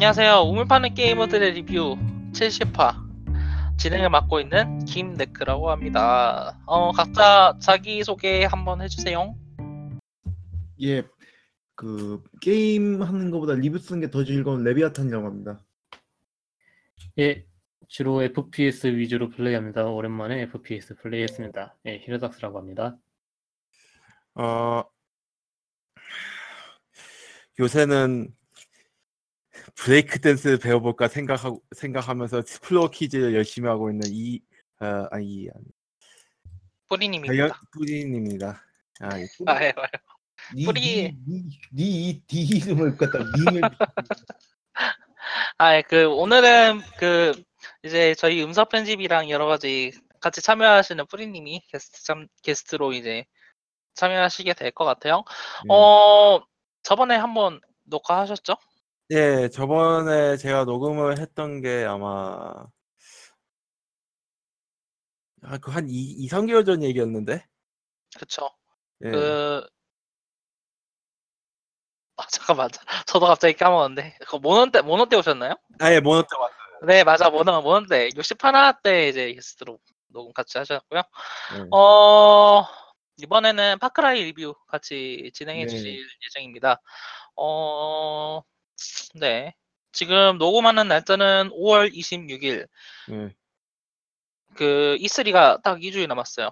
안녕하세요. 우물 파는 게이머들의 리뷰 70화 진행을 맡고 있는 김네크라고 합니다. 어, 각자 자기 소개 한번 해주세요. 예, 그 게임 하는 것보다 리뷰 쓰는 게 더 즐거운 레비아탄이라고 합니다. 예, 주로 FPS 위주로 플레이합니다. 오랜만에 FPS 플레이했습니다. 예, 히로닥스라고 합니다. 어, 요새는 브레이크 댄스 배워볼까 생각하고 생각하면서 플로어 퀴즈를 열심히 하고 있는 이 어, 아니 아니 뿌리님입니다. 뿌리님입니다. 아, 예. 아, 예, 예. 니, 뿌리- 니니 니 이름을 갖다 밈을 아, 예, 그 오늘은 그 이제 저희 음성 편집이랑 여러 가지 같이 참여하시는 뿌리님이 게스트 참 게스트로 이제 참여하시게 될 것 같아요. 네. 어, 저번에 한번 녹화하셨죠? 예, 저번에 제가 녹음을 했던 게 아마 아, 그한 2, 3개월 전 얘기였는데. 그쵸. 예. 그 아, 잠깐만. 저도 갑자기 까먹었는데. 그거 모노 때 모노 때 오셨나요? 아 예 모노 때 왔어요. 네, 맞아. 모노 모노 때 60하나 때 이제 게스트로 녹음 같이 하셨고요. 예. 어, 이번에는 파크라이 리뷰 같이 진행해 네. 주실 예정입니다. 어, 네. 지금 녹음하는 날짜는 5월 26일. 예. 그 E3가 딱 2주일 남았어요.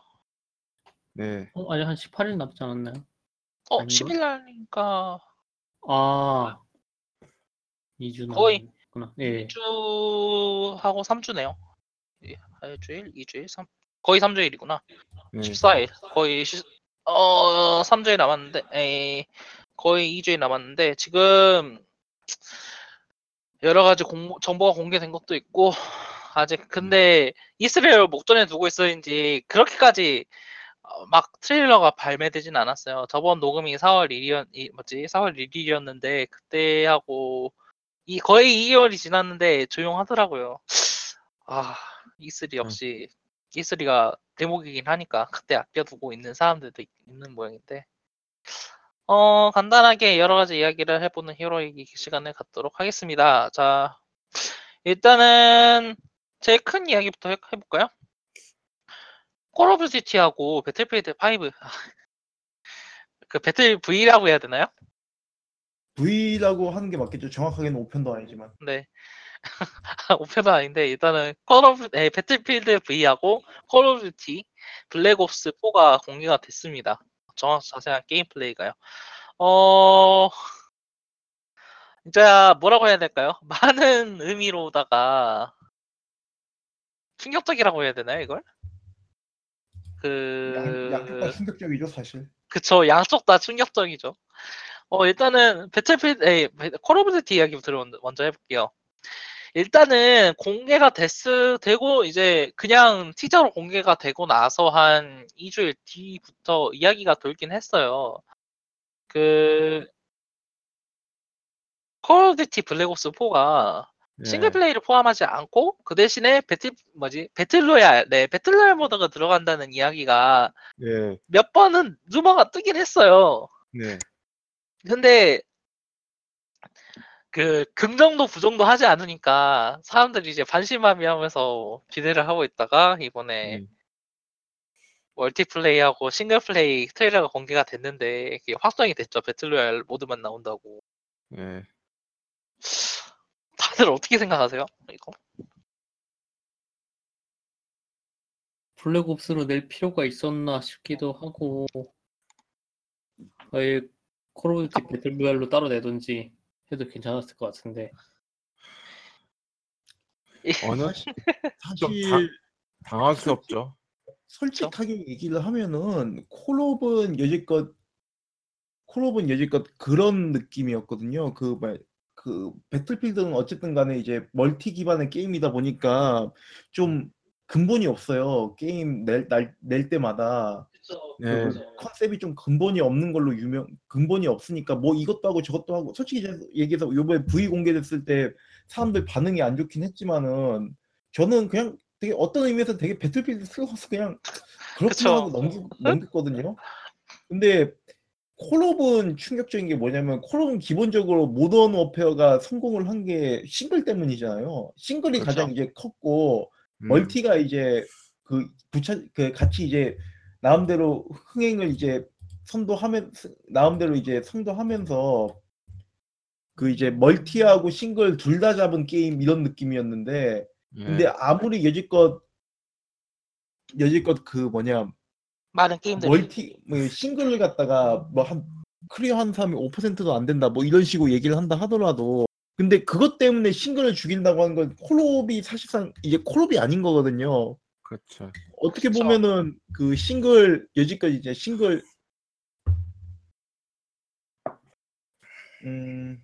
네. 어, 아니 한 18일 남지 않았나요? 어, 아닌가? 10일 날이니까 아, 2주 거의 남았구나. 예, 2주하고 3주네요. 일주일, 2주일, 3 거의 3주일이구나. 네. 14일 거의 시, 어 3주일 남았는데 에이, 거의 2주일 남았는데 지금 여러 가지 공, 정보가 공개된 것도 있고 아직 근데 이스라엘 목전에 두고 있었는지 그렇게까지 어, 막 트레일러가 발매되진 않았어요. 저번 녹음이 4월 1일 이 뭐지 4월 1일이었는데 그때 하고 이 거의 2개월이 지났는데 조용하더라고요. 아 E3 역시 E3가 대목이긴 하니까 그때 아껴두고 있는 사람들도 있- 있는 모양인데 어 간단하게 여러 가지 이야기를 해보는 히로이기 시간을 갖도록 하겠습니다. 자 일단은 제일 큰 이야기부터 해, 해볼까요? Call of Duty하고 Battlefield 5. 그 Battle V라고 해야 되나요? V라고 하는 게 맞겠죠. 정확하게는 5편도 아니지만. 네. 5편은 아닌데 일단은 Call of 네, Battlefield V하고 Call of Duty Black Ops 4가 공개가 됐습니다. 정확 자세한 게임 플레이가요. 어 진짜 뭐라고 해야 될까요? 많은 의미로다가 충격적이라고 해야 되나요, 이걸? 그 양, 양쪽 다 충격적이죠, 사실. 그쵸 양쪽 다 충격적이죠. 어 일단은 Battlefield 에이 Call of Duty 이야기부터 먼저, 먼저 해볼게요. 일단은 공개가 됐, 되고 이제 그냥 티저로 공개가 되고 나서 한 2주일 뒤부터 이야기가 돌긴 했어요. 그 Call of Duty Black Ops 4가 예. 싱글 플레이를 포함하지 않고 그 대신에 배틀 뭐지 battle royale 네 battle royale 모드가 들어간다는 이야기가 예. 몇 번은 루머가 뜨긴 했어요. 네. 근데 그 긍정도 부정도 하지 않으니까 사람들이 이제 반신반의하면서 기대를 하고 있다가 이번에 음. 멀티플레이하고 싱글플레이 트레일러가 공개가 됐는데 그게 확정이 됐죠. 배틀로얄 모드만 나온다고. 예. 다들 어떻게 생각하세요? 이거? Black Ops로 낼 필요가 있었나 싶기도 하고, 아예 Call of Duty battle royale로 따로 내던지 해도 괜찮았을 것 같은데. 어느 좀 사실 당황스럽죠. 솔직하게 얘기를 하면은 콜옵은 여지껏 콜옵은 여지껏 그런 느낌이었거든요. 그, 말- 그 Battlefield는 어쨌든 간에 이제 멀티 기반의 게임이다 보니까 좀 근본이 없어요. 게임 낼, 날, 낼 때마다 네. 그 컨셉이 좀 근본이 없는 걸로 유명 근본이 없으니까 뭐 이것도 하고 저것도 하고 솔직히 얘기해서 요번에 V 공개됐을 때 사람들 반응이 안 좋긴 했지만은 저는 그냥 되게 어떤 의미에서 되게 Battlefield스러워서 그냥 그쵸. 그렇게 하고 넘기, 넘겼거든요. 근데 콜옵은 충격적인 게 뭐냐면 콜옵은 기본적으로 Modern Warfare가 성공을 한 게 싱글 때문이잖아요. 싱글이 그렇죠. 가장 이제 컸고 음, 멀티가 이제 그 부차 그 같이 이제 나름대로 흥행을 이제 선도하면 나름대로 이제 선도하면서 그 이제 멀티하고 싱글 둘 다 잡은 게임 이런 느낌이었는데 예. 근데 아무리 여지껏 여지껏 그 뭐냐 많은 게임들이 멀티 뭐 싱글을 갖다가 뭐 한 클리어 한 사람이 5%도 안 된다 뭐 이런 식으로 얘기를 한다 하더라도 근데 그것 때문에 싱글을 죽인다고 하는 건 콜옵이 사실상 이제 콜옵이 아닌 거거든요. 그렇죠. 어떻게 그쵸. 보면은 그 싱글 여지껏 이제 싱글 음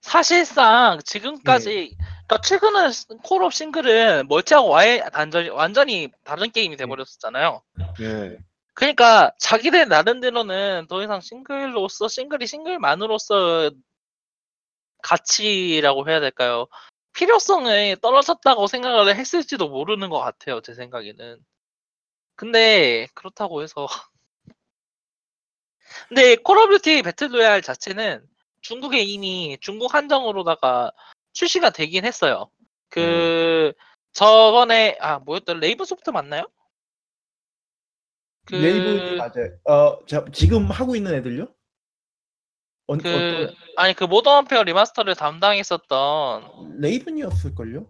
사실상 지금까지 그러니까 최근에 콜옵 싱글은 멀티하고 와해 완전히 완전히 다른 게임이 돼버렸었잖아요. 예. 그러니까 자기들 나름대로는 더 이상 싱글로서 싱글이 싱글만으로서 가치라고 해야 될까요? 필요성이 떨어졌다고 생각을 했을지도 모르는 것 같아요. 제 생각에는. 근데 그렇다고 해서 근데 Call of Duty battle royale 자체는 중국에 이미 중국 한정으로다가 출시가 되긴 했어요. 그 저번에 아 뭐였더라 Raven Soft 맞나요? 그 Raven이 맞아요. 어, 자, 지금 하고 있는 애들요? 어, 그 아니 그 Modern Warfare remaster를 담당했었던 Raven이었을걸요?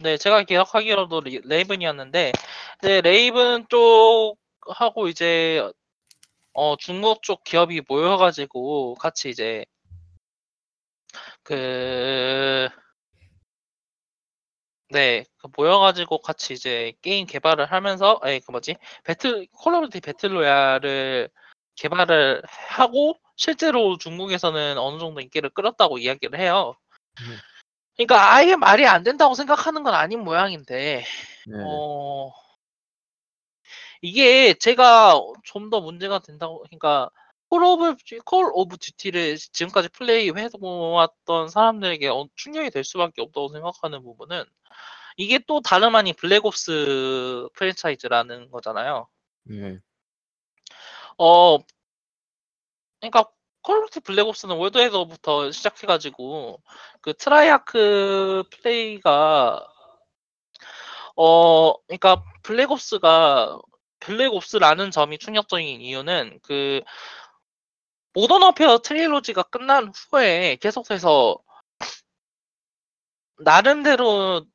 네 제가 기억하기로도 리- Raven이었는데 네, Raven 쪽하고 이제 어 중국 쪽 기업이 모여가지고 같이 이제 그 네, 그 모여가지고 같이 이제 게임 개발을 하면서, 아니, 그 뭐지, battle, Call of Duty battle royale을 개발을 하고, 실제로 중국에서는 어느 정도 인기를 끌었다고 이야기를 해요. 네. 그러니까 아예 말이 안 된다고 생각하는 건 아닌 모양인데, 네. 어, 이게 제가 좀 더 문제가 된다고, 그러니까, Call of, Du- Call of Duty를 지금까지 플레이해왔던 사람들에게 어- 충격이 될 수밖에 없다고 생각하는 부분은, 이게 또 다름 아닌 Black Ops 프랜차이즈라는 거잖아요. 예. 어, 그러니까 Call of Duty Black Ops는 World에서부터 시작해가지고 그 Treyarch 플레이가 어, 그러니까 블랙옵스가 블랙옵스라는 점이 충격적인 이유는 그 Modern Warfare trilogy가 끝난 후에 계속해서 나름대로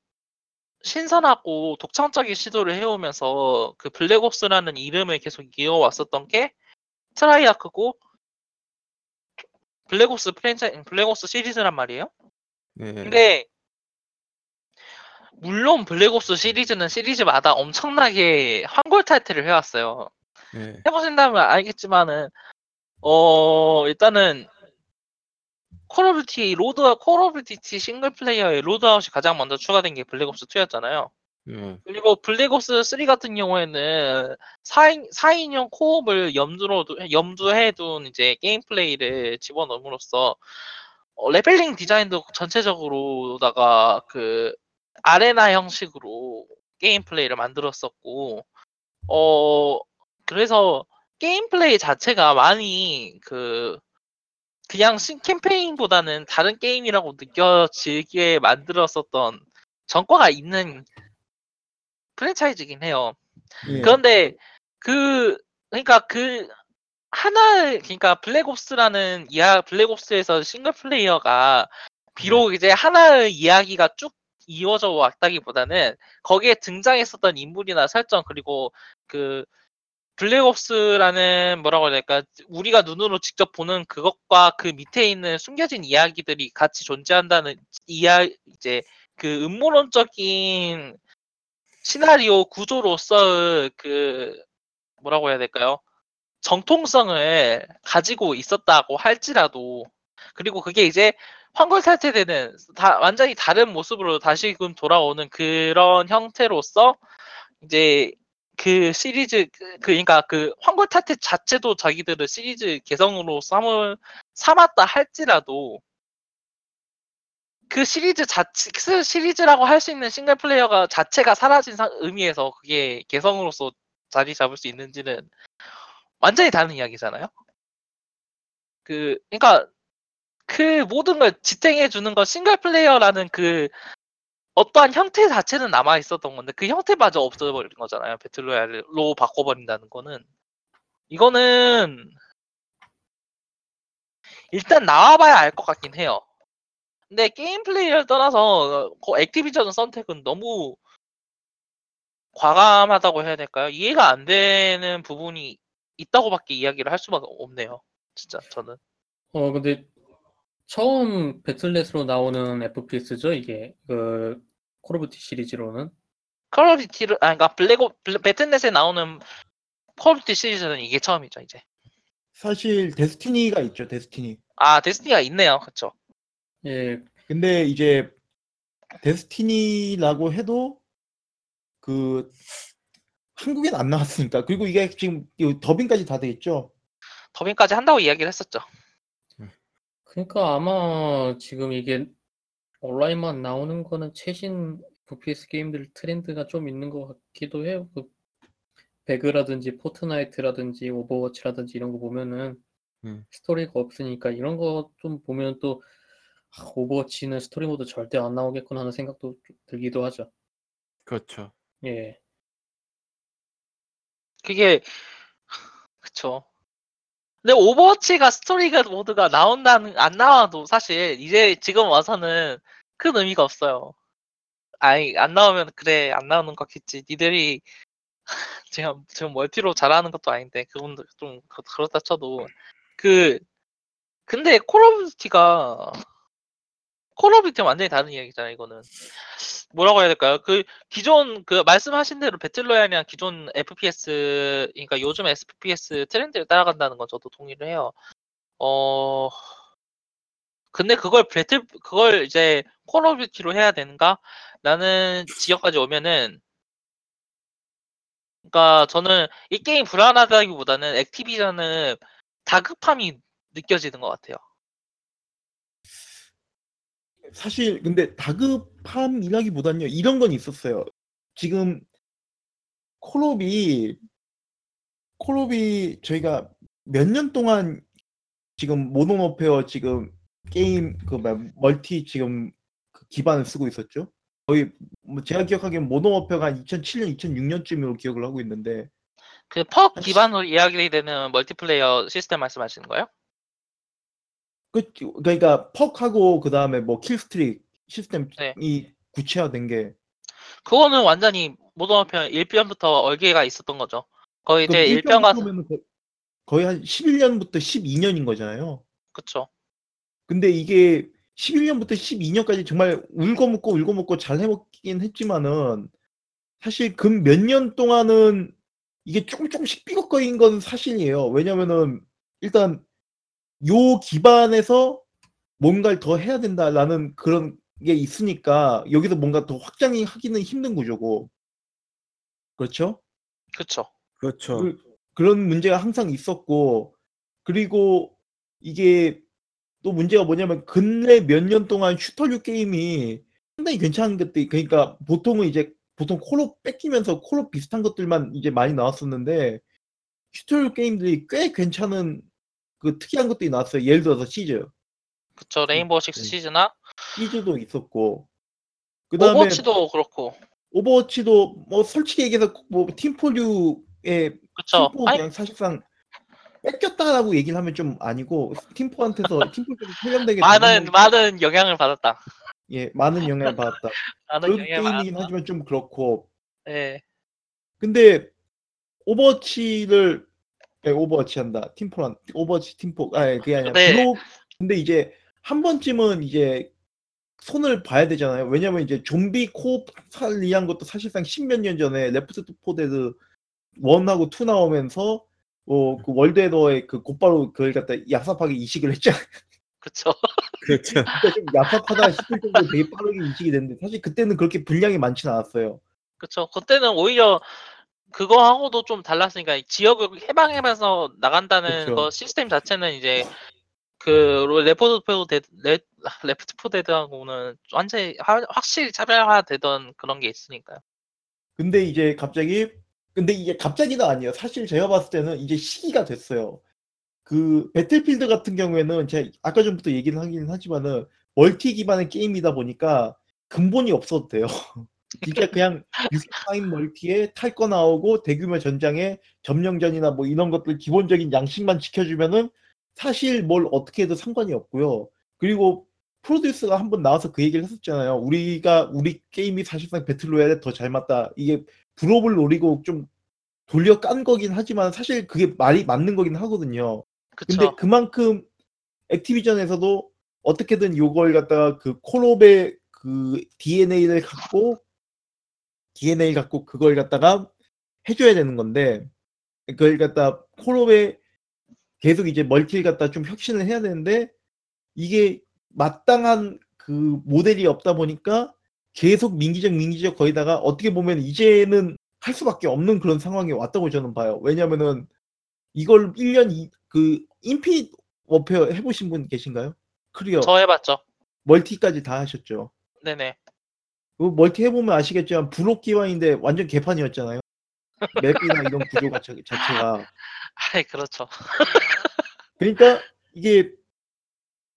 신선하고 독창적인 시도를 해오면서 그 Black Ops라는 이름을 계속 이어왔었던 게 Treyarch고 Black Ops 프랜차이 Black Ops 시리즈란 말이에요. 네. 근데 물론 Black Ops 시리즈는 시리즈마다 엄청나게 환골탈태를 해왔어요. 예. 해보신다면 알겠지만은 어 일단은 Call of Duty load Call of Duty 싱글 플레이어의 loadout이 가장 먼저 추가된 게 Black Ops 2였잖아요. 예. 그리고 Black Ops 3 같은 경우에는 4인, 4인용 co-op을 염두로 두- 염두해 둔 이제 게임 플레이를 집어넣음으로써 어, leveling 디자인도 전체적으로다가 그 arena 형식으로 게임 플레이를 만들었었고 어 그래서 게임 플레이 자체가 많이 그 그냥 신 캠페인보다는 다른 게임이라고 느껴지게 만들었었던 전과가 있는 프랜차이즈긴 해요. 예. 그런데 그 그러니까 그 하나 그러니까 블랙옵스라는 이야 블랙옵스에서 싱글 플레이어가 비록 이제 하나의 이야기가 쭉 이어져 왔다기보다는 거기에 등장했었던 인물이나 설정 그리고 그 블랙옵스라는 뭐라고 해야 될까 우리가 눈으로 직접 보는 그것과 그 밑에 있는 숨겨진 이야기들이 같이 존재한다는 이야 이제 그 음모론적인 시나리오 구조로서의 그 뭐라고 해야 될까요? 정통성을 가지고 있었다고 할지라도 그리고 그게 이제 황골 탈퇴되는 다 완전히 다른 모습으로 다시금 돌아오는 그런 형태로서 이제 그 시리즈 그 그러니까 그 황골 탈퇴 자체도 자기들을 시리즈 개성으로 삼을 삼았다 할지라도 그 시리즈 자체 그 시리즈라고 할 수 있는 싱글 플레이어가 자체가 사라진 상- 의미에서 그게 개성으로서 자리 잡을 수 있는지는 완전히 다른 이야기잖아요. 그 그러니까 그 모든 걸 지탱해 주는 건 싱글 플레이어라는 그 어떠한 형태 자체는 남아 있었던 건데 그 형태마저 없어버린 거잖아요. 배틀로얄로 바꿔버린다는 거는 이거는 일단 나와봐야 알 것 같긴 해요. 근데 게임 플레이를 떠나서 그 액티비전 선택은 너무 과감하다고 해야 될까요? 이해가 안 되는 부분이 있다고밖에 이야기를 할 수밖에 없네요. 진짜 저는. 어 근데 처음 Battle.net으로 나오는 FPS죠 이게 그 Call of Duty 시리즈로는 Call of Duty를 아 그러니까 Black O- B- Battle.net에 나오는 Call of Duty 시리즈는 이게 처음이죠, 이제. 사실 Destiny가 있죠, Destiny. 아, Destiny가 있네요. 그쵸 예 근데 이제 Destiny라고 해도 그 한국엔 안 나왔으니까 그리고 이게 지금 이 더빙까지 다 돼 있죠. 더빙까지 한다고 이야기를 했었죠. 그러니까 아마 지금 이게 온라인만 나오는 거는 최신 FPS 게임들 트렌드가 좀 있는 것 같기도 해요. 그 배그라든지 Fortnite라든지 Overwatch라든지 이런 거 보면은 음. 스토리가 없으니까 이런 거 좀 보면 또 아, Overwatch는 스토리 모드 절대 안 나오겠구나 하는 생각도 좀 들기도 하죠. 그렇죠. 예. 그게 그쵸. 근데 Overwatch가 스토리가 모드가 나온다는 안 나와도 사실 이제 지금 와서는 큰 의미가 없어요. 아니 안 나오면 그래 안 나오는 거겠지. 니들이 지금 지금 멀티로 잘하는 것도 아닌데 그분도 좀 그- 그렇다 쳐도 그 근데 Call of Duty가 Call of Duty 완전히 다른 이야기잖아요. 이거는 뭐라고 해야 될까요? 그 기존 그 말씀하신 대로 battle royale이랑 기존 FPS 그러니까 요즘 FPS 트렌드를 따라간다는 건 저도 동의를 해요. 어 근데 그걸 배틀 그걸 이제 Call of Duty로 해야 되는가? 라는 지경까지 오면은 그러니까 저는 이 게임 불안하다기보다는 Activision은 다급함이 느껴지는 것 같아요. 사실 근데 다급함이라기보다는요 이런 건 있었어요. 지금 콜옵이 콜옵이 저희가 몇 년 동안 지금 Modern Warfare 지금 게임 그 뭐야, 멀티 지금 그 기반을 쓰고 있었죠. 거의 뭐 제가 기억하기엔 Modern Warfare가 한 2007년, 2006년쯤으로 기억을 하고 있는데 그 perk 기반으로 이야기 되는 멀티플레이어 시스템 말씀하시는 거예요? 그 그러니까 perk하고 그 다음에 뭐 killstreak 시스템이 네. 구체화된 게 그거는 완전히 Modern Warfare 1편부터 얼개가 있었던 거죠. 거의 그 이제 1편 가서 면은 거의 한 11년부터 12년인 거잖아요. 그쵸. 근데 이게 11년부터 12년까지 정말 울궈 먹고 울궈 먹고 잘 해먹긴 했지만은 사실 그 몇 년 동안은 이게 조금 조금씩 삐걱거린 건 사실이에요. 왜냐면은 일단 요 기반에서 뭔가를 더 해야 된다라는 그런 게 있으니까 여기서 뭔가 더 확장이 하기는 힘든 구조고 그렇죠? 그쵸. 그렇죠. 그, 그런 문제가 항상 있었고 그리고 이게 또 문제가 뭐냐면 근래 몇 년 동안 슈터류 게임이 상당히 괜찮은 것들이 그러니까 보통은 이제 보통 콜옵 베끼면서 콜옵 비슷한 것들만 이제 많이 나왔었는데 shooter류 게임들이 꽤 괜찮은 그 특이한 것들이 나왔어요. 예를 들어서 Siege, 그쵸. Rainbow Six 음. Siege나 Siege도 있었고 그다음에 Overwatch도 그렇고. Overwatch도 뭐 솔직히 얘기해서 뭐 팀포류의 그쵸. 팀포 아니 그냥 사실상 베꼈다라고 얘기를 하면 좀 아니고 팀포한테서 팀포에서 세련되게 많은 다른 많은 영향을 받았다. 예 많은 영향을 받았다. 많은 그런 영향을 게임이긴 받았다. 하지만 좀 그렇고 예. 근데 오버워치를 예, 오버워치 한다 팀포란 오버워치 팀포 아 예, 그게 아니라 네. 블로 근데 이제 한 번쯤은 이제 손을 봐야 되잖아요. 왜냐면 이제 좀비 코옵 살리한 것도 사실상 십몇 년 전에 레프트 포 데드 1하고 2 나오면서 어, 그 월드에더에 그 곧바로 그걸 갖다 야삽하게 이식을 했잖아요. 그쵸. 그렇죠. 그러니까 좀 야삽하다 싶을 정도로 되게 빠르게 이식이 됐는데 사실 그때는 그렇게 분량이 많지는 않았어요. 그쵸. 그때는 오히려 그거 하고도 좀 달랐으니까 지역을 해방하면서 나간다는 그쵸. 거 시스템 자체는 이제 그 Left 4 Dead 레, Left 4 Dead하고는 완전히 하- 확실히 차별화되던 그런 게 있으니까요. 근데 이제 갑자기 근데 이게 갑자기는 아니에요. 사실 제가 봤을 때는 이제 시기가 됐어요. 그 Battlefield 같은 경우에는 제가 아까 전부터 얘기를 하긴 하지만은 멀티 기반의 게임이다 보니까 근본이 없어도 돼요. 진짜 그냥 64인 멀티에 탈거 나오고 대규모 전장에 점령전이나 뭐 이런 것들 기본적인 양식만 지켜주면은 사실 뭘 어떻게 해도 상관이 없고요. 그리고 프로듀서가 한 번 나와서 그 얘기를 했었잖아요. 우리가 우리 게임이 사실상 battle royale에 더 잘 맞다. 이게 블옵을 노리고 좀 돌려 깐 거긴 하지만 사실 그게 말이 맞는 거긴 하거든요. 그쵸. 근데 그만큼 액티비전에서도 어떻게든 요걸 갖다가 그 콜옵의 그 DNA를 갖고 DNA 갖고 그걸 갖다가 해줘야 되는 건데 그걸 갖다 콜옵에 계속 이제 멀티를 갖다 좀 혁신을 해야 되는데 이게 마땅한 그 모델이 없다 보니까 계속 민기적 민기적 거기다가 어떻게 보면 이제는 할 수밖에 없는 그런 상황이 왔다고 저는 봐요. 왜냐면은 이걸 1년 이, 그 Infinite Warfare 해보신 분 계신가요? clear 저 해봤죠. 멀티까지 다 하셨죠. 네네. 그 멀티 해보면 아시겠지만 블옵 기반인데 완전 개판이었잖아요. 맵이나 이런 구조 자체- 자체가 아이 그렇죠. 그러니까 이게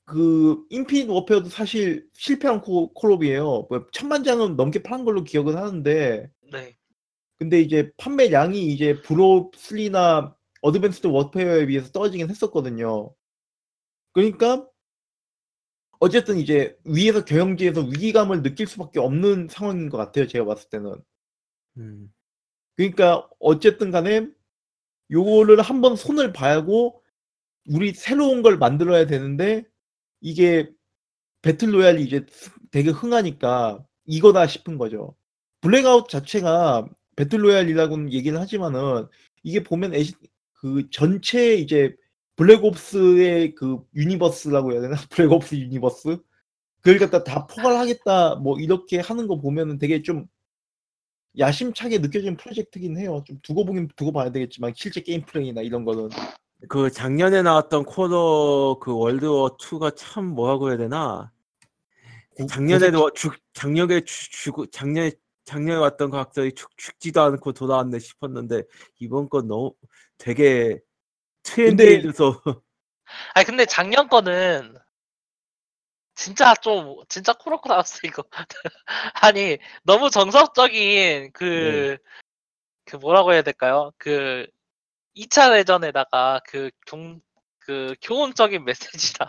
그 Infinite Warfare도 사실 실패한 코, 콜옵이에요. 뭐 천만 장은 넘게 팔은 걸로 기억은 하는데 네. 근데 이제 판매량이 이제 블옵 3나 Advanced Warfare에 비해서 떨어지긴 했었거든요. 그러니까 어쨌든 이제 위에서 경영진에서 위기감을 느낄 수밖에 없는 상황인 것 같아요. 제가 봤을 때는. 음. 그러니까 어쨌든 간에 요거를 한번 손을 봐야고 우리 새로운 걸 만들어야 되는데 이게 battle royale이 이제 되게 흥하니까 이거다 싶은 거죠. 블랙아웃 자체가 battle royale이라고는 얘기는 하지만은 이게 보면 에시, 그 전체 이제 Black Ops의 그 universe라고 해야 되나? Black Ops universe? 그걸 갖다 다 포괄하겠다 뭐 이렇게 하는 거 보면은 되게 좀 야심차게 느껴지는 프로젝트긴 해요. 좀 두고 보긴 두고 봐야 되겠지만 실제 게임 플레이나 이런 거는 그 작년에 나왔던 코더 그 월드워 2가 참 뭐라고 해야 되나? 고- 작년에도 죽 작년에 죽 죽- 작년에 작년에 왔던 과학자들이 죽, 죽지도 않고 돌아왔네 싶었는데 이번 건 너무 되게 트렌드에 근데- 있어서 아니 근데 작년 거는 진짜 좀 진짜 코로코 나왔어 이거. 아니 너무 정석적인 그 그 뭐라고 해야 될까요? 그 2차 대전에다가 그 경, 그 교훈적인 메시지랑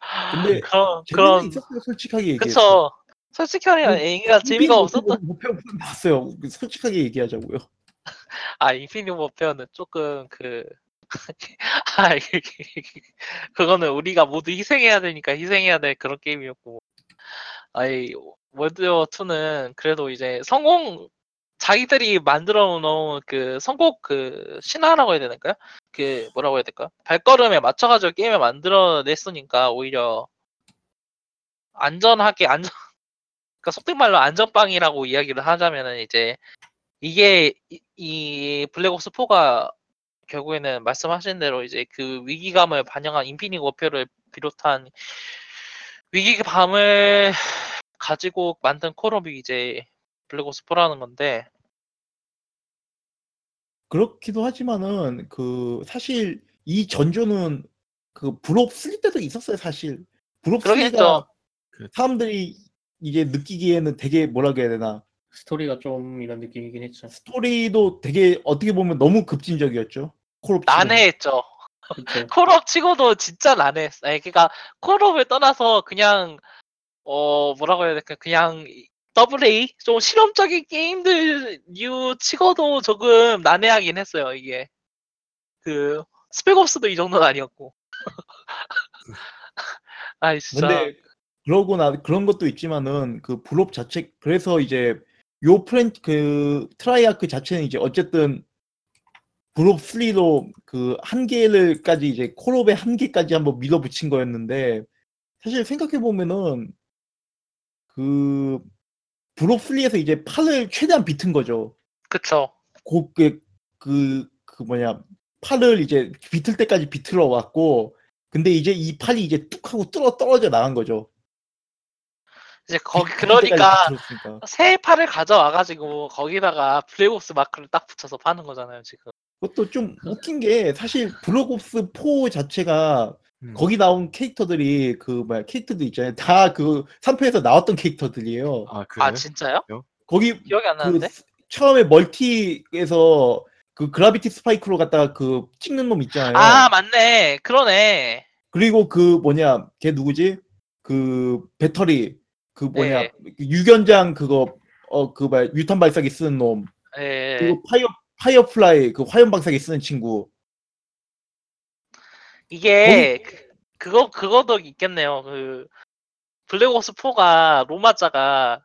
근데 그런 재미는 그런 있었어요. 솔직하게 얘기해서. 그쵸. 솔직히 하면 그 얘기가 재미가 없었던 목표 봤어요. 솔직하게 얘기하자고요. 아 인피니티 워페어는 조금 그 아, 그거는 우리가 모두 희생해야 되니까 희생해야 될 그런 게임이었고 아이 World War 2는 그래도 이제 성공 자기들이 만들어 놓은 그 성공 그 신화라고 해야 되나요? 그 뭐라고 해야 될까? 발걸음에 맞춰가지고 게임을 만들어 냈으니까 오히려 안전하게 안전 그러니까 속된 말로 안전빵이라고 이야기를 하자면은 이제 이게 이, 이 Black Ops 4가 결국에는 말씀하신 대로 이제 그 위기감을 반영한 Infinity Warfare를 비롯한 위기감을 가지고 만든 콜옵이 이제 블랙옵스 4라는 건데 그렇기도 하지만은 그 사실 이 전조는 그 브롭 3 때도 있었어요. 사실 브롭 그러겠죠. 3가 그- 사람들이 이제 느끼기에는 되게 뭐라고 해야 되나 스토리가 좀 이런 느낌이긴 했죠. 스토리도 되게 어떻게 보면 너무 급진적이었죠. 콜옵 난해했죠. 그쵸. 콜옵 치고도 진짜 난해했어. 아니, 그러니까 콜옵을 떠나서 그냥 어 뭐라고 해야 될까? 그냥 double A 좀 실험적인 게임들 류 치고도 조금 난해하긴 했어요. 이게 그 Spec Ops도 이 정도는 아니었고. 아이 진짜. 근데 그러고 나 그런 것도 있지만은 그 블옵 자체 그래서 이제 요 프렌 그 Treyarch 자체는 이제 어쨌든 브롭 3로 그 한계를까지 이제 콜옵의 한계까지 한번 밀어붙인 거였는데 사실 생각해 보면은 그 브롭 3에서 이제 팔을 최대한 비튼 거죠. 그쵸. 곱게 그, 그 뭐냐 팔을 이제 비틀 때까지 비틀어 왔고 근데 이제 이 팔이 이제 뚝 하고 뚫어 떨어져 나간 거죠. 이제 거기 그러니까. 새 팔을 가져와가지고 거기다가 블랙옵스 마크를 딱 붙여서 파는 거잖아요 지금. 그것도 좀 웃긴 게 사실 Black Ops 4 자체가 음. 거기 나온 캐릭터들이 그 뭐야 캐릭터들 있잖아요. 다 그 3편에서 나왔던 캐릭터들이에요. 아 그래요? 아 진짜요? 거기 기억이 안 그 나는데. 스- 처음에 멀티에서 그 Gravity Spike로 갖다가 그 찍는 놈 있잖아요. 아 맞네. 그러네. 그리고 그 뭐냐 걔 누구지? 그 Battery 그 뭐냐 네. 유견장 그거 어그 뭐야 유탄 발사기 쓰는 놈 예. 그리고 파이어 파이어플라이 그 화염 방사기 쓰는 친구 이게 그- 그거 그거도 있겠네요. 그 블랙옵스 4가 로마자가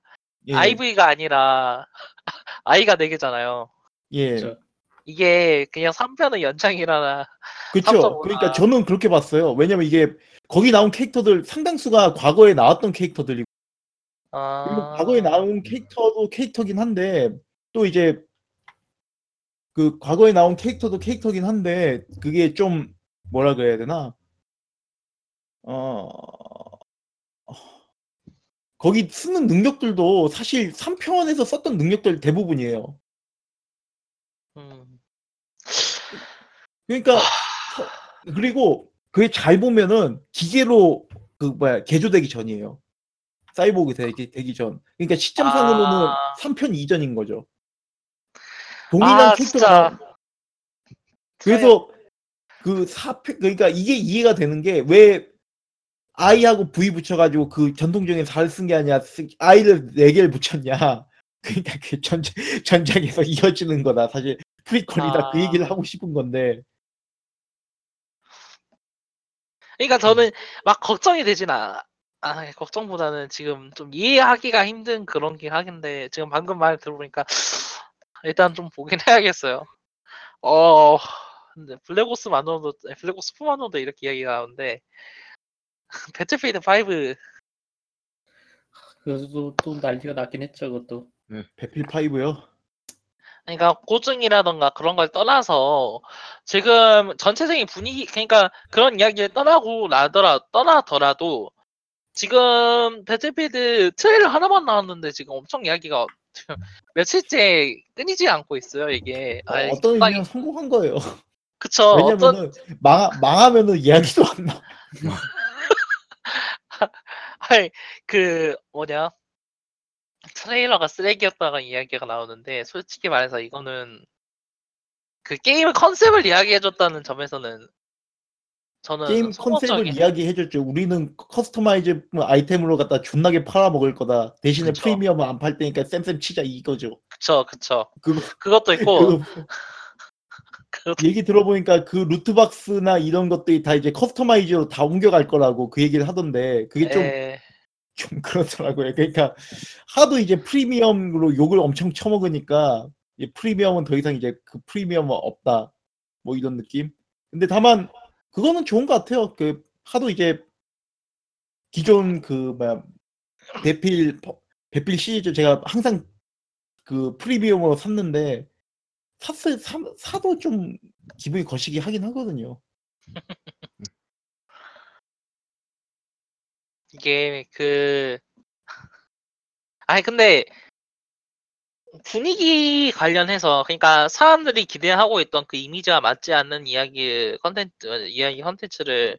예, IV가 아니라 I가 4 개잖아요. 예 그쵸. 이게 그냥 3편의 연장이라 그렇죠. 3.5 그러니까 아. 저는 그렇게 봤어요. 왜냐면 이게 거기 나온 캐릭터들 상당수가 과거에 나왔던 캐릭터들이고 그리고 아... 과거에 나온 캐릭터도 캐릭터긴 한데 또 이제 그 과거에 나온 캐릭터도 캐릭터긴 한데 그게 좀 뭐라 그래야 되나 어 거기 쓰는 능력들도 사실 3편에서 썼던 능력들 대부분이에요. 음. 그러니까 서- 그리고 그게 잘 보면은 기계로 그 뭐야 개조되기 전이에요. 사이보그 되기, 되기 전. 그러니까 시점상으로는 아. 3편 이전인 거죠. 동일한 아, 캐릭터가 그래서 그 4편 그러니까 이게 이해가 되는 게 왜 I하고 V 붙여가지고 그 전통적인 4를 쓴 게 아니라 쓰- I를 4개를 붙였냐. 그러니까 그 전, 전장에서 이어지는 거다. 사실 프리퀄이다. 그 아. 얘기를 하고 싶은 건데. 그러니까 저는 막 걱정이 되진 않아. 아, 걱정보다는 지금 좀 이해하기가 힘든 그런 게 하긴데 지금 방금 말 들어보니까 일단 좀 보긴 해야겠어요. 어, 근데 블랙옵스만으로도 블랙옵스 4만으로도 이렇게 이야기가 나오는데 배틀필드 5 그래도 또 난리가 났긴 했죠, 그것도. 배필 5요. 그러니까 고증이라던가 그런 걸 떠나서 지금 전체적인 분위기 그러니까 그런 이야기를 떠나고 나더라 떠나더라도 지금 배틀필드 트레일러 하나만 나왔는데 지금 엄청 이야기가 며칠째 끊이지 않고 있어요 이게 어, 아이, 어떤 딱- 의미는 성공한 거예요. 그쵸 어떤 왜냐면은 망, 망하면은 이야기도 안 나. 아이 그 뭐냐 트레일러가 쓰레기였다가 이야기가 나오는데 솔직히 말해서 이거는 그 게임의 컨셉을 이야기해줬다는 점에서는 저는 게임 컨셉을 성공적인- 이야기해줬죠. 우리는 customize 아이템으로 갖다 존나게 팔아먹을 거다. 대신에 그쵸. 프리미엄은 안 팔 테니까 쌤쌤 치자 이거죠. 그쵸 그쵸 그거 그것도 있고 그 그것도 얘기 들어보니까 그 loot box나 이런 것들이 다 이제 customize로 다 옮겨갈 거라고 그 얘기를 하던데 그게 좀 에, 좀 그렇더라고요. 그러니까 하도 이제 프리미엄으로 욕을 엄청 쳐먹으니까 이제 프리미엄은 더 이상 이제 그 프리미엄은 없다. 뭐 이런 느낌. 근데 다만 그거는 좋은 것 같아요. 그 하도 이제 기존 그 뭐야 배필 배필 시리즈 제가 항상 그 프리미엄으로 샀는데 샀을 사, 사도 좀 기분이 거시기 하긴 하거든요. 이게 그 아니 근데 분위기 관련해서 그러니까 사람들이 기대하고 있던 그 이미지와 맞지 않는 이야기 컨텐츠 이야기 컨텐츠를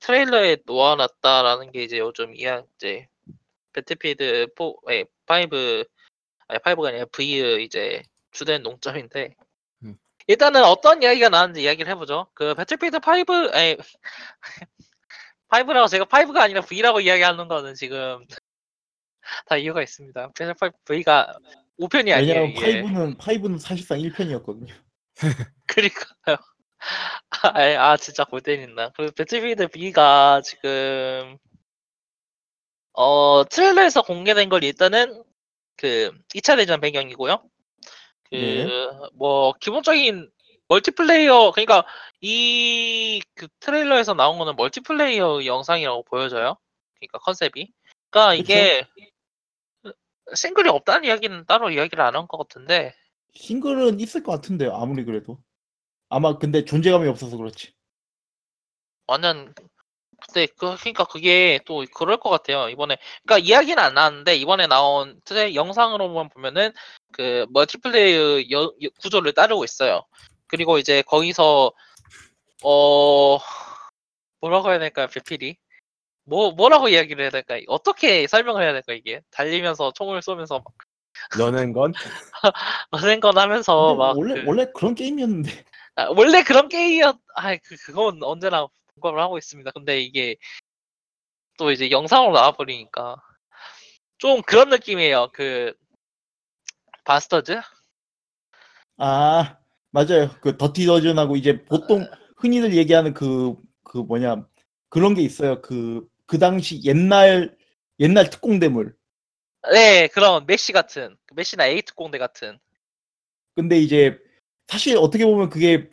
트레일러에 놓아놨다라는 게 이제 요즘 이야 이제 배틀필드 4, 에, 5 아니 5가 아니라 V의 이제 주된 논점인데 음. 일단은 어떤 이야기가 나왔는지 이야기를 해보죠. 그 배틀필드 5 아니 5라고 제가 5가 아니라 V라고 이야기하는 거는 지금 다 이유가 있습니다. 배틀 5 V가 5편이 아니에요. 왜냐면 이게. 5는 5는 사실상 1편이었거든요. 그러니까요. 아, 아, 진짜 골 때린다. 그리고 배틀필드 B가 지금 어 트레일러에서 공개된 걸 일단은 그 2차 대전 배경이고요. 그 네. 뭐 기본적인 멀티플레이어 그러니까 이 그 트레일러에서 나온 거는 멀티플레이어 영상이라고 보여져요. 그러니까 컨셉이. 그러니까 이게 싱글이 없다는 이야기는 따로 이야기를 안 한 것 같은데 싱글은 있을 것 같은데요. 아무리 그래도. 아마 근데 존재감이 없어서 그렇지. 완전 근데 그 그러니까 그게 또 그럴 것 같아요. 이번에 그러니까 이야기는 안 나왔는데 이번에 나온 트레 영상으로만 보면은 그 멀티플레이어 여- 여- 구조를 따르고 있어요. 그리고 이제 거기서 어 뭐라고 해야 될까요, 배필이? 뭐 뭐라고 이야기를 해야 될까? 어떻게 설명을 해야 될까 이게? 달리면서 총을 쏘면서 막 너는 건 어센건 하면서 근데 막 원래 그- 원래 그런 게임이었는데 아, 원래 그런 게임이었, 아, 그, 그건 언제나 공감을 하고 있습니다. 근데 이게 또 이제 영상으로 나와버리니까 좀 그런 느낌이에요. 그, 바스터즈? 아 맞아요 그 더티 더즌하고 이제 보통 흔히들 얘기하는 그 그 뭐냐 그런 게 있어요 그 그 당시 옛날 옛날 특공대물 네, 그런 매시 같은, 그 매시나 A특공대 같은. 근데 이제 사실 어떻게 보면 그게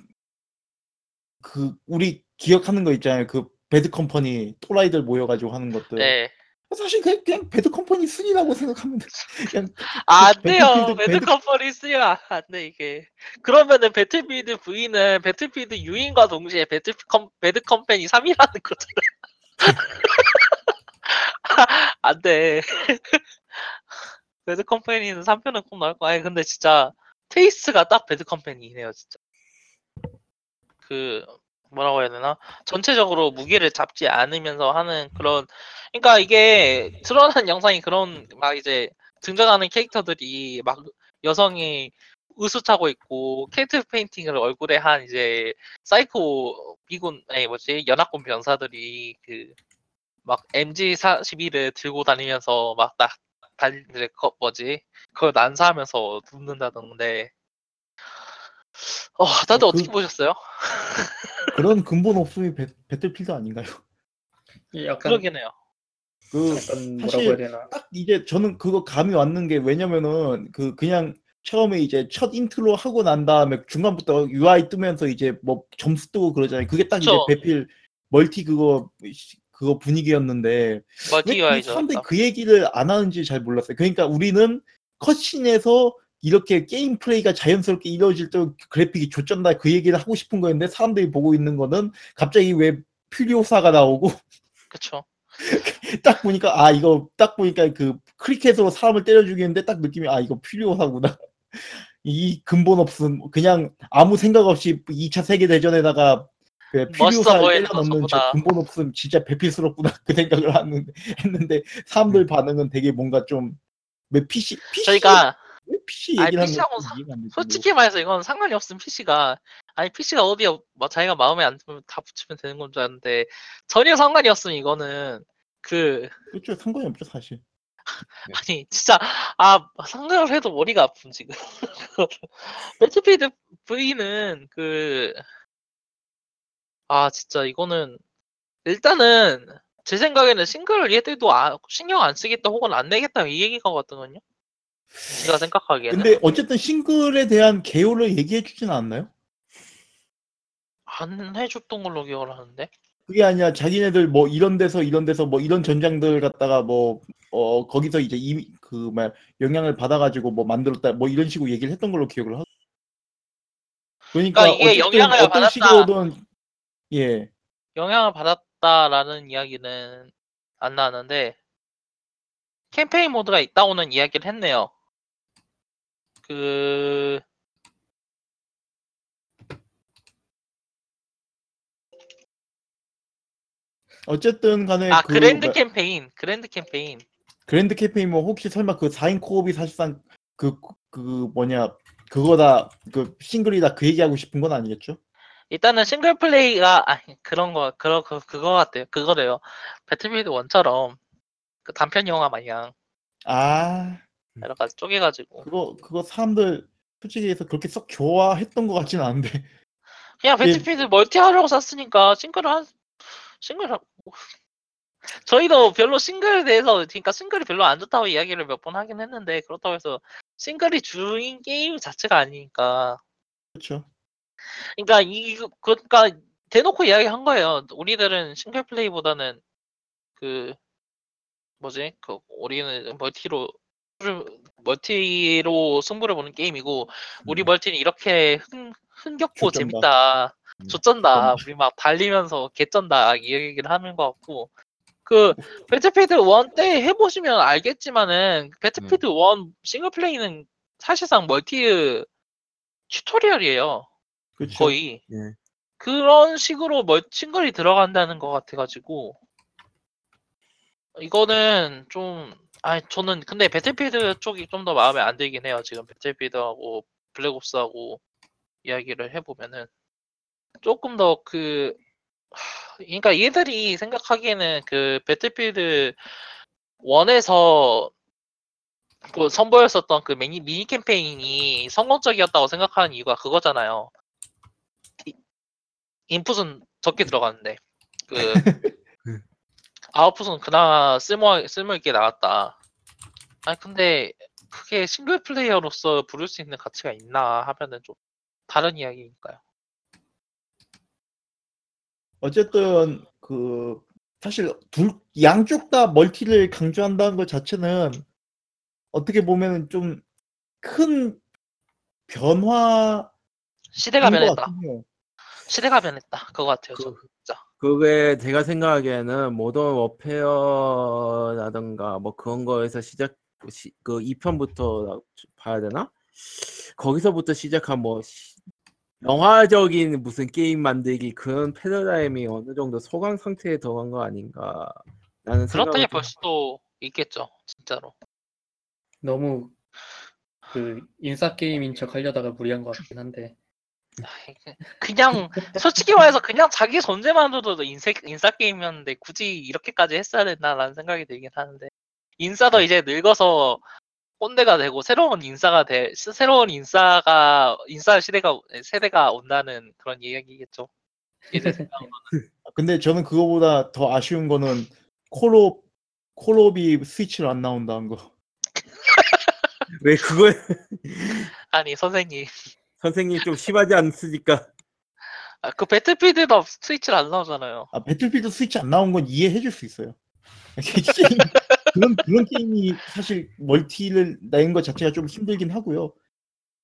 그 우리 기억하는 거 있잖아요 그 배드 컴퍼니 또라이들 모여가지고 하는 것들 네. 사실 그냥, 그냥 배드 컴퍼니 순이라고 생각하면 돼 그냥 아, 안그 돼요. 배틀 배틀- 컴퍼니 쓰면 안- 안 돼, 이게. 그러면은 배틀필드 V는 배틀필드 V임과 동시에 배틀 컴, 배드 컴퍼니 3이라는 거잖아. 안 돼. 배드 컴퍼니는 3편은 꼭 나올 거야. 아니, 근데 진짜 taste가 딱 배드 컴퍼니네요, 진짜. 그, 뭐라고 해야 되나? 전체적으로 무게를 잡지 않으면서 하는 그런, 그러니까 이게 드러난 영상이 그런, 막 이제 등장하는 캐릭터들이 막 여성이 의수차고 있고 캣 페인팅을 얼굴에 한 이제 사이코 미군 아니 뭐지 연합군 병사들이 그 막 MG 41을 들고 다니면서 막딱 달 이제 거 뭐지 그걸 난사하면서 눕는다던데 어 다들 어, 어, 그- 떻게 보셨어요? 그런 근본 없음이 배, 배틀필드 아닌가요? 약간 그러긴 해요. 그 약간 뭐라고 사실 해야 되나? 딱 이제 저는 그거 감이 왔는 게 왜냐면은 그 그냥 처음에 이제 첫 인트로 하고 난 다음에 중간부터 UI 뜨면서 이제 뭐 점수 뜨고 그러잖아요. 그게 딱 그쵸. 이제 배필 멀티 그거 그거 분위기였는데 멀티 왜 UI죠. 사람들이 그 얘기를 안 하는지 잘 몰랐어요. 그러니까 우리는 컷신에서 이렇게 게임 플레이가 자연스럽게 이루어질 때 그래픽이 좋쩐다 그 얘기를 하고 싶은 거였는데 사람들이 보고 있는 거는 갑자기 왜 퓨리오사가 나오고 그쵸. 딱 보니까 아 이거 딱 보니까 그 크리켓으로 사람을 때려 죽이는데 딱 느낌이 아 이거 퓨리오사구나. 이 근본 없음. 그냥 아무 생각 없이 2차 세계 대전에다가 그 보이는 때려 넣는 저. 근본 없음. 진짜 배필스럽구나 그 생각을 하는데 했는데 사람들 반응은 되게 뭔가 좀왜 PC PC 저희가 왜 PC 아니, 얘기를 하는 PC 하고 건지 사-. 솔직히 말해서 이건 상관이 없음 PC가. 아니 PC가 어디에 뭐 자기가 마음에 안 들면 다 붙이면 되는 건 줄 알았는데 전혀 상관이 없음 이거는. 그 그렇죠. 상관이 없죠 사실. 아니 진짜 아 상상을 해도 머리가 아픔 지금. 배틀필드 V는 그 아 진짜 이거는 일단은 제 생각에는 싱글 얘들도 아, 신경 안 쓰겠다 혹은 안 내겠다 이 얘기가 같거든요. 제가 생각하기에는. 근데 어쨌든 싱글에 대한 개요를 얘기해 주진 않나요? 안 해줬던 걸로 기억을 하는데 그게 아니라 자기네들 뭐 이런 데서 이런 데서 뭐 이런 전장들 갖다가 뭐 어 거기서 이제 이그말 영향을 받아가지고 뭐 만들었다 뭐 이런 식으로 얘기를 했던 걸로 기억을 하고 그러니까, 그러니까 이게 영향을 어떤 받았다. 식으로든 예 영향을 받았다라는 이야기는 안 나왔는데 캠페인 모드가 있다고는 이야기를 했네요. 그 어쨌든 간에 아, 그 그랜드 뭐- 캠페인, 그랜드 캠페인. 그랜드 캠페인 뭐 혹시 설마 그 4인 코업이 사실상 그 그 뭐냐 그거다 그 싱글이다 그 얘기하고 싶은 건 아니겠죠? 일단은 싱글 플레이가 아 그런 거 그런 그 그거 같아요. 그거래요. 배틀필드 1처럼 그 단편 영화 마냥 아 여러 가지 쪼개가지고 그거 그거 사람들 솔직히 해서 그렇게 썩 좋아했던 것 같지는 않은데 그냥 예. 배틀필드 멀티 하려고 샀으니까 싱글을 한 싱글 하 저희도 별로 싱글에 대해서 그러니까 싱글이 별로 안 좋다고 이야기를 몇 번 하긴 했는데 그렇다고 해서 싱글이 주인 게임 자체가 아니니까 그렇죠. 그러니까 이 이거- 그러니까 대놓고 이야기한 거예요. 우리들은 싱글 플레이보다는 그 뭐지 그 우리는 멀티로 멀티로 승부를 보는 게임이고 우리 음. 멀티는 이렇게 흥, 흥겹고. 재밌다. 음, 조쩐다. 우리 막 달리면서 개쩐다. 이 얘기를 하는 것 같고. 그 배틀필드 1 때 해보시면 알겠지만은 배틀필드 1 싱글 플레이는 사실상 멀티 tutorial이에요. 그렇죠. 거의 예. 그런 식으로 멀 싱글이 들어간다는 것 같아가지고 이거는 좀 아 저는 근데 배틀필드 쪽이 좀 더 마음에 안 들긴 해요. 지금 배틀필드하고 블랙옵스하고 이야기를 해보면은 조금 더 그 그러니까 얘들이 생각하기에는 그 배틀필드 1에서 그 선보였었던 그 미니, 미니 캠페인이 성공적이었다고 생각하는 이유가 그거잖아요. 이- 인풋은 적게 들어갔는데 그 아웃풋은 그나마 쓸모 쓸모 있게 나왔다. 아니 근데 그게 싱글 플레이어로서 부를 수 있는 가치가 있나 하면은 좀 다른 이야기니까요. 어쨌든 그 사실 둘 양쪽 다 멀티를 강조한다는 것 자체는 어떻게 보면 좀 큰 변화 시대가 변했다. 시대가 변했다. 그거 같아요. 그- 저는 진짜. 그게 제가 생각하기에는 모던 워페어라든가 뭐 그런 거에서 시작 시, 그 2편부터 봐야 되나? 거기서부터 시작한 뭐 시- 영화적인 무슨 게임 만들기 그런 패러다임이 어느 정도 소강 상태에 들어간 거 아닌가 라는 그렇다니 생각이 볼 수도 있겠죠. 진짜로. 너무 그 인싸 게임인 척 하려다가 무리한 것 같긴 한데 그- 그냥 솔직히 말해서 그냥 자기 존재만으로도 인사 인싸 게임이었는데 굳이 이렇게까지 했어야 됐나라는 생각이 들긴 하는데 인싸도 이제 늙어서 꼰대가 되고 새로운 인싸가 돼 새- 새로운 인싸가 인싸 시대가 세대가 온다는 그런 이야기겠죠. 근데 저는 그거보다 더 아쉬운 거는 콜옵 콜옵이 스위치로 안 나온다는 거. 왜 그걸 아니 선생님 선생님 좀 심하지 않습니까? 아, 그 배틀필드도 스위치를 안 나오잖아요. 아, 배틀필드 스위치 안 나온 건 이해해 줄 수 있어요. 게임, 그런 그런 게임이 사실 멀티를 내는 것 자체가 좀 힘들긴 하고요.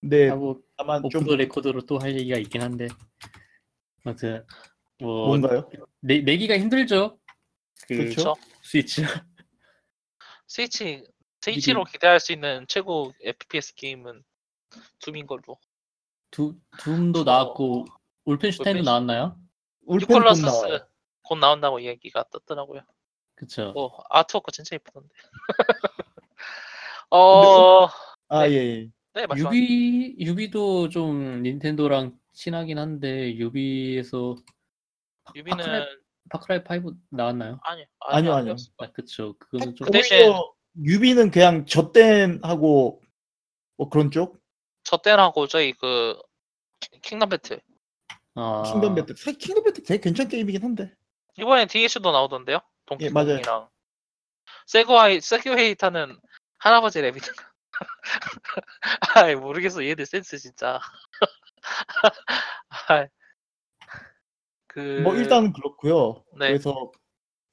근데 하고 다만 좀 오프 더 레코드로 또 할 얘기가 있긴 한데 아무튼 뭐 뭔가요? 내, 내기가 힘들죠. 그 그렇죠. 스위치 스위치 스위치로 기대할 수 있는 최고 FPS 게임은 둠인 걸로. 두 Doom도 나왔고 Wolfenstein도 Wolfenst- 나왔나요? Wolfen 곧 New Colossus 나와요. 곧 나온다고 이야기가 떴더라고요. 그쵸. 어, artwork 진짜 예쁘던데. 어, 아 예. 예. 네, 말씀. 유비 유비도 좀 닌텐도랑 친하긴 한데 유비에서 유비는 Far Cry, Far Cry 5 나왔나요? 아니, 아니요, 아니요. 아 그쵸. 그거는 좀 그 대신- 오히려 유비는 그냥 저댄하고 뭐 그런 쪽 저댄하고 저희 그 Kingdom Battle 아, Kingdom Battle. 사실 Kingdom Battle 되게 괜찮은 게임이긴 한데. 이번에 DLC도 나오던데요? 예. Donkey Kong이랑 Segway Segway 타는 할아버지 Rabbid. 아이 모르겠어 얘들 센스 진짜. 아이, 그 뭐 일단은 그렇고요. 네. 그래서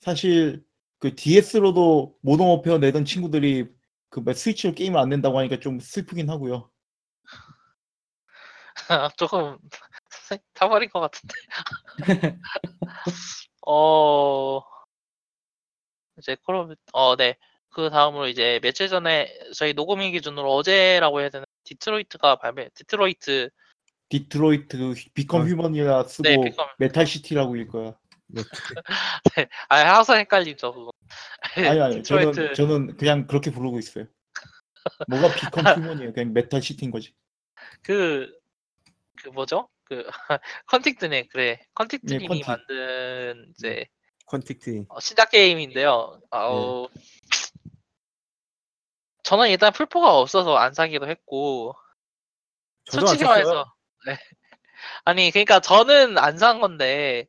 사실 그 DS로도 Modern Warfare 내던 친구들이 그뭐 스위치로 게임을 안 낸다고 하니까 좀 슬프긴 하고요. 조금 타버린 것 같은데. 어 이제 Call of 어 네. 그 다음으로 이제 며칠 전에 저희 녹음일 기준으로 어제라고 해야 되나 디트로이트가 발매 디트로이트 디트로이트 Become 어. Human이라 쓰고 네, Become. Metal City라고 일 거야. 아 항상 헷갈리죠 그거. 아니 아니 저는 디트로이트 저는 그냥 그렇게 부르고 있어요. 뭐가 Become Human이에요? 그냥 Metal City인 거지. 그, 그 뭐죠? 그 Quantic네 그래 Quantic Dream이 Quantic. 만든 이제 Quantic 어, 신작 게임인데요. 어, 저는 일단 플포가 없어서 안 사기도 했고 저도 솔직히 샀어요. 말해서 네. 아니 그러니까 저는 안 산 건데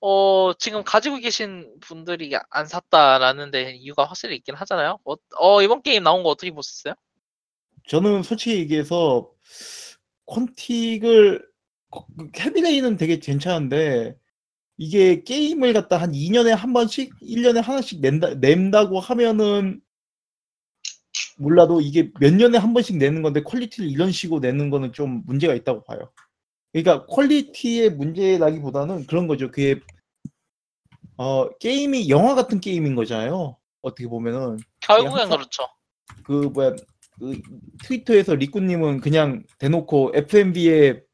어 지금 가지고 계신 분들이 안 샀다라는 데 이유가 확실히 있긴 하잖아요. 어, 어, 이번 게임 나온 거 어떻게 보셨어요? 저는 솔직히 얘기해서 Quantic을 Heavy Rain은 되게 괜찮은데 이게 게임을 갖다 한 2년에 한 번씩 1년에 하나씩 낸다, 낸다고 하면은 몰라도 이게 몇 년에 한 번씩 내는 건데 quality를 이런 식으로 내는 거는 좀 문제가 있다고 봐요. 그러니까 퀄리티의 문제라기보다는 그런 거죠. 그게 어 게임이 영화 같은 게임인 거잖아요. 어떻게 보면은 결국엔 그렇죠. 그 뭐야 그 트위터에서 리꾸님은 그냥 대놓고 FMV의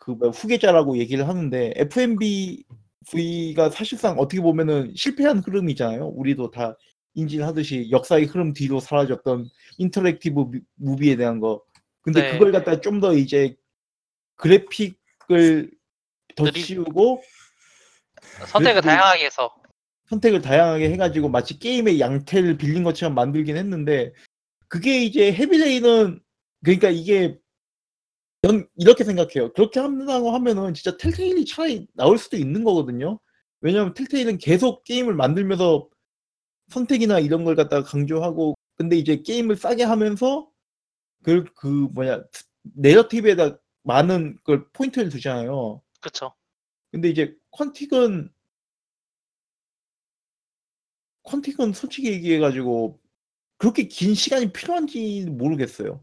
그 후계자라고 얘기를 하는데 FMV가 사실상 어떻게 보면은 실패한 흐름이잖아요. 우리도 다 인지를 하듯이 역사의 흐름 뒤로 사라졌던 interactive mo- movie에 대한 거. 근데 네. 그걸 갖다 좀 더 이제 그래픽을 더 느리- 씌우고 선택을 다양하게 해서 선택을 다양하게 해가지고 마치 게임의 양태를 빌린 것처럼 만들긴 했는데 그게 이제 Heavy Rain은 그러니까 이게 전 이렇게 생각해요. 그렇게 한다고 하면은 진짜 Telltale이 차라리 나올 수도 있는 거거든요. 왜냐하면 Telltale은 계속 게임을 만들면서 선택이나 이런 걸 갖다가 강조하고 근데 이제 게임을 싸게 하면서 그, 그 뭐냐 내러티브에다 많은 걸 포인트를 두잖아요. 그쵸. 근데 이제 퀀틱은 퀀틱은 솔직히 얘기해 가지고 그렇게 긴 시간이 필요한지 모르겠어요.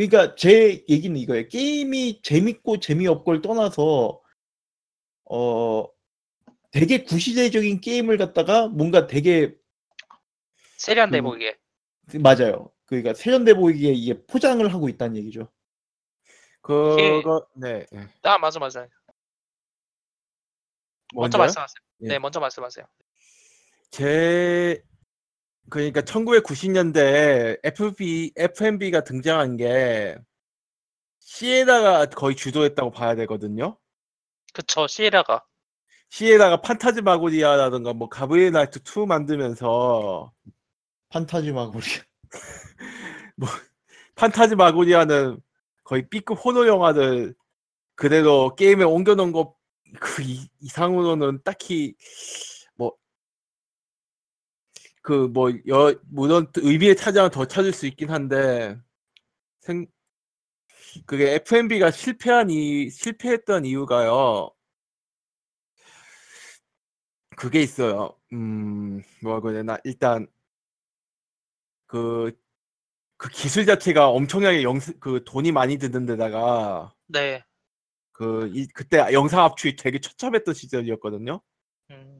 그러니까 제 얘기는 이거예요. 게임이 재밌고 재미없고를 떠나서 어 되게 구시대적인 게임을 갖다가 뭔가 되게 세련돼 그- 보이게. 맞아요. 그러니까 세련돼 보이게 이게 포장을 하고 있다는 얘기죠. 그거 네. 네. 아 맞아 맞아. 먼저 먼저요? 말씀하세요. 예. 네 먼저 말씀하세요. 제 그러니까 1990년대 FB FMB가 등장한 게 시에다가 거의 주도했다고 봐야 되거든요. 그쵸 시에라가 시에다가 판타즈마고리아라든가 뭐 가브리엘 나이트 2 만들면서 판타지마고리. 판타즈마고리아는 거의 B급 호러 영화를 그대로 게임에 옮겨놓은 거 그 이상으로는 딱히 뭐 그뭐 여 물론 의미의 차장을 더 찾을 수 있긴 한데 생 그게 FMB가 실패한 이 실패했던 이유가요. 그게 있어요. 음 뭐라고 해야 되나 일단 그 그 기술 자체가 엄청나게 영, 그 돈이 많이 드는 데다가 네. 그 이, 그때 영상 압축이 되게 처참했던 시절이었거든요. 음,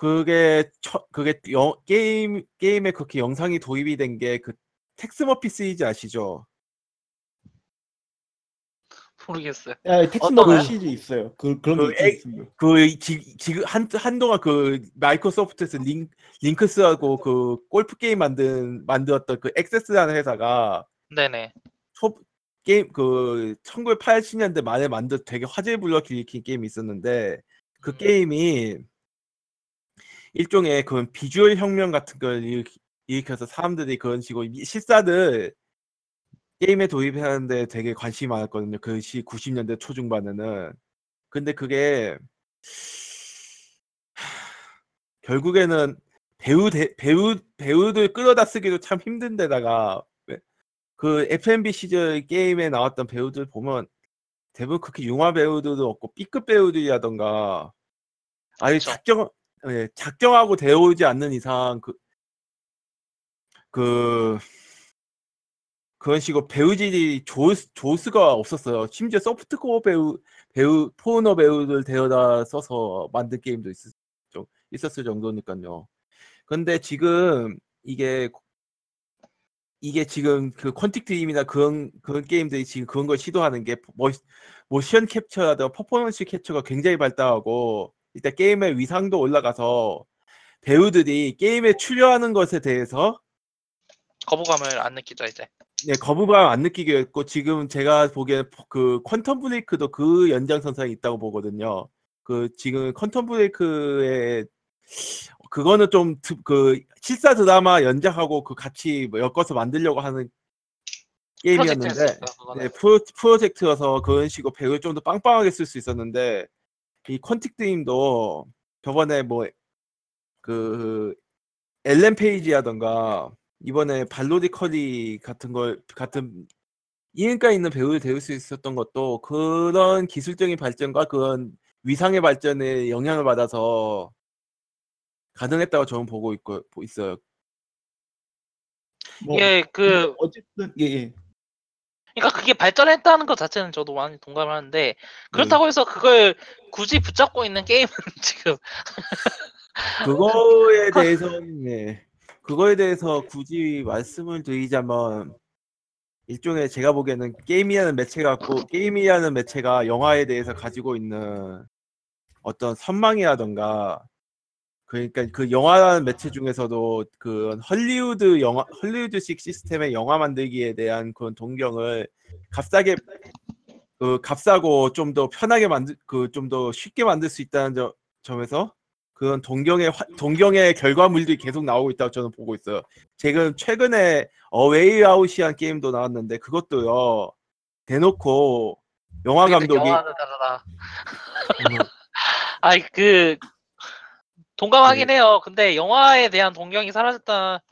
그게 처, 그게 영, 게임 게임에 그렇게 영상이 도입이 된 게 그 Tex Murphy 시리즈 아시죠? 모르겠어요. 아, Tex Mur 어떤가요? 시리즈 있어요. 그 그런 그게 있긴 에- 있습니다. 그 지, 지금 한 한동안 그 마이크로소프트에서 Lin- Links하고 그 골프 게임 만든 만들었던 그 Access라는 회사가 네네. 초 게임 그 1980년대 말에 만든 되게 화제를 불러 일으킨 게임이 있었는데 그 음. 게임이 일종의 그런 비주얼 혁명 같은 걸 일으키, 일으켜서 사람들이 그런 식으로 이- 실사를 게임에 도입하는데 되게 관심이 많았거든요. 그 시 90년대 초중반에는. 근데 그게 결국에는 배우 대, 배우 배우들 끌어다 쓰기도 참 힘든 데다가 왜- 그 FMB 시절 게임에 나왔던 배우들 보면 대부분 그렇게 융화 배우들도 없고 B급 배우들이라던가 아예 그쵸. 작정 예, 작정하고 데려오지 않는 이상 그, 그 그런 식으로 배우질이 좋을 수가 없었어요. 심지어 소프트코어 배우 배우 포너 배우들 데려다 써서 만든 게임도 있었, 좀 있었을 정도니까요. 근데 지금 이게 이게 지금 그 퀀틱 드림이나 그런 그런 게임들이 지금 그런 걸 시도하는 게 모, 모션 캡처라든가 퍼포먼스 캡처가 굉장히 발달하고 일단 게임의 위상도 올라가서 배우들이 게임에 출연하는 것에 대해서 거부감을 안 느끼죠 이제. 네, 거부감 안 느끼게 했고 지금 제가 보기에 그 퀀텀 브레이크도 그 연장선상에 있다고 보거든요. 그 지금 퀀텀 브레이크의 그거는 좀 그 실사 드라마 연작하고 그 같이 뭐 엮어서 만들려고 하는 게임이었는데 프로젝트였어요, 그거는. 네, 프로, 프로젝트여서 그런 식으로 배우 를 좀 더 빵빵하게 쓸 수 있었는데 이 퀀틱 드림도 저번에 뭐그 엘렌 페이지라던가 이번에 발로디 커리 같은 걸 같은 이인가 있는 배우를 데울 수 있었던 것도 그런 기술적인 발전과 그런 위상의 발전에 영향을 받아서 가능했다고 저는 보고 있고 있어요. 뭐 예, 그 어쨌든 예, 예. 그러니까 그게 발전했다는 것 자체는 저도 많이 동감을 하는데 음. 그렇다고 해서 그걸 굳이 붙잡고 있는 게임은 지금 그거에 대해서는 네. 그거에 대해서 굳이 말씀을 드리자면 일종의 제가 보기에는 게임이라는 매체가 갖고 게임이라는 매체가 영화에 대해서 가지고 있는 어떤 선망이라던가 그러니까 그 영화라는 매체 중에서도 그 헐리우드 영화 헐리우드식 시스템의 영화 만들기에 대한 그런 동경을 값싸게 그 값싸고 좀 더 편하게 만들 그 좀 더 쉽게 만들 수 있다는 점, 점에서 그런 동경의 화- 동경의 결과물들이 계속 나오고 있다고 저는 보고 있어요. 지금 최근에 어웨이 아웃이란 게임도 나왔는데 그것도요 대놓고 영화 감독이. 음, 아이 그 동감하긴 네. 해요. 근데 영화에 대한 동경이 사라졌다.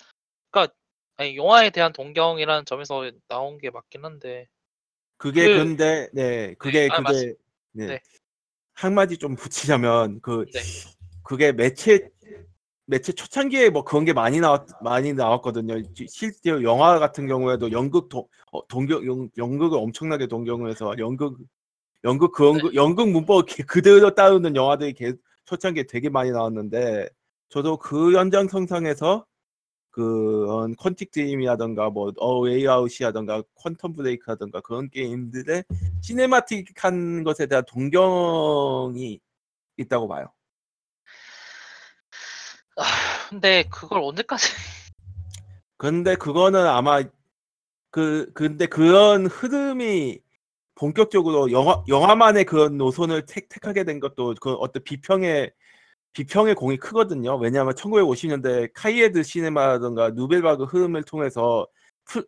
그러니까 아니, 영화에 대한 동경이라는 점에서 나온 게 맞긴 한데. 그게 그- 근데 네 그게 아, 그게 네. 네. 한 마디 좀 붙이자면 그 네. 그게 매체 매체 초창기에 뭐 그런 게 많이 나왔 많이 나왔거든요. 지- 실제 영화 같은 경우에도 연극 동 어, 동경 연, 연극을 엄청나게 동경을 해서 연극 연극 그 연극, 연극 문법 그- 그대로 따르는 영화들이 개, 초창기에 되게 많이 나왔는데 저도 그 연장선상에서 그 Quantic Dream이라던가 뭐 A Way Out이라던가 Quantum Break라던가 그런 게임들의 cinematic한 것에 대한 동경이 있다고 봐요. 아, 근데 그걸 언제까지 근데 그거는 아마 그 근데 그런 흐름이 본격적으로 영화 영화만의 그런 노선을 택, 택하게 된 것도 그 어떤 비평의 비평의 공이 크거든요. 왜냐하면 1950년대 카이에드 시네마라든가 누벨바그 흐름을 통해서 프-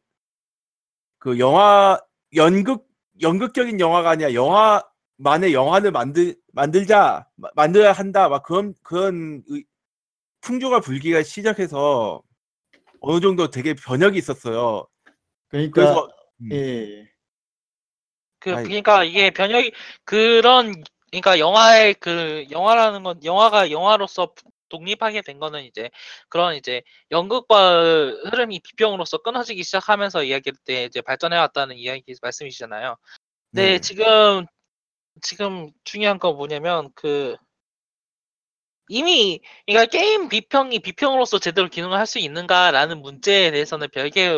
그 영화 연극 연극적인 영화가 아니라 영화만의 영화를 만들 만들자 마- 만들어야 한다 막 그런 그런 의- 풍조가 불기가 시작해서 어느 정도 되게 변혁이 있었어요. 그러니까 그래서 음. 예. 그 아니. 그러니까 이게 변형이 그런 그러니까 영화의 그 영화라는 건 영화가 영화로서 독립하게 된 거는 이제 그런 이제 연극과 흐름이 비평으로서 끊어지기 시작하면서 이야기할 때 이제 발전해 왔다는 이야기 말씀이시잖아요. 근데 네. 지금 지금 중요한 건 뭐냐면 그 이미 그러니까 게임 비평이 비평으로서 제대로 기능을 할 수 있는가라는 문제에 대해서는 별개의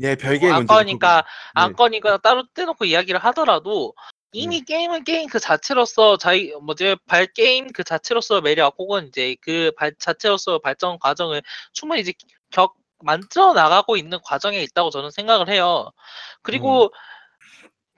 네, 별개의 뭐 문제죠. 안건이니까 네. 안건이거나 따로 떼놓고 이야기를 하더라도 이미 게임은 게임 그 자체로서 자기 뭐지 발 게임 그 자체로서 매력 혹은 이제 그 발 자체로서 발전 과정을 충분히 이제 격 만들어 나가고 있는 과정에 있다고 저는 생각을 해요. 그리고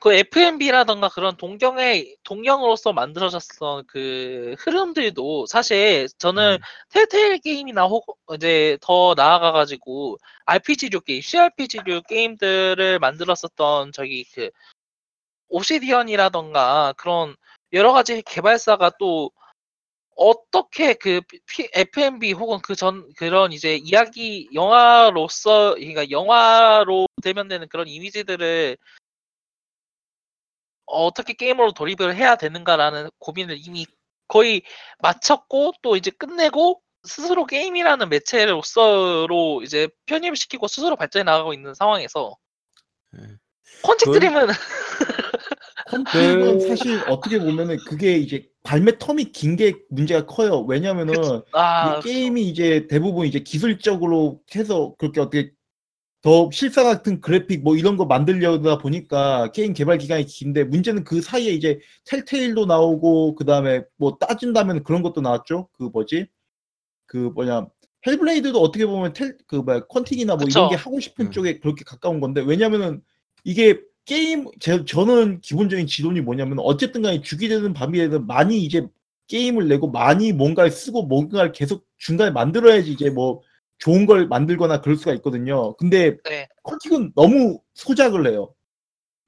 그 FMB라던가 그런 동경의 동경으로서 만들어졌던 그 흐름들도 사실 저는 음. 텔테일 게임이나 혹 이제 더 나아가 가지고 RPG류 게임, CRPG류 게임들을 만들었었던 저기 그 오시디언이라던가 그런 여러 가지 개발사가 또 어떻게 그 FMB 혹은 그 전 그런 이제 이야기 영화로서 그러니까 영화로 대면되는 그런 이미지들을 어떻게 게임으로 돌입을 해야 되는가라는 고민을 이미 거의 마쳤고 또 이제 끝내고 스스로 게임이라는 매체로서로 이제 편입을 시키고 스스로 발전해 나가고 있는 상황에서 네. 그건- Dream은 Quantic은 그- 사실 어떻게 보면은 그게 이제 발매 term이 긴 게 문제가 커요. 왜냐면은 아 이 게임이 이제 대부분 이제 기술적으로 해서 그렇게 어떻게 더 실사 같은 그래픽 뭐 이런 거 만들려다 보니까 게임 개발 기간이 긴데 문제는 그 사이에 이제 텔테일도 나오고 그 다음에 뭐 따진다면 그런 것도 나왔죠. 그 뭐지? 그 뭐냐 헬블레이드도 어떻게 보면 텔그 뭐야 퀀틱이나 뭐 이런 그쵸. 게 하고 싶은 음. 쪽에 그렇게 가까운 건데 왜냐면은 이게 게임 제, 저는 기본적인 지론이 뭐냐면 어쨌든 간에 주기되든 밤이 되든 많이 이제 게임을 내고 많이 뭔가를 쓰고 뭔가를 계속 중간에 만들어야지 이제 뭐 좋은 걸 만들거나 그럴 수가 있거든요. 근데 네. 컨틱은 너무 소작을 해요.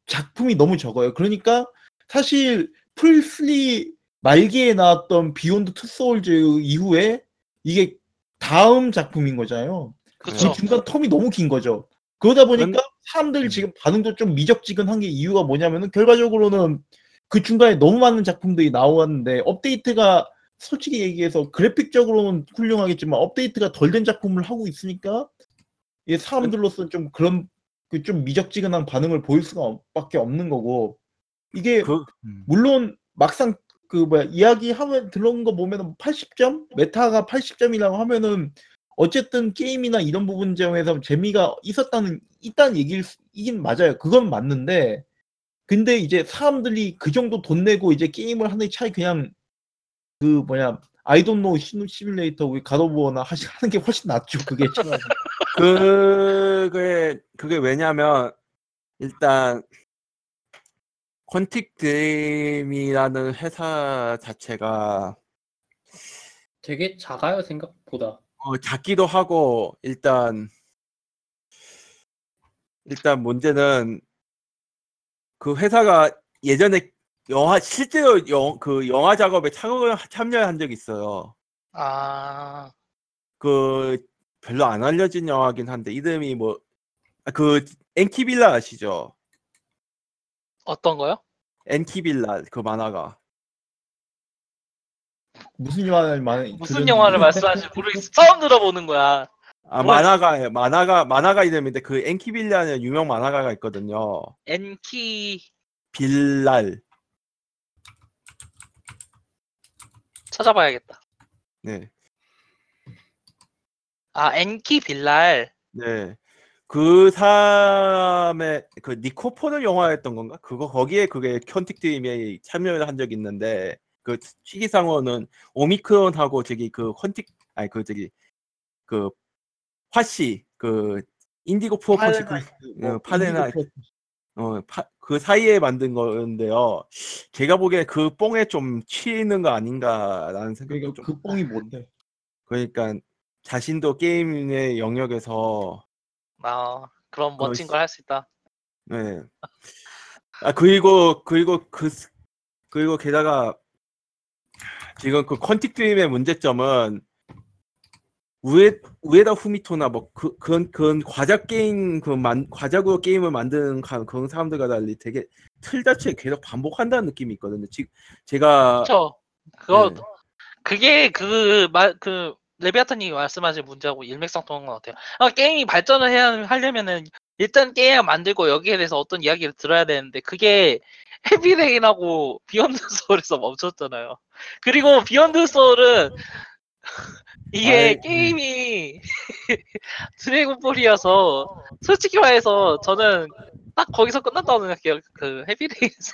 작품이 너무 적어요. 그러니까 사실 플3 말기에 나왔던 Beyond Two Souls 이후에 이게 다음 작품인 거잖아요. 그쵸. 그 중간 term이 너무 긴 거죠. 그러다 보니까 사람들 음. 지금 반응도 좀 미적지근한 게 이유가 뭐냐면은 결과적으로는 그 중간에 너무 많은 작품들이 나왔는데 업데이트가 솔직히 얘기해서 그래픽적으로는 훌륭하겠지만 업데이트가 덜 된 작품을 하고 있으니까 이 사람들로서 좀 그런 그 좀 미적지근한 반응을 보일 수가 없- 밖에 없는 거고 이게 그 음. 물론 막상 그 뭐야 이야기 하면 들어온 거 보면은 80점 메타가 80점이라고 하면은 어쨌든 게임이나 이런 부분 점에서 재미가 있었다는 있다는 얘기일 수- 이긴 맞아요 그건 맞는데 근데 이제 사람들이 그 정도 돈 내고 이제 게임을 하는 차이 그냥 그 뭐냐 아이돈노 시뮬레이터 우리 가도부어나 하는 게 훨씬 낫죠 그게 차라리. 그게 그게 왜냐면 일단 Quantic Dream이라는 회사 자체가 되게 작아요 생각보다. 어, 작기도 하고 일단 일단 문제는 그 회사가 예전에 영화 실제로 영, 그 영화 작업에 참여, 참여한 적이 있어요. 아, 그 별로 안 알려진 영화긴 한데 이름이 뭐그 엔키빌라 아시죠? 어떤 거요? 엔키빌라 그 만화가 무슨 영화를 말 무슨 영화를 말씀하시는지 모르겠어. 처음 들어보는 거야. 아 뭐야? 만화가 만화가 만화가 이름인데 그 엔키빌라는 유명 만화가가 있거든요. 엔키 빌랄 찾아봐야겠다. 네. 아, 엔키 빌랄. 네. 그 사람의 그 니코포는 영화였던 건가? 그거 거기에 그게 드림에 참여를 한 적이 있는데 그 시기상어는 오미크론하고 저기 그 컨틱 아니 그 저기 그 화씨 그 인디고 프로퍼시 그 어, 파데나 어, 파, 그 사이에 만든 건데요. 제가 보기에 그 뽕에 좀 취해 있는 거 아닌가라는 생각이 그러니까 좀 그 뽕이 뭔데 그러니까 자신도 게임의 영역에서 아, 그런 멋진 그거 걸할 수 있다. 네. 아 그리고 그리고 그 스- 그리고 게다가 지금 그 퀀틱 드림의 문제점은 우에 우에다 후미토나 뭐 그 그런 그런 과자 게임 그만 과자구로 게임을 만드는 가- 그런 사람들과 달리 되게 틀 자체 계속 반복한다는 느낌이 있거든요. 지금 제가 그렇죠. 그거 네. 그게 그말그 레비아타님이 말씀하신 문제하고 일맥상통한 것 같아요. 아, 게임이 발전을 해야 하려면은 일단 게임을 만들고 여기에 대해서 어떤 이야기를 들어야 되는데 그게 Heavy Rain하고 Beyond Souls에서 멈췄잖아요. 그리고 Beyond Souls는 이게 아이, 음. 게임이 드래곤볼이어서 솔직히 말해서 저는 딱 거기서 끝났다고 생각해요. 그 Heavy Rain에서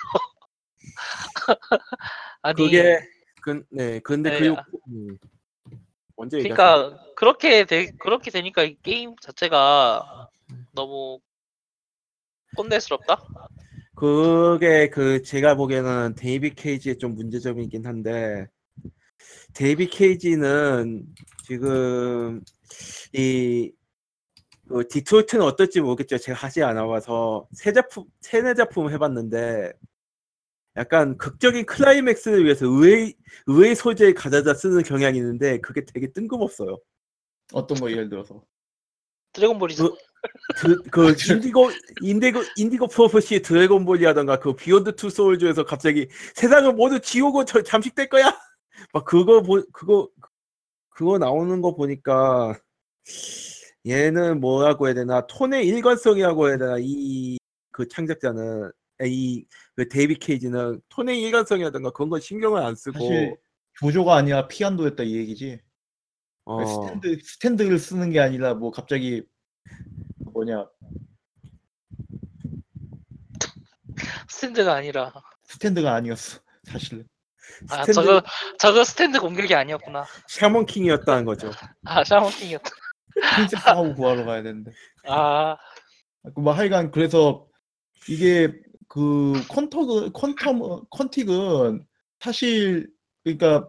아니 그게 그, 네 근데 네, 그리고 아. 음, 언제 얘기하세요? 그러니까 그렇게 돼 그렇게 되니까 이 게임 자체가 너무 꼰대스럽다. 그게 그 제가 보기에는 데이빗 케이지의 좀 문제점이긴 한데 데이빗 케이지는 지금 이 그 디트로이트는 어떨지 모르겠죠. 제가 하지 않아 봐서 세 작품 세네 작품 해봤는데 약간 극적인 클라이맥스를 위해서 의외 의외 소재를 가져다 쓰는 경향이 있는데 그게 되게 뜬금없어요. 어떤 거 예를 들어서 드래곤볼이죠. 그, 그 Indigo Indigo Indigo Prophecy의 드래곤볼이라던가 그 Beyond Two Souls에서 갑자기 세상은 모두 지우고 저 잠식될 거야. 막 그거 보 그거 그거 나오는 거 보니까 얘는 뭐라고 해야 되나? 톤의 일관성이라고 해야 되나? 이 그 창작자는 이 그 데이빗 케이지는 톤의 일관성이라던가 그런 건 신경을 안 쓰고 사실 조조가 아니라 피안도였다 이 얘기지. 어, 스탠드 스탠드를 쓰는 게 아니라 뭐 갑자기 뭐냐? 스탠드가 아니라. 스탠드가 아니었어 사실은 아 스탠드 저거 저거 스탠드 공격이 아니었구나. 샤먼 킹이었다는 거죠. 아 샤먼 킹이었다. Princess 하오 구하러 가야 되는데 아 뭐 하여간 그래서 이게 그 Quantum Quantic은 사실 그러니까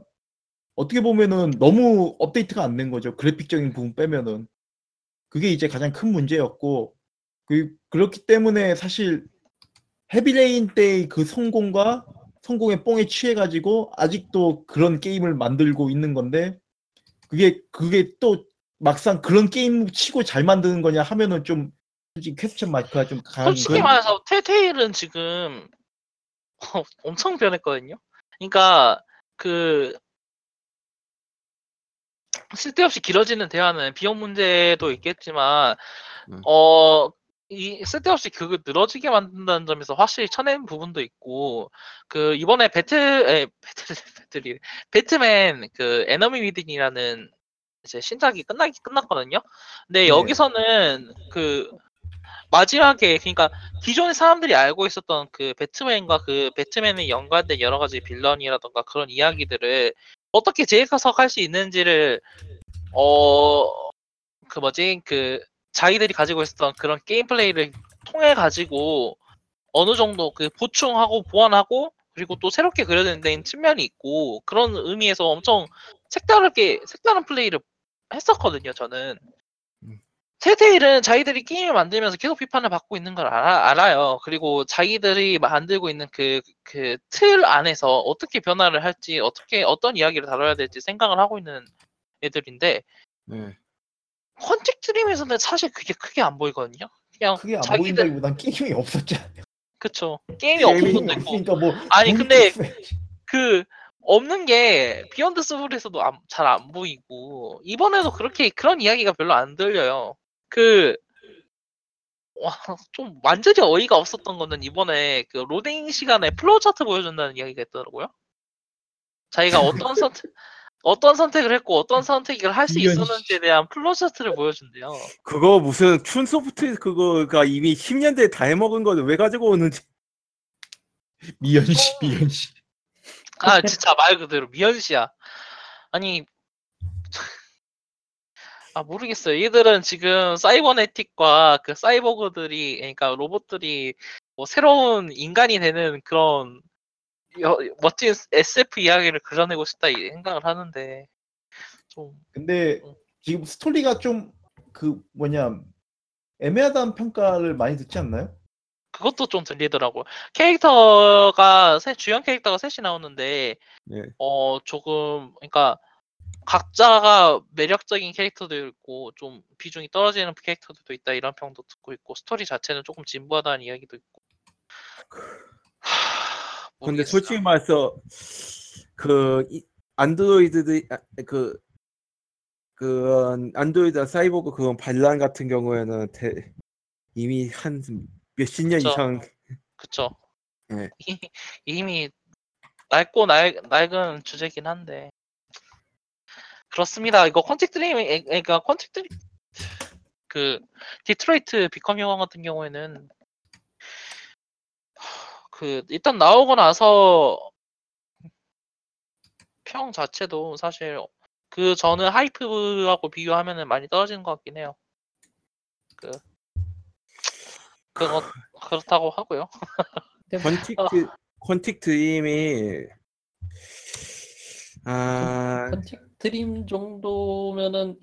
어떻게 보면은 너무 업데이트가 안 된 거죠 그래픽적인 부분 빼면은 그게 이제 가장 큰 문제였고 그 그렇기 때문에 사실 Heavy Rain 때의 그 성공과 성공의 뽕에 취해가지고 아직도 그런 게임을 만들고 있는 건데 그게 그게 또 막상 그런 게임 치고 잘 만드는 거냐 하면은 좀 솔직히 question mark가 좀 강한 솔직히 건- 말해서 Telltale은 지금 엄청 변했거든요. 그러니까 그 쓸데없이 길어지는 대화는 비용 문제도 있겠지만 음. 어 이 쓸데없이 그거 늘어지게 만든다는 점에서 확실히 쳐낸 부분도 있고 그 이번에 배틀 에 배틀 배틀이 배트맨 그 에너미 위든이라는 이제 신작이 끝나기 끝났거든요. 근데 네. 여기서는 그 마지막에 그러니까 기존의 사람들이 알고 있었던 그 배트맨과 그 배트맨에 연관된 여러 가지 빌런이라던가 그런 이야기들을 어떻게 재해석할 수 있는지를 어 그 뭐지 그 자기들이 가지고 있었던 그런 게임 플레이를 통해 가지고 어느 정도 그 보충하고 보완하고 그리고 또 새롭게 그려낸 측면이 있고 그런 의미에서 엄청 색다르게 색다른 플레이를 했었거든요 저는 음. 테테일은 자기들이 게임을 만들면서 계속 비판을 받고 있는 걸 알아, 알아 요. 그리고 자기들이 만들고 있는 그, 그 틀 안에서 어떻게 변화를 할지, 어떻게, 어떤 이야기를 다뤄야 될지 생각을 하고 있는 애들인데, 네. Quantic Dream에서는 사실 그게 크게 안 보이거든요. 그냥 크게 안 자기들, 보인다기보단 게임이 없었잖아요. 그쵸. 게임이 없는 것도 있고, 없으니까 뭐 아니, 근데. 그, 없는 게 Beyond Souls에서도 잘 안 보이고, 이번에도 그렇게 그런 이야기가 별로 안 들려요. 그, 와, 좀 완전히 어이가 없었던 거는 이번에 그 로딩 시간에 flow chart 보여준다는 이야기가 있더라고요. 자기가 어떤 선택, 어떤 선택을 했고 어떤 선택을 할 수 있었는지에 대한 flow chart를 보여준대요. 그거 무슨 Chunsoft 그거가 이미 10년 대에 다 해먹은 거를 왜 가지고 오는지 미연시 미연시. 아, 진짜 말 그대로 미연시야. 아니, 아, 모르겠어요. 얘들은 지금 cybernetic과 그 사이보그들이, 그러니까 로봇들이 뭐 새로운 인간이 되는 그런 여- 멋진 SF 이야기를 그려내고 싶다 이 생각을 하는데, 좀, 근데 응. 지금 스토리가 좀 그 뭐냐 애매하다는 평가를 많이 듣지 않나요? 그것도 좀 들리더라고요. 캐릭터가, 세- 주연 캐릭터가 셋이 나오는데, 네. 어, 조금, 그러니까, 각자가 매력적인 캐릭터도 있고, 좀 비중이 떨어지는 캐릭터들도 있다, 이런 평도 듣고 있고, 스토리 자체는 조금 진부하다는 이야기도 있고. 하, 근데. 솔직히 말해서 그 이- 안드로이드들 아, 그 그 안드로이드 사이보그 그런 반란 같은 경우에는 대- 이미 한 몇십 년 그쵸. 이상 그쵸. 네. 이- 이미 낡고 낡, 낡은 주제긴 한데. 그렇습니다. 이거 Quantic Dream, 에- 그러니까 Quantic Dream, 그, Detroit Become Human 같은 경우에는, 그, 일단 나오고 나서, 평 자체도 사실, 그 전에 hype하고 비교하면은 많이 떨어지는 것 같긴 해요. 그, 그거, 그렇다고 하고요. 근데 Quantic Quantic Dream이 아 Quantic Dream 정도면은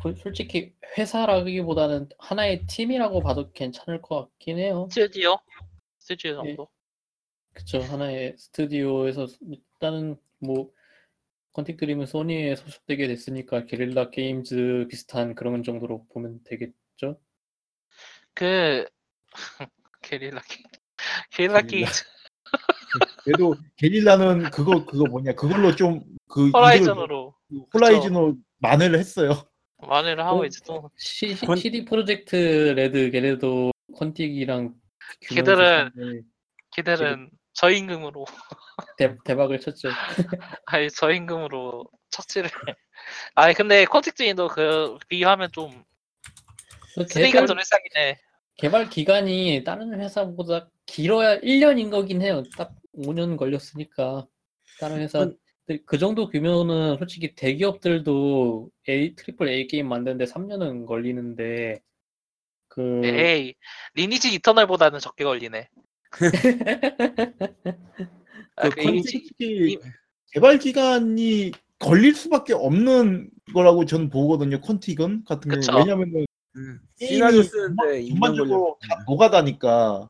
그 솔직히 회사라기보다는 하나의 팀이라고 봐도 괜찮을 것 같긴 해요. 스튜디오? 스튜디오 예. 정도? 그쵸 하나의 스튜디오에서 일단은 뭐 Quantic Dream은 소니에 소속되게 됐으니까 Guerrilla Games 비슷한 그런 정도로 보면 되겠죠. 그 Guerrilla 게 Guerrilla. Games 그래도 Guerrilla는 그거 그거 뭐냐 그걸로 좀 그 Horizon으로 Horizon으로 만회를 했어요. 만회를 하고 어? 이제 또 시, 시, 건- CD Projekt Red 걔네도 Quantic이랑 걔들은 비슷한데 걔들은 저임금으로. 대, 대박을 쳤죠. 아니 저임금으로 착취를 아니 근데 Quantic Dream도 그 비교하면 좀 그 쓰레기가 개별, 좀 일상이 네. 개발 기간이 다른 회사보다 길어야 1년인 거긴 해요. 딱 5년 걸렸으니까. 다른 회사 건- 근데 그 정도 규모는 솔직히 대기업들도 A triple A 게임 만드는데 3년은 걸리는데 그 에이 Lineage Eternal보다는 적게 걸리네 아, 그그 이- 개발 기간이 걸릴 수밖에 없는 거라고 저는 보거든요. Quantic은 같은 그쵸. 경우 왜냐면은 음, 게임이 시나리오 쓰는데 전반- 2년 전반적으로 다 걸려. 노가다니까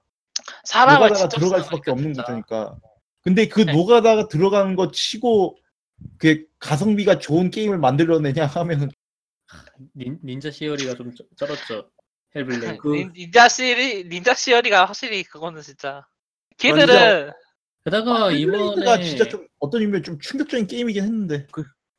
사람을 노가다가 들어갈 수밖에 거니까, 없는. 구조니까. 근데 그 네. 노가다가 들어가는 거 치고 그 가성비가 좋은 게임을 만들어내냐 하면은 닌, Ninja Theory가 좀 쩔- 쩔었죠. Hellblade. 그- 닌- 닌자 시리 Ninja Theory가 확실히 그거는 진짜 걔들은 게다가 Hellblade가 이번에 진짜 좀 어떤 의미로 좀 충격적인 게임이긴 했는데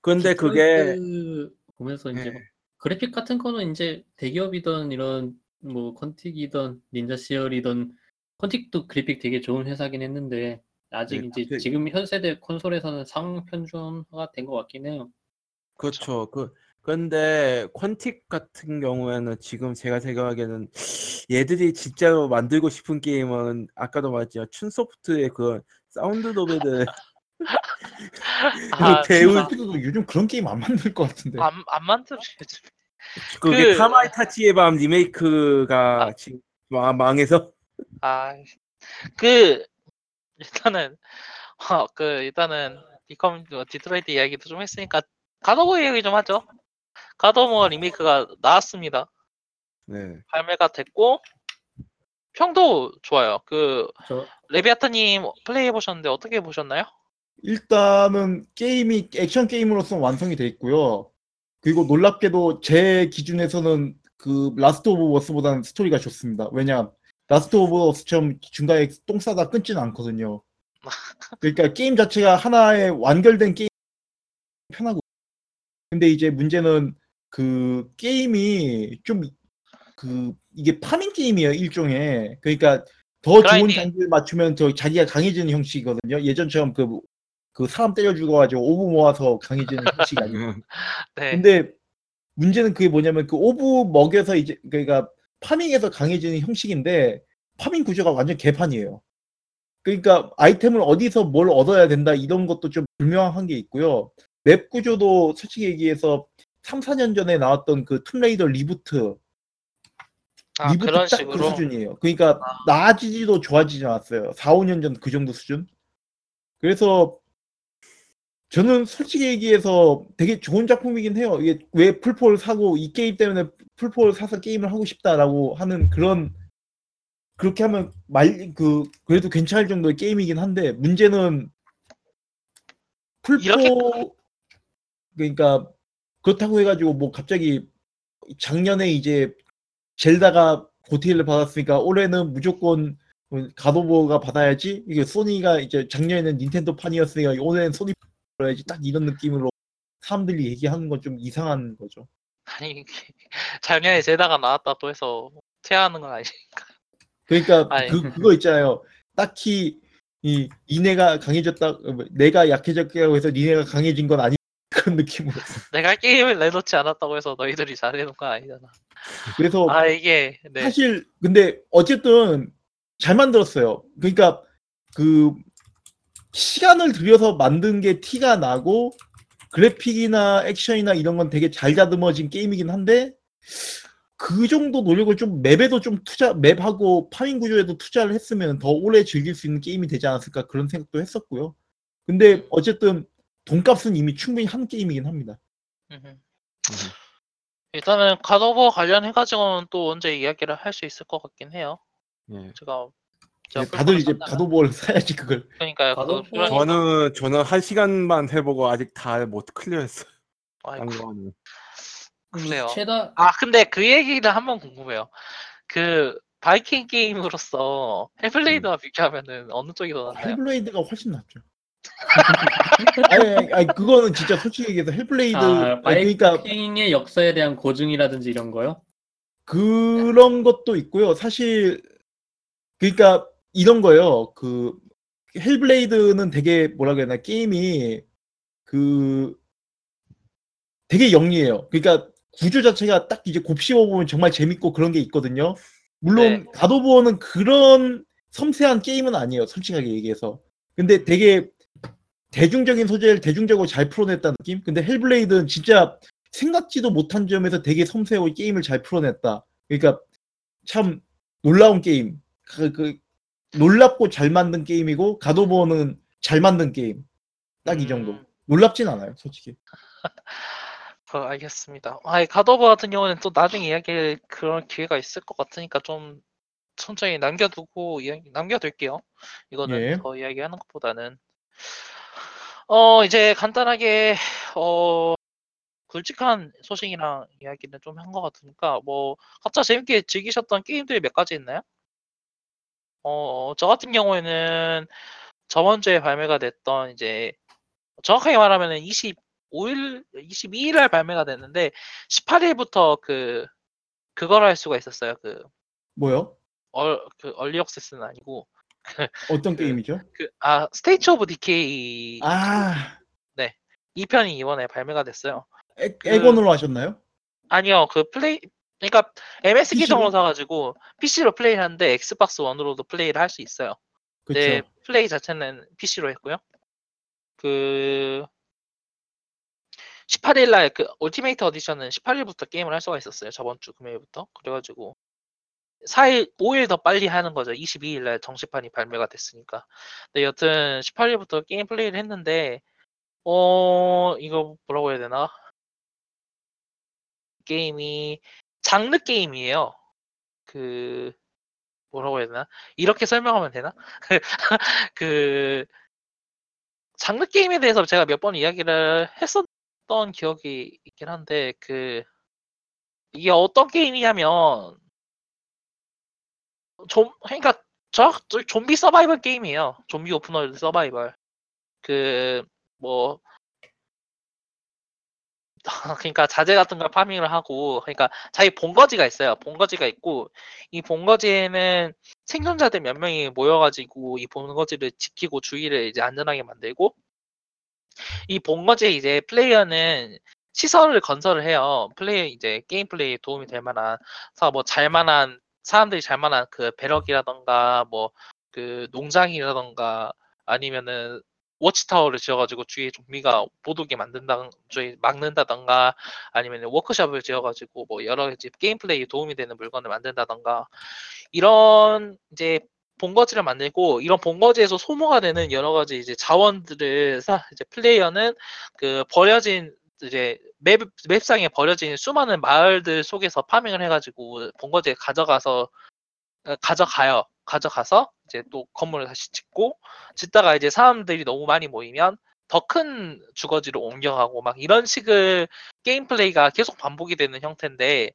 근데 그게 Detroit 보면서 이제 예. 막 그래픽 같은 거는 이제 대기업이든 이런 뭐 Quantic이던 Ninja Theory던 Quantic도 그래픽 되게 좋은 회사긴 했는데 아직 네, 이제 갑자기- 지금 현 세대 콘솔에서는 상향평준화가 된 것 같긴 해요. 그렇죠. 그 근데 Quantic 같은 경우에는 지금 제가 생각하기에는 얘들이 진짜로 만들고 싶은 게임은 아까도 말했지만 Chunsoft의 그 sound novel 아, 배우- 진짜 도 요즘 그런 게임 안 만들 것 같은데. 안, 안 만들어야지. 그게 그- 카마이타치의 밤 리메이크가 아. 지금 마- 망해서 아, 그 일단은 어, 그 일단은 비컴 Detroit 이야기도 좀 했으니까 God of War 이야기 좀 하죠. God of War 리메이크가 나왔습니다. 네. 발매가 됐고 평도 좋아요. 그 저 레비아탄님 플레이 해 보셨는데 어떻게 보셨나요? 일단은 게임이 액션 게임으로서 완성이 돼 있고요. 그리고 놀랍게도 제 기준에서는 그 Last of Us보다는 스토리가 좋습니다. 왜냐 Last of Us처럼 중간에 똥 싸다 끊지는 않거든요. 그러니까 게임 자체가 하나의 완결된 게임 편하고 근데 이제 문제는 그 게임이 좀 그 이게 farming 게임이에요 일종의 그러니까 더 좋은 grinding. 장비를 맞추면 더 자기가 강해지는 형식이거든요 예전처럼 그, 그 사람 때려 죽여가지고 orb 모아서 강해지는 형식이 아니고 네. 근데 문제는 그게 뭐냐면 그 orb 먹여서 이제 그러니까 farming해서 강해지는 형식인데 farming 구조가 완전 개판이에요. 그러니까 아이템을 어디서 뭘 얻어야 된다 이런 것도 좀 불명확한 게 있고요. 맵 구조도 솔직히 얘기해서 3, 4년 전에 나왔던 그 Tomb Raider reboot 아, reboot 그런 딱 그 식으로 수준이에요. 그러니까 아. 나아지지도 좋아지지 않았어요. 4, 5년 전 그 정도 수준. 그래서 저는 솔직히 얘기해서 되게 좋은 작품이긴 해요. 이게 왜 풀포를 사고 이 게임 때문에 풀포를 사서 게임을 하고 싶다라고 하는 그런 그렇게 하면 말 그 그래도 괜찮을 정도의 게임이긴 한데 문제는 풀포 이렇게- 그러니까 그렇다고 해가지고 뭐 갑자기 작년에 이제 젤다가 고티를 받았으니까 올해는 무조건 가도버가 받아야지 이게 소니가 이제 작년에는 닌텐도 판이었으니까 올해는 소니 받아야지 딱 이런 느낌으로 사람들이 얘기하는 건 좀 이상한 거죠. 아니 작년에 제다가 나왔다고 해서 퇴하는 건 아니니까. 그러니까 아니. 그 그거 있잖아요. 딱히 이 니네가 강해졌다, 내가 약해졌다고 해서 니네가 강해진 건 아니 그런 느낌으로. 내가 게임을 내놓지 않았다고 해서 너희들이 잘해놓은 건 아니잖아. 그래서 아 이게 네. 사실 근데 어쨌든 잘 만들었어요. 그러니까 그 시간을 들여서 만든 게 티가 나고 그래픽이나 액션이나 이런 건 되게 잘 다듬어진 게임이긴 한데 그 정도 노력을 좀 맵에도 좀 투자 맵하고 파밍 구조에도 투자를 했으면 더 오래 즐길 수 있는 게임이 되지 않았을까 그런 생각도 했었고요. 근데 어쨌든 돈값은 이미 충분히 한 게임이긴 합니다. 음흠. 일단은 God of War 관련해가지고는 또 언제 이야기를 할 수 있을 것 같긴 해요. 네. 제가 제가 근데 다들 이제. God of War를 사야지 그걸. 그러니까요. 그 God of War- 그러니까- 저는 저는 한 시간만 해보고 아직 다 못 클리어했어요. 아이고. 그래요. 최다 아 근데 그 얘기를 한번 궁금해요. 그 바이킹 게임으로서 Hellblade와 음. 비교하면은 어느 쪽이 더 낫나요? Hellblade가 훨씬 낫죠. 아니, 아니, 아니, 그거는 진짜 솔직히 얘기해서 Hellblade 아, 아니, 그러니까 바이킹의 역사에 대한 고증이라든지 이런 거요? 그런 것도 있고요. 사실 그러니까 이런 거예요. 그 Hellblade는 되게 뭐라 그래야 되나 게임이 그 되게 영리해요. 그러니까 구조 자체가 딱 이제 곱씹어 보면 정말 재밌고 그런 게 있거든요. 물론 네. God of War는 그런 섬세한 게임은 아니에요. 솔직하게 얘기해서. 근데 되게 대중적인 소재를 대중적으로 잘 풀어냈다는 느낌? 근데 Hellblade는 진짜 생각지도 못한 점에서 되게 섬세하고 게임을 잘 풀어냈다. 그러니까 참 놀라운 게임. 그, 그 놀랍고 잘 만든 게임이고 God of War는 잘 만든 게임. 딱 이 정도. 음. 놀랍진 않아요, 솔직히. 그 알겠습니다. 아, God of War 같은 경우는 또 나중에 이야기할 그런 기회가 있을 것 같으니까 좀 천천히 남겨두고 이야기 남겨둘게요. 이거는 예. 더 이야기하는 것보다는 어 이제 간단하게 어 굵직한 소식이랑 이야기를 좀한 것 같으니까 뭐 각자 재밌게 즐기셨던 게임들이 몇 가지 있나요? 어 저 같은 경우에는 저번 주에 발매가 됐던 이제 정확하게 말하면은 25일, 22일 날 발매가 됐는데 18일부터 그 그걸 할 수가 있었어요. 그 뭐요? 얼, 그 early access는 아니고 어떤 그- 게임이죠? 그 아 State of Decay 아 2편이 이번에 발매가 됐어요. 액, 그- 엑원으로 하셨나요? 아니요, 그 플레이 그러니까 MS PC 로? 계정으로 사가지고 PC로 플레이를 하는데 Xbox One으로도 플레이를 할 수 있어요. 그렇죠. 네, 플레이 자체는 PC로 했고요. 그 18일 날 그 Ultimate Edition은 18일부터 게임을 할 수가 있었어요. 저번 주 금요일부터. 그래가지고 4일, 5일 더 빨리 하는 거죠. 22일 날 정식판이 발매가 됐으니까. 근데 여튼 18일부터 게임 플레이를 했는데 어 이거 뭐라고 해야 되나? 게임이 장르 게임이에요. 그 뭐라고 해야 되나? 이렇게 설명하면 되나? 그 장르 게임에 대해서 제가 몇 번 이야기를 했었던 기억이 있긴 한데 그 이게 어떤 게임이냐면 좀 그러니까 저, 저 좀비 서바이벌 게임이에요. 좀비 open world 서바이벌. 그 뭐 그러니까 자재 같은 걸 farming을 하고 그러니까 자기 본거지가 있어요. 본거지가 있고 이 본거지에는 생존자들 몇 명이 모여가지고 이 본거지를 지키고 주위를 이제 안전하게 만들고 이 본거지에 이제 플레이어는 시설을 건설을 해요. 플레이 이제 게임 플레이에 도움이 될 만한 뭐 잘만한 사람들이 잘 만한 그 배럭이라던가 뭐 그 농장이라던가 아니면은 워치타워를 지어가지고 주위에 좀비가 못 오게 만든다, 저희 막는다던가 아니면 워크숍을 지어가지고 뭐 여러 가지 게임 플레이에 도움이 되는 물건을 만든다던가 이런 이제 본거지를 만들고 이런 본거지에서 소모가 되는 여러 가지 이제 자원들을 사 이제 플레이어는 그 버려진 이제 맵 맵상에 버려진 수많은 마을들 속에서 farming을 해가지고 본거지에 가져가서 어, 가져가요. 가져가서 이제 또 건물을 다시 짓고 짓다가 이제 사람들이 너무 많이 모이면 더 큰 주거지로 옮겨가고 막 이런 식의 게임 플레이가 계속 반복이 되는 형태인데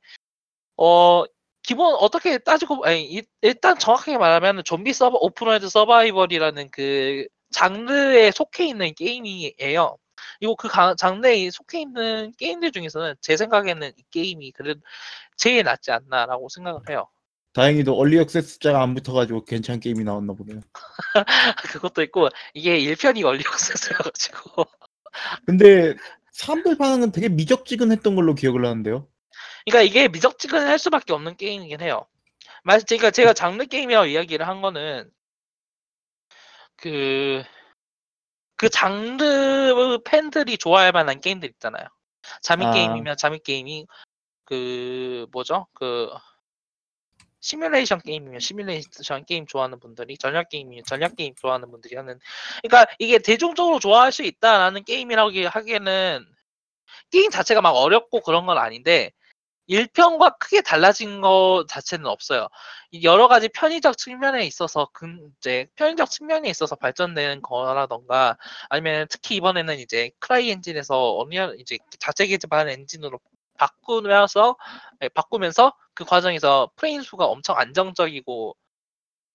어 기본 어떻게 따지고 아니 이- 일단 정확하게 말하면 좀비 서버 open world 서바이벌이라는 그 장르에 속해 있는 게임이에요. 이거 그 가- 장르에 속해 있는 게임들 중에서는 제 생각에는 이 게임이 그래도 제일 낫지 않나라고 생각을 해요. 다행히도 early access자가 안 붙어가지고 괜찮은 게임이 나왔나 보네요. 그것도 있고 이게 1편이 얼리 액세스여가지고 근데 사람들 반응은 되게 미적지근했던 걸로 기억을 하는데요. 그러니까 이게 미적지근할 수밖에 없는 게임이긴 해요. 말 그러니까 제가 장르 게임이라고 이야기를 한 거는 그, 그 장르 팬들이 좋아할 만한 게임들 있잖아요. 잠입 아. 게임이면 잠입 게임이 그 뭐죠? 그 시뮬레이션 게임이면 시뮬레이션 게임 좋아하는 분들이 전략 게임이면 전략 게임 좋아하는 분들이 하는 그러니까 이게 대중적으로 좋아할 수 있다라는 게임이라고 하기에는 게임 자체가 막 어렵고 그런 건 아닌데 1편과 크게 달라진 것 자체는 없어요. 이 여러 가지 편의적 측면에 있어서 그 이제 편의적 측면에 있어서 발전된 거라던가 아니면 특히 이번에는 이제 크라이 엔진에서 언리얼 이제 자체 개발 엔진으로 바꾸면서 예, 바꾸면서 그 과정에서 프레임 수가 엄청 안정적이고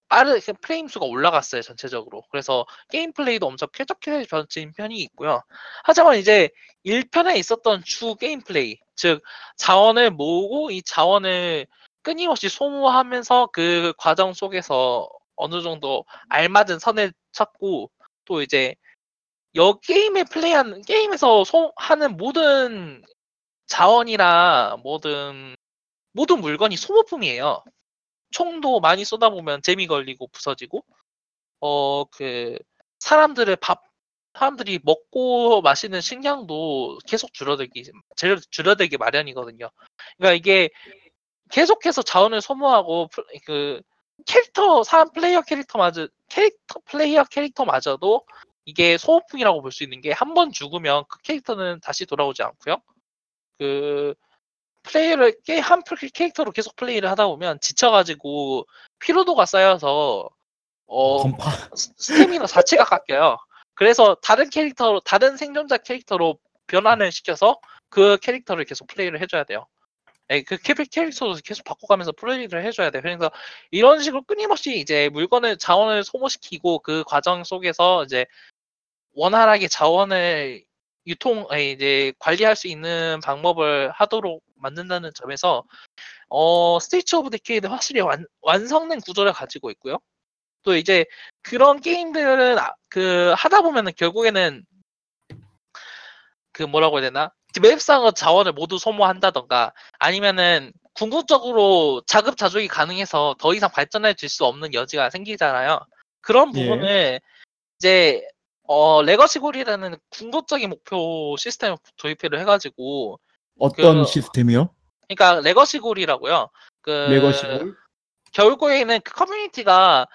빠르 그 프레임 수가 올라갔어요 전체적으로. 그래서 게임 플레이도 엄청 쾌적해진 편이 있고요. 하지만 이제 1편에 있었던 주 게임 플레이 즉 자원을 모으고 이 자원을 끊임없이 소모하면서 그 과정 속에서 어느 정도 알맞은 선을 찾고 또 이제 여 게임에 플레이하는 게임에서 소, 하는 모든 자원이나 모든 모든 물건이 소모품이에요. 총도 많이 쏘다 보면 jam이 걸리고 부서지고 어 그 사람들의 밥 사람들이 먹고 마시는 식량도 계속 줄어들기 줄- 줄어들기 마련이거든요. 그러니까 이게 계속해서 자원을 소모하고 플- 그 캐릭터 사람 플레이어 캐릭터마저 캐릭터 플레이어 캐릭터마저도 이게 소모품이라고 볼 수 있는 게 한 번 죽으면 그 캐릭터는 다시 돌아오지 않고요. 그 플레이를 게- 한 플- 캐릭터로 계속 플레이를 하다 보면 지쳐가지고 피로도가 쌓여서 어 건파. 스- 스태미너 자체가 깎여요. 그래서 다른 캐릭터로 다른 생존자 캐릭터로 변환을 시켜서 그 캐릭터를 계속 플레이를 해줘야 돼요. 예, 그 캐- 캐릭터도 계속 바꿔가면서 플레이를 해줘야 돼요. 그래서 이런 식으로 끊임없이 이제 물건을 자원을 소모시키고 그 과정 속에서 이제 원활하게 자원을 유통 아니, 이제 관리할 수 있는 방법을 하도록 만든다는 점에서 어 State of Decay 확실히 완, 완성된 구조를 가지고 있고요. 또 이제 그런 게임들은 아- 그 하다 보면은 결국에는 그 뭐라고 해야 되나 맵상의 자원을 모두 소모한다던가 아니면은 궁극적으로 자급자족이 가능해서 더 이상 발전해 줄수 없는 여지가 생기잖아요. 그런 예. 부분을 이제 어 legacy goal이라는 궁극적인 목표 시스템을 도입을 해가지고 어떤 그- 시스템이요? 그러니까 legacy goal이라고요. 그 legacy goal? 결국에는 그 커뮤니티가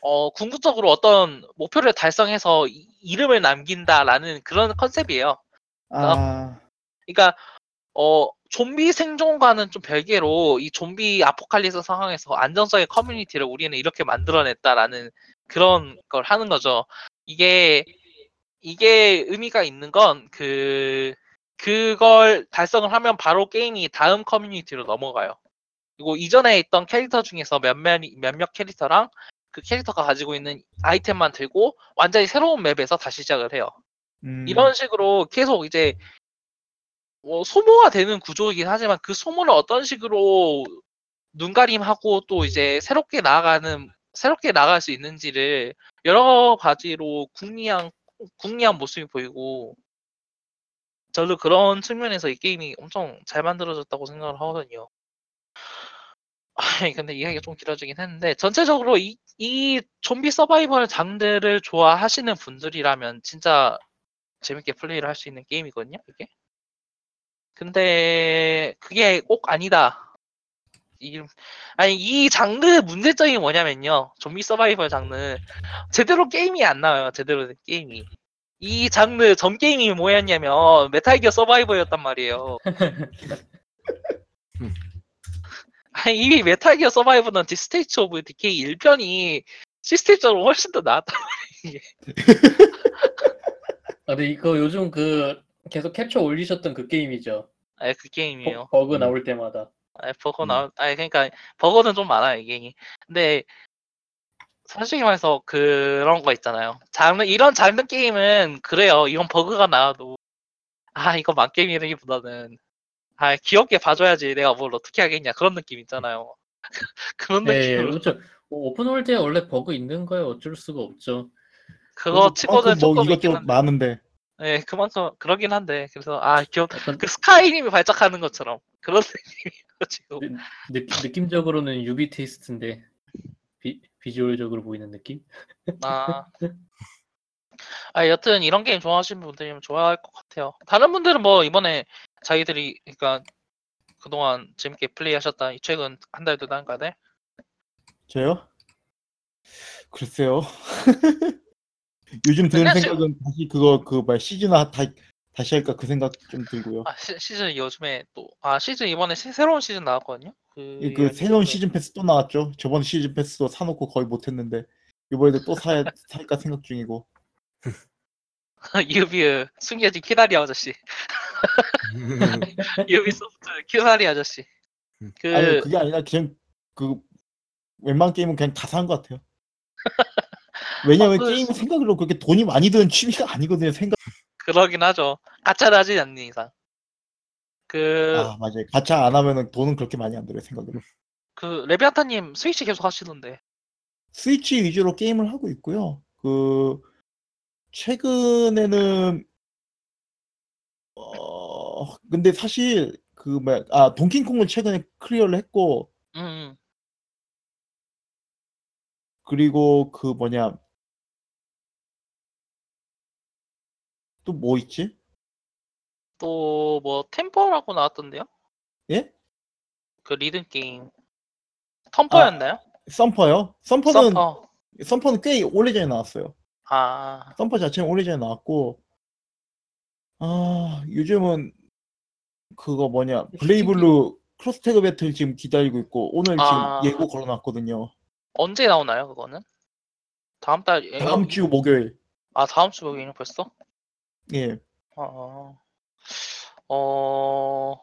어 궁극적으로 어떤 목표를 달성해서 이- 이름을 남긴다라는 그런 컨셉이에요. 아, 그러니까 어 좀비 생존과는 좀 별개로 이 좀비 아포칼립스 상황에서 안정적인 커뮤니티를 우리는 이렇게 만들어냈다라는 그런 걸 하는 거죠. 이게 이게 의미가 있는 건 그 그걸 달성을 하면 바로 게임이 다음 커뮤니티로 넘어가요. 그리고 이전에 있던 캐릭터 중에서 몇몇 몇몇 캐릭터랑 그 캐릭터가 가지고 있는 아이템만 들고 완전히 새로운 맵에서 다시 시작을 해요. 음, 이런 식으로 계속 이제 뭐 소모가 되는 구조이긴 하지만 그 소모를 어떤 식으로 눈가림하고 또 이제 새롭게 나아가는 새롭게 나갈 수 있는지를 여러 가지로 궁리한 궁리한 모습이 보이고 저도 그런 측면에서 이 게임이 엄청 잘 만들어졌다고 생각을 하거든요. 아니 근데 이야기가 좀 길어지긴 했는데 전체적으로 이, 이 좀비 서바이벌 장르를 좋아하시는 분들이라면 진짜 재밌게 플레이를 할 수 있는 게임이거든요, 이게. 근데 그게 꼭 아니다. 이, 아니 이 장르의 문제점이 뭐냐면요. 좀비 서바이벌 장르 제대로 게임이 안 나와요. 제대로 된 게임이. 이 장르 전 게임이 뭐였냐면 메탈 기어 서바이벌이었단 말이에요. 아니 이미 메탈 기어 서바이벌은 The State of Decay 1편이 시스템적으로 훨씬 더 나았다. 아, 근데 이거 요즘 그 계속 캡처 올리셨던 그 게임이죠. 아니 그 게임이에요. 버, 그 음. 나올 때마다. 아니, 버거 음. 나, 아니 그러니까 버거는 좀 많아요 이게. 근데 솔직히 말해서 그런 거 있잖아요. 장르 이런 장르 게임은 그래요. 이건 버그가 나와도 아 이거 만 게임이라기보다는 아 귀엽게 봐줘야지 내가 뭘 어떻게 하겠냐 그런 느낌 있잖아요. 그런 네, 느낌으로 그렇죠. open world에 원래 버그 있는 거에 어쩔 수가 없죠. 그거 치고는 뭐 조금 있긴 이것저것 한데. 많은데 네 그만큼 그러긴 한데 그래서 아 귀엽 약간 그 스카이님이 발작하는 것처럼 그런 느낌이에요 지금. 느, 느낌적으로는 유비 taste인데 비, 비주얼적으로 보이는 느낌? 아. 아, 여튼 이런 게임 좋아하시는 분들이면 좋아할 것 같아요. 다른 분들은 뭐 이번에 자기들이 그러니까 그동안 재밌게 플레이하셨다 이 최근 한달두 달간에 저요? 글쎄요. 요즘 드는 생각은 다시 그거 그뭐 시즌화 다, 다시 할까 그 생각 좀 들고요. 아, 시, 시즌 요즘에 또 아 시즌 이번에 새, 새로운 시즌 나왔거든요. 그, 이- 그 새로운 시즌 패스 또 나왔죠. 저번 시즌 패스도 사놓고 거의 못했는데 이번에도 또 사야 살까 생각 중이고. 유비 숨겨진 키다리 아저씨, 유비소프트 키다리 아저씨. 그 아니 그게 아니라 그냥 그 웬만한 게임은 그냥 다 산 것 같아요. 왜냐면 아, 그- 게임 생각 외로 그렇게 돈이 많이 드는 취미가 아니거든요. 생각. 그러긴 하죠. 가챠를 하지 않는 이상. 그, 아 맞아요. 가챠 안 하면은 돈은 그렇게 많이 안 들어요. 생각 외로. 그, 레비아타님 스위치 계속 하시던데. 스위치 위주로 게임을 하고 있고요. 그 최근에는 어 근데 사실 그 뭐야 아 동킹콩을 최근에 클리어를 했고 음, 음. 그리고 그 뭐냐 또 뭐 있지? 또, 뭐, 템퍼라고 나왔던데요? 예? 그 리듬 게임. Thumper였나요? 썸퍼요? 썸퍼는 썸퍼. 썸퍼는 꽤 오래전에 나왔어요. 아, Thumper 자체는 오래전에 나왔고 아 요즘은 그거 뭐냐 BlazBlue Cross Tag Battle 지금 기다리고 있고 오늘 아. 지금 예고 걸어놨거든요. 언제 나오나요, 그거는? 다음 달, 예, 다음 주 목요일. 아, 다음 주 목요일 벌써? 예. 어, 어,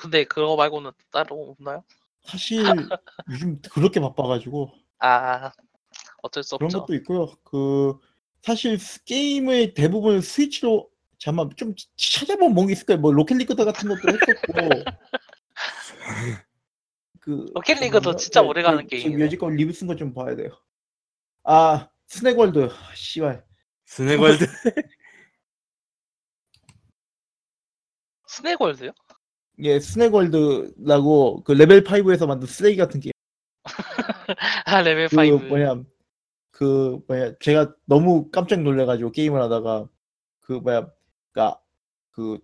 근데 그거 말고는 따로 없나요? 사실 요즘 그렇게 바빠가지고 아, 어쩔 수 그런 없죠. 것도 있고요. 그 사실 스- 게임의 대부분 스위치로 잠깐만 좀 찾아보면 뭔게 있을 거예요. 뭐 Rocket League 같은 것도 했었고 그 Rocket League도 잠깐만요. 진짜 네, 오래가는 게임이네. 여지껏 리뷰 쓴 거 좀 봐야 돼요. 아 Snack World 아, 씨발 Snack World Snack World요? 예 Snack World라고 그 레벨 5에서 만든 쓰레기 같은 게임. 아 레벨 그 5. 뭐냐 그 뭐냐 제가 너무 깜짝 놀래가지고 게임을 하다가 그 뭐야 그니까 그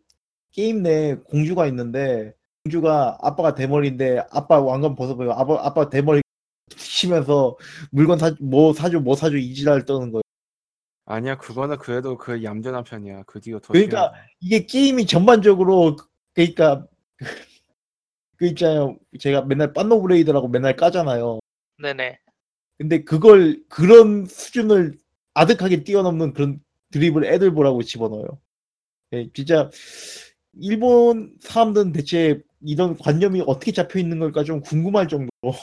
게임 내 공주가 있는데 공주가 아빠가 대머리인데 아빠 왕관 벗어보고 아빠 아빠 대머리 치면서 물건 사 뭐 사줘 뭐 사줘 이지랄 떠는 거예요. 아니야 그거는 그래도 그 얌전한 편이야 그 뒤가 더 그러니까 심해. 이게 게임이 전반적으로 그러니까 그 있잖아요 제가 맨날 빤노브레이드라고 맨날 까잖아요. 네네. 근데 그걸 그런 수준을 아득하게 뛰어넘는 그런 드립을 애들 보라고 집어넣어요. 예, 진짜 일본 사람들은 대체 이런 관념이 어떻게 잡혀 있는 걸까 좀 궁금할 정도로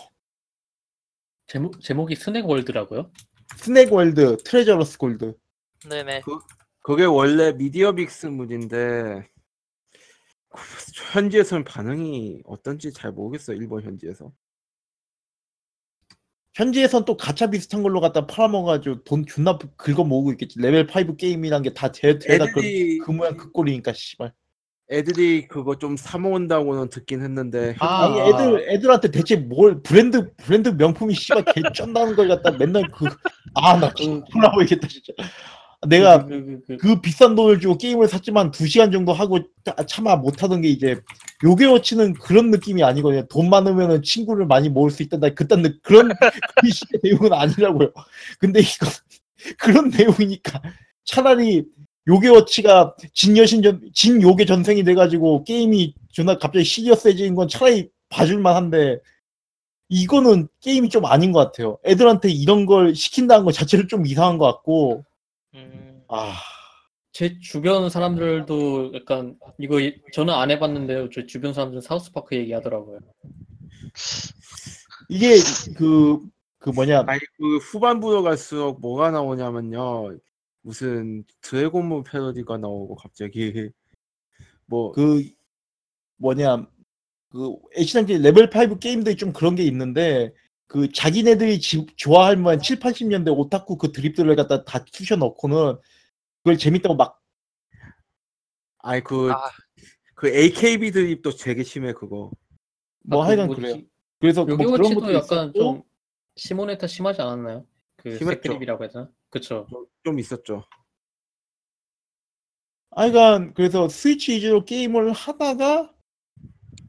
제목 제목이 Snack World라고요? Snack World, 트레저러스 골드. 네네. 그게 원래 media mix물인데 현지에서는 반응이 어떤지 잘 모르겠어 일본 현지에서 현지에선 또 가차 비슷한 걸로 갖다 팔아먹어가지고 돈 존나 긁어 모으고 있겠지. 레벨 5 게임이란 게다 죄다 그, 그 모양 그 꼴이니까 씨발. 애들이 그거 좀 사모은다고는 듣긴 했는데 아. 아니 애들 애들한테 대체 뭘 브랜드 브랜드 명품이 씨발 개 쩐다는 걸 갖다 맨날 그 아나 돌아보겠다 진짜. 내가 그, 그, 그, 그, 그 비싼 돈을 주고 게임을 샀지만 두 시간 정도 하고 차- 차마 못하던 게 이제 요괴워치는 그런 느낌이 아니거든요. 돈 많으면은 친구를 많이 모을 수 있다. 그딴 느- 그런 그 식의 내용은 아니라고요. 근데 이거 그런 내용이니까 차라리 요괴워치가 진여신 전 진요괴 전생이 돼가지고 게임이 존나 갑자기 시리어스해지는 건 차라리 봐줄만 한데 이거는 게임이 좀 아닌 것 같아요. 애들한테 이런 걸 시킨다는 것 자체를 좀 이상한 것 같고 음, 아 제 주변 사람들도 약간 이거 이- 저는 안 해봤는데요. 제 주변 사람들 사우스파크 얘기하더라고요. 이게 그, 그 뭐냐, 아니 그 후반부로 갈수록 뭐가 나오냐면요 무슨 드래곤볼 패러디가 나오고 갑자기 뭐 그 뭐냐, 그 애시당초 레벨 5 게임들이 좀 그런 게 있는데 그 자기네들이 지- 좋아할 만한 7, 80년대 오타쿠 그 드립들을 갖다 다 쑤셔 넣고는 그걸 재밌다고 막 아니 그 아, 그 AKB 드립도 되게 심해 그거 뭐 아, 그 하여간 뭐지? 그래요. 그래서 뭐 그런 요괴워치도 것도 약간 있었고, 좀 시모네타 심하지 않았나요? 그 심했죠. 색드립이라고 해야 되나? 그쵸. 좀- 좀 있었죠 하여간 그래서 스위치 위주로 게임을 하다가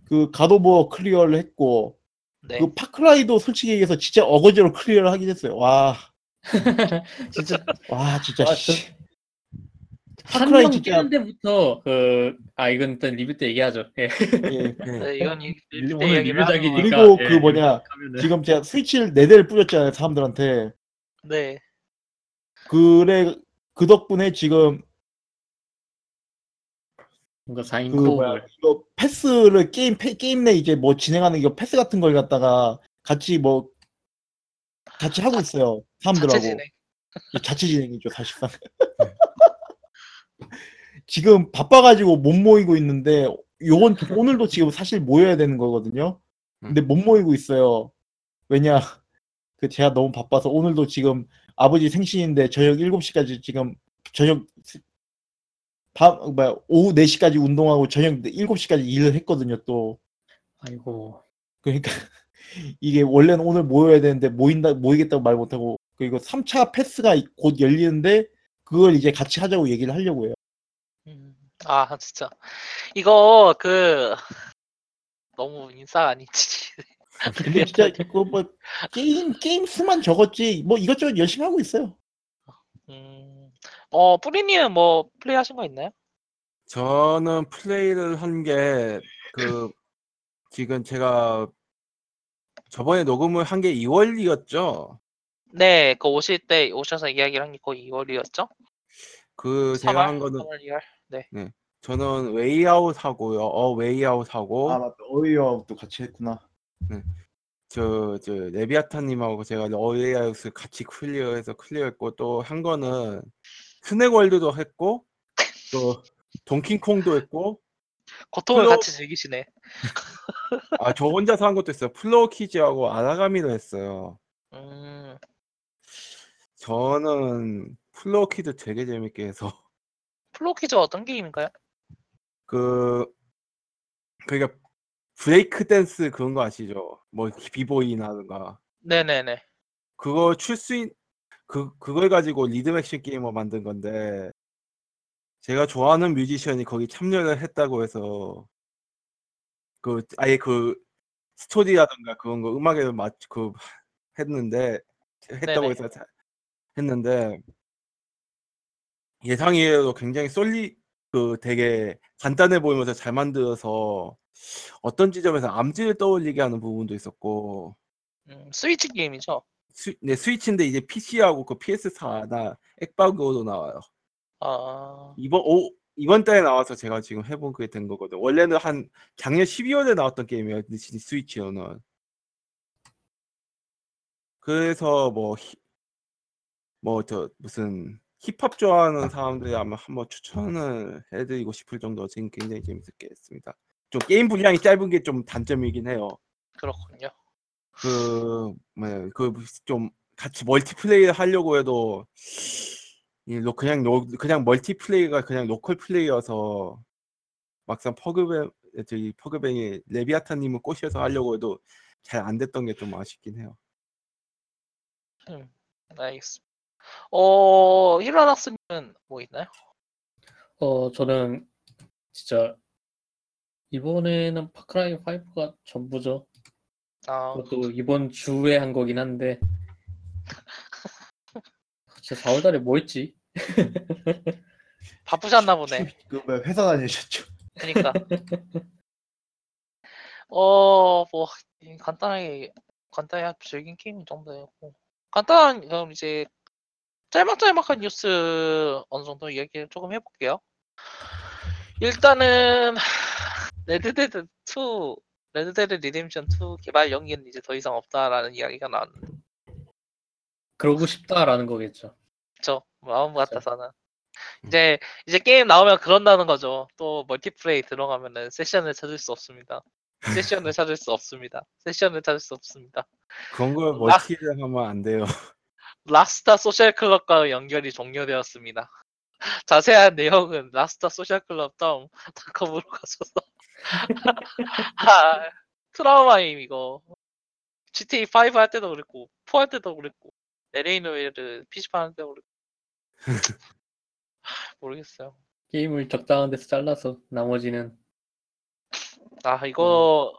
그 God of War 클리어를 했고 네. 그 Far Cry도 솔직히 얘기해서 진짜 어거지로 클리어를 하긴 했어요. 와, 진짜 와 진짜 아, 씨. 한 Far Cry 명 진짜 깨는 데부터 그 아 이건 일단 리뷰 때 얘기하죠. 예. 예. 네. 네, 이건 이때 얘기를 리뷰작이니까. 그리고 예, 그 뭐냐, 하면은. 지금 제가 스위치를 네 대를 뿌렸잖아요 사람들한테. 네. 그래 그 덕분에 지금 뭔가 4인 그 뭐야 이거 패스를 게임 패- 게임 내 이제 뭐 진행하는 이거 패스 같은 걸 갖다가 같이 뭐 같이 하고 있어요 사람들하고 자체 진행. 자체 진행이죠 사실상. 지금 바빠가지고 못 모이고 있는데 요건 오늘도 지금 사실 모여야 되는 거거든요. 근데 못 모이고 있어요. 왜냐 그 제가 너무 바빠서 오늘도 지금 아버지 생신인데 저녁 7시까지 지금 저녁 밤 뭐야 오후 4시까지 운동하고 저녁 7시까지 일을 했거든요 또. 아이고 그러니까 이게 원래는 오늘 모여야 되는데 모인다 모이겠다고 말 못하고 그리고 3차 패스가 곧 열리는데 그걸 이제 같이 하자고 얘기를 하려고 해요. 음, 아 진짜 이거 그 너무 인싸 아니지. 근데 진짜 그뭐 게임 게임 수만 적었지 뭐 이것저것 열심히 하고 있어요. 음, 어 뿌리님 뭐 플레이 하신 거 있나요? 저는 플레이를 한 게 그 지금 제가 저번에 녹음을 한 게 2월이었죠. 네, 그 오실 때 오셔서 이야기를 한 게 거의 2월이었죠? 그 제가 한 거는 3월, 2월. 저는 웨이아웃 하고요. 어 웨이아웃 하고 아 맞다 어이어도 같이 했구나. 저, 저, 레비아타님하고 제가 어웨이아웃을 같이 클리어해서 클리어했고, 또 한 거는 Snack World도 했고, 또 Donkey Kong도 했고 고통을 플로- 같이 즐기시네. 아 저 혼자서 한 것도 있어요. Floor Kids하고 아라가미도 했어요. 음, 저는 Floor Kids 되게 재밌게 해서 Floor Kids 어떤 게임인가요? 그 그러니까 브레이크 댄스 그런 거 아시죠? 뭐 비보이라든가 네네네. 그거 출수 있, 그 그걸 가지고 리듬 액션 게임을 만든 건데 제가 좋아하는 뮤지션이 거기 참여를 했다고 해서 그 아예 그 스토리라든가 그런 거 음악에 맞그 했는데 했다고 네네. 해서 자- 했는데 예상외로 굉장히 쏠리 그 되게 간단해 보이면서 잘 만들어서 어떤 지점에서 암지를 떠올리게 하는 부분도 있었고 음, 스위치 게임이죠. 스, 네, 스위치인데 이제 PC하고 그 PS4나 엑박으로도 나와요. 아, 이번 오 이번 달에 나와서 제가 지금 해보게 된 거거든. 원래는 한 작년 12월에 나왔던 게임이에요. 스- 스위치로는. 그래서 뭐 뭐 저 무슨 힙합 좋아하는 사람들이 아마 한번 추천을 해드리고 싶을 정도로 지금 굉장히 재밌게 했습니다. 좀 게임 분량이 짧은 게 좀 단점이긴 해요. 그렇군요. 그, 뭐야, 그좀 같이 multiplay 하려고 해도 로- 그냥 로- 그냥 multiplay가 그냥 local play여서 막상 퍼그뱅 저기 퍼그뱅이 레비아타님을 꼬셔서 하려고 해도 잘 안 됐던 게 좀 아쉽긴 해요. 음, 알겠습니다. 어, 히라낙스님은 뭐 있나요? 어, 저는 진짜 이번에는 Far Cry 5가 전부죠. 아, 그것도 이번 주에 한 거긴 한데 진짜 4월달에 뭐 했지? 바쁘셨나 보네. 그 뭐야, 회사 다니셨죠? 그러니까. 어, 뭐이 간단하게 간단하게 즐긴 게임 이 정도였고 간단한 그럼 이제 짤막짤막한 뉴스 어느 정도 이야기를 조금 해볼게요. 일단은 Red Dead 2, Red Dead Redemption 2 개발 연기는 이제 더 이상 없다라는 이야기가 나왔는데 그러고 싶다라는 거겠죠. 저 마음. 같아서는 이제 이제 게임 나오면 그런다는 거죠. 또 multiplay 들어가면은 세션을 찾을 수 없습니다. 세션을 찾을 수 없습니다. 세션을 찾을 수 없습니다. 그런 걸 아. multi를 하면 안 돼요. Rockstar Social Club과 연결이 종료되었습니다. 자세한 내용은 Rockstar Social Club 다음 닷컴으로 가셔서 아, 트라우마임 이거 GTA 5 할 때도 그랬고 4 할 때도 그랬고 LA 노예를 PC판 할 때도 그랬고 하, 모르겠어요. 게임을 적당한 데서 잘라서 나머지는 아 이거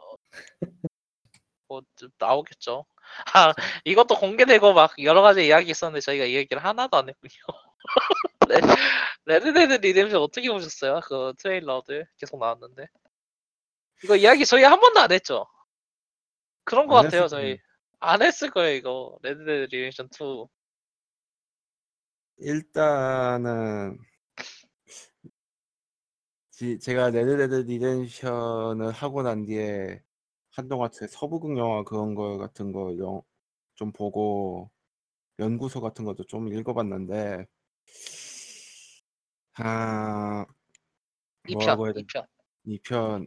뭐좀 나오겠죠. 아 이것도 공개되고 막 여러 가지 이야기 있었는데 저희가 이 얘기를 하나도 안 했군요. 네, Red Dead Redemption 어떻게 보셨어요? 그 트레일러들 계속 나왔는데 이거 이야기 저희 한 번도 안 했죠. 그런 거 안 같아요 했을 저희 안 했을 거예요 이거 Red Dead Redemption 2. 일단은 지- 제가 Red Dead Redemption을 하고 난 뒤에 한동안 제 서부극 영화 그런 거 같은 거좀 보고 연구소 같은 것도 좀 읽어봤는데 아 2편 뭐라고 해야 돼? 2편 2편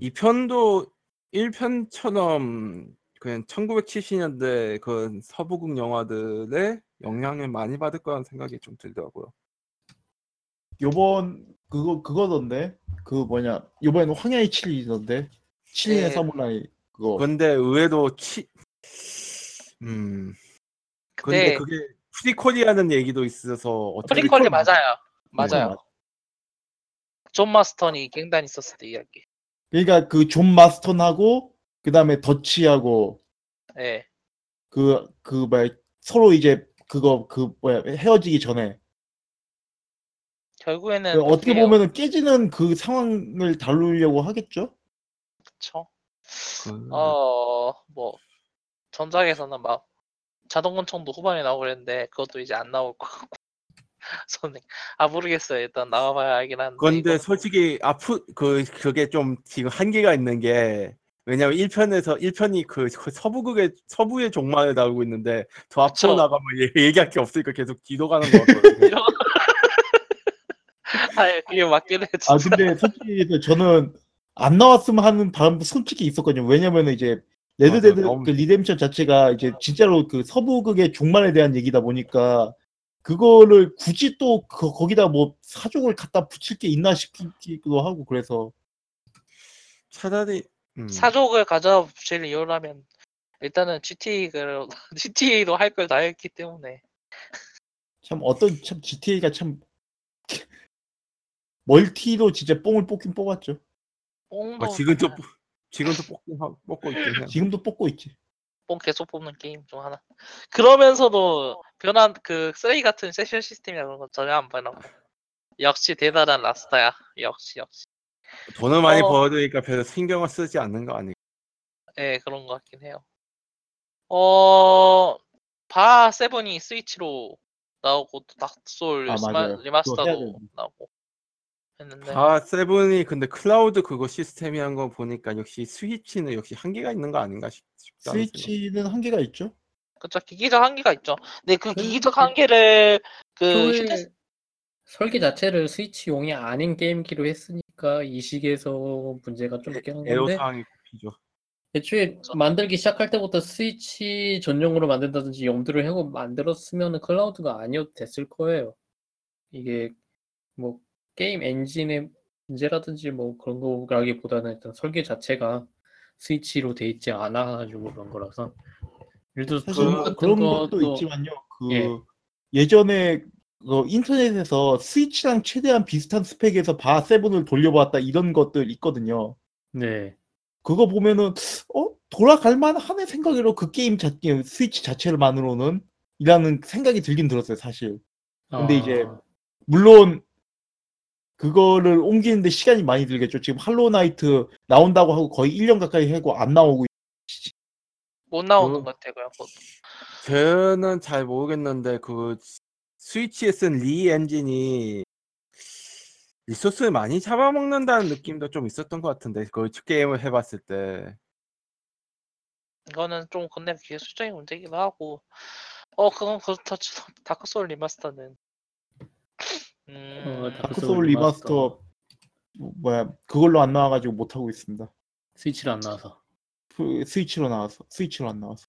2편도 1편처럼 그냥 1970년대 그 서부극 영화들의 영향을 많이 받을 거라는 생각이 좀 들더라고요. 요번 그거 그거던데 그 뭐냐 요번에는 황야의 7이던데 7인의 네. 사무라이 그거 근데 의외로 치... 음 근데 근데 그게 prequel이라는 얘기도 있어서 어떻게 prequel이 prequel 맞아. 맞아요. 맞아요. 존 마스턴이 갱단 있었을 때 이야기. 그러니까 그 존 마스턴하고 그 다음에 더치하고 예. 그 그 뭐야 서로 이제 그거 그 뭐야 헤어지기 전에 결국에는 그 어떻게 그게 보면은 깨지는 그 상황을 다루려고 하겠죠? 그쵸. 그... 어, 뭐, 전작에서는 막, 자동권총도 후반에 나오고 그랬는데, 그것도 이제 안 나올 것 같고. 저는, 아, 모르겠어요. 일단 나와봐야 알긴 하는데. 근데 이거는 솔직히 아프 그 그게 좀 지금 한계가 있는 게 왜냐면 1편에서 1편이 그 서부극의 서부의 종말을 다루고 있는데 더 앞으로 그쵸. 나가면 얘- 얘기할 게 없으니까 계속 뒤로 가는 거 같거든요. 아, 그게 맞긴 해. 아 진짜. 근데 솔직히 저는 안 나왔으면 하는 바람도 솔직히 있었거든요. 왜냐면은 이제 레드데드 맞아, 너무- 그 리뎀션 자체가 이제 진짜로 그 서부극의 종말에 대한 얘기다 보니까 그거를 굳이 또 그, 거기다 뭐 사족을 갖다 붙일 게 있나 싶기도 하고 그래서 차라리 음. 사족을 가져 붙일 이유라면 일단은 GTA를 GTA도 할걸 다 했기 때문에 참 어떤 참 GTA가 참 멀티도 진짜 뽕을 뽑긴 뽑았죠. 뽕도 뭐 지금도 뽑- 지금도 뽑긴 하, 뽑고 있긴 해. 지금도 뽑고 있지. 뽕 계속 뽑는 게임 중 하나. 그러면서도 변한 그 쓰레기 같은 세션 시스템이나 그런 거 전혀 안 변하고. 역시 대단한 라스타야. 역시 역시. 돈을 많이 어. 벌어두니까 별로 신경을 쓰지 않는 거 아닐까? 예, 그런 것 같긴 해요. 어, 파판 seven이 스위치로 나오고 또 닥솔 아, 스마- 맞아요. 그거 해야 remaster도 되는데. 나오고 했는데 아 seven이 근데 클라우드 그거 시스템이 한 거 보니까 역시 스위치는 역시 한계가 있는 거 아닌가 싶, 생각. 스위치는 한계가 있죠. 그쵸 기기적 한계가 있죠. 근데 그 그- 기기적 한계를 그 애초에 휴대 설계 자체를 스위치용이 아닌 게임기로 했으니까 이 시기에서 문제가 좀 있긴 한 건데 애로사항이 꽃피죠. 애초에. 만들기 시작할 때부터 스위치 전용으로 만든다든지 염두를 하고 만들었으면 클라우드가 아니어도 됐을 거예요. 이게 뭐 게임 엔진의 문제라든지 뭐 그런 거라기보다는 일단 설계 자체가 스위치로 돼 있지 않아가지고 그런 거라서 예를 들어서 사실 그뭐 같은 그런 것도 있지만요. 그 예. 예전에 그 인터넷에서 스위치랑 최대한 비슷한 스펙에서 바 세븐을 돌려봤다 이런 것들 있거든요. 네. 그거 보면은 어 돌아갈 만하네 생각으로 그 게임 자체 스위치 자체만으로는 이라는 생각이 들긴 들었어요 사실. 근데 이제 아, 물론 그거를 옮기는데 시간이 많이 들겠죠. 지금 할로우 나이트 나온다고 하고 거의 1년 가까이 하고 안 나오고 못 나오는 그- 것 같아요. 그것도. 저는 잘 모르겠는데 그 스위치에 쓴 리 엔진이 resource를 많이 잡아먹는다는 느낌도 좀 있었던 것 같은데 그 게임을 해봤을 때 이거는 좀 근데 기술적인 문제기도 하고 어 그건 그렇다 치고 다크 소울 remaster는 음 어, 다크 다크 소울 remaster 뭐- 뭐야 그걸로 안 나와가지고 못 하고 있습니다. 스위치로 안 나와서 그 스위치로 나와서 스위치로 안 나와서.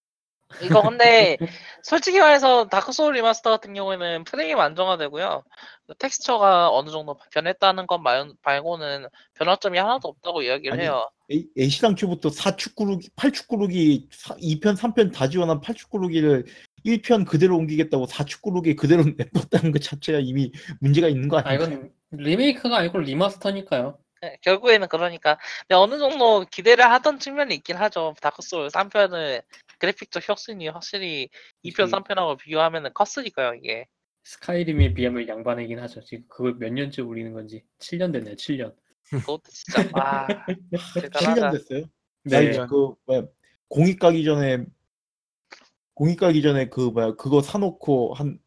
이거 근데 솔직히 말해서 다크 소울 remaster 같은 경우에는 프레임 안정화되고요. 그 텍스처가 어느 정도 변했다는 것 말, 말고는 변화점이 하나도 없다고 이야기를 아니, 해요. 애시당초부터 4축 구르기, 8축 구르기 2편, 3편 다 지원한 8축 구르기를 1편 그대로 옮기겠다고 4축 구르기 그대로 냅뒀다는 것 자체가 이미 문제가 있는 거 아 아닌가? 이건 리메이크가 아니고 remaster니까요. 네, 결국에는 그러니까 근데 어느 정도 기대를 하던 측면이 있긴 하죠. 다크 소울 3편은 그래픽적 혁신이 확실히 2편, 음. 3편하고 비교하면은 컸으니까요, 이게. 스카이림에 비하면 양반이긴 하죠. 지금 그걸 몇 년째 우리는 건지 7년 됐네요. 7년. 그것도 진짜 와 7년 대단하다. 됐어요. 네. 그 뭐야 공익 가기 전에 공익 가기 전에 그 뭐야 그거 사놓고 한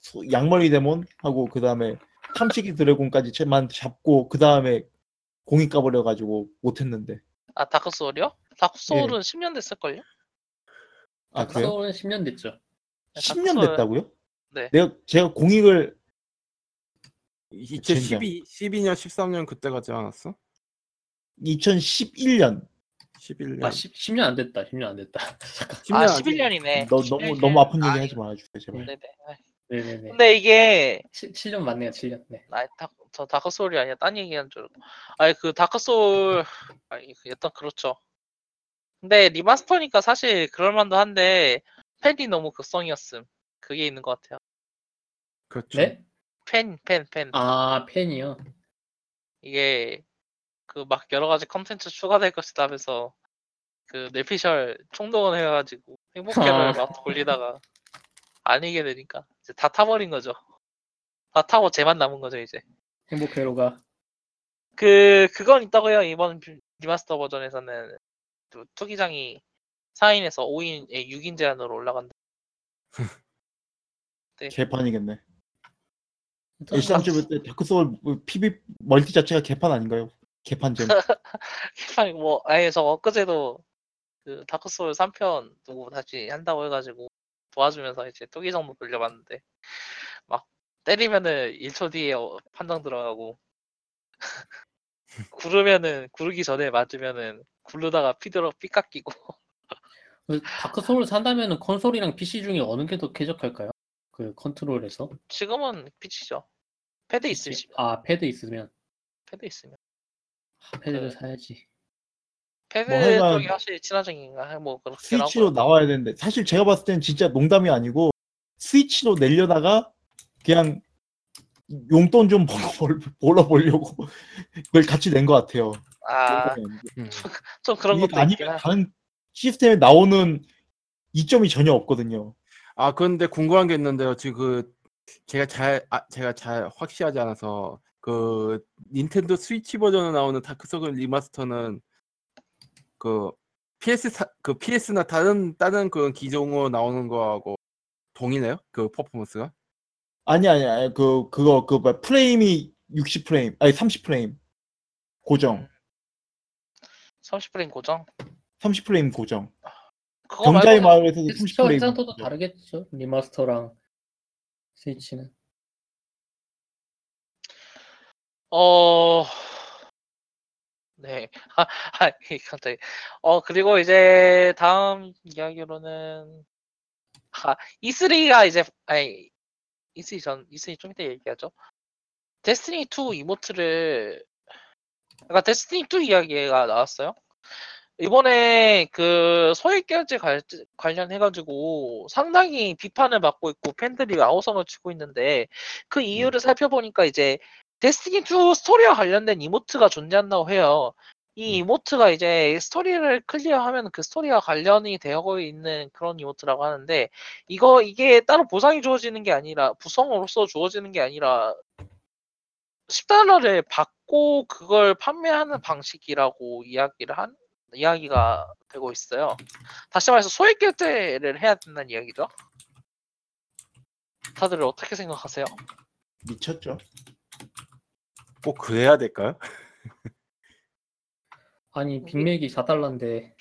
소- 양머리 데몬 하고 그 다음에 탐식의 드래곤까지만 잡고 그 다음에 공익 가버려 가지고 못했는데 아 다크 소울이요? 다크 예. 소울은 10년 됐을걸요? 아 그래요? 다크소울은 10년 됐죠. 네, 10년 다크 소울- 됐다고요? 네. 내가 제가 공익을 2012, 12년, 13년 그때 가지 않았어? 2011년 11년. 아 10, 10 년 안 됐다. 10년 안 됐다. 잠깐. 10년 아안 11년이네. 너, 너무 너무 아픈 얘기 하지 말아주세요 제발. 네네. 네네네. 근데 이게 7, 7년 맞네요. 7년. 네. 아니 다, 저 다크 소울이 아니라 딴 얘기한 줄. 알고. 아니 그 다크 소울 아니 그 일단 그렇죠. 근데 remaster니까 사실 그럴 만도 한데 팬이 너무 극성이었음. 그게 있는 것 같아요. 그렇죠. 네? 팬, 팬, 팬. 아 팬이요. 이게 그 막 여러 가지 컨텐츠 추가될 것이다면서 그 뇌피셜 총동원 해가지고 행복회를 아. 막 돌리다가 아니게 되니까 이제 다 타버린 거죠. 다 타고 재만 남은 거죠 이제. 행복 회로가 그 그건 있다고요 이번 비- remaster 버전에서는 그 투기장이 4인에서 5인, 6인 제한으로 올라간다. 개판이겠네. 일단 일상적으로 때 다크 소울 PVP multi 자체가 개판 아닌가요? 개판전. 아니 뭐 아예 저 엊그제도 그 다크 소울 3편 누구 다시 한다고 해가지고 도와주면서 이제 투기장도 돌려봤는데 막 때리면은 1초 뒤에 어, 판정 들어가고 구르면은 구르기 전에 맞으면은 구르다가 피들어 삐 깎이고 그 다크 소울 산다면은 콘솔이랑 PC 중에 어느 게 더 쾌적할까요? 그 컨트롤에서 지금은 PC죠. 패드 있으면 아 패드 있으면 패드 있으면 아, 패드를 네. 사야지. 패드 뭐 하여간 쪽이 확실히 친화적인가 뭐 그렇긴 스위치로 나와야 되는데 사실 제가 봤을 땐 진짜 농담이 아니고 스위치로 내려다가 그냥 용돈 좀 벌어, 벌어 보려고 그걸 같이 낸 것 같아요. 아좀 음. 그런 이게 것도 있긴 아니면 하. 다른 시스템에 나오는 이점이 전혀 없거든요. 아 그런데 궁금한 게 있는데요. 지금 그 제가 잘 아, 제가 잘 확실하지 않아서 그 닌텐도 스위치 버전으로 나오는 다크 소울 remaster는 그 PS 사, 그 PS나 다른 다른 그 기종으로 나오는 거하고 동일해요? 그 퍼포먼스가? 아니 아니 아니 그 그거 그 뭐야, 프레임이 60 프레임 아니 30 프레임 고정 30프레임 고정. 30 프레임 고정 그거 병자의 마을 마을에서도 30 텍스처 프레임 해상도도 고정. 다르겠죠. remaster랑 스위치는. 어, 네. 아, 아, 이 갑자기. 어, 그리고 이제 다음 이야기로는, 아, E3가 이제, 아니, E3 전, E3 좀 이따 얘기하죠. 데스티니 2 이모트를, 그러니까 데스티니 2 이야기가 나왔어요. 이번에 그 소액 결제 관- 관련해 가지고 상당히 비판을 받고 있고 팬들이 아우성을 치고 있는데 그 이유를 살펴보니까 이제 데스티니 2 스토리와 관련된 emote가 존재한다고 해요. 이 emote가 이제 스토리를 클리어하면 그 스토리와 관련이 되어 있는 그런 emote라고 하는데 이거 이게 따로 보상이 주어지는 게 아니라 부상으로서 주어지는 게 아니라 10달러를 받고 그걸 판매하는 방식이라고 이야기를 한 이야기가 되고 있어요. 다시 말해서 소액 결제를 해야 된다는 이야기죠. 다들 어떻게 생각하세요? 미쳤죠. 꼭 그래야 될까요? 아니 빅맥이 4달러인데.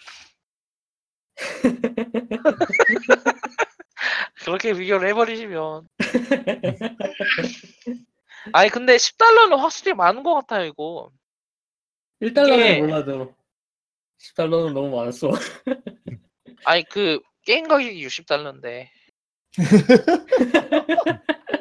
그렇게 비교를 해버리시면. 아니 근데 10달러는 확실히 많은 것 같아요 이거. 1달러는 이게- 몰라도 10달러는 너무 많았어. 아니 그 게임 가격이 60달러인데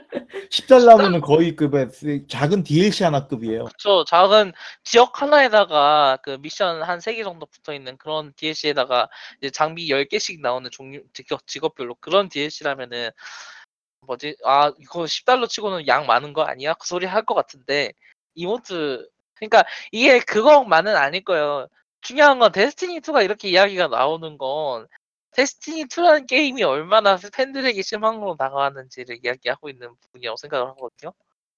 10달러면은 거의 그 뭐, 작은 DLC 하나 급이에요. 그쵸 작은 지역 하나에다가 그 미션 한 3개 정도 붙어 있는 그런 DLC에다가 이제 장비 10개씩 나오는 종류 직업, 직업별로 그런 DLC라면은 뭐지 아 이거 10달러 치고는 양 많은 거 아니야? 그 소리 할 것 같은데 이모트 그러니까 이게 그것만은 아닐 거예요 중요한 건 데스티니 2가 이렇게 이야기가 나오는 건 데스티니 2라는 게임이 얼마나 팬들에게 실망으로 다가왔는지를 이야기하고 있는 부분이라고 생각을 하거든요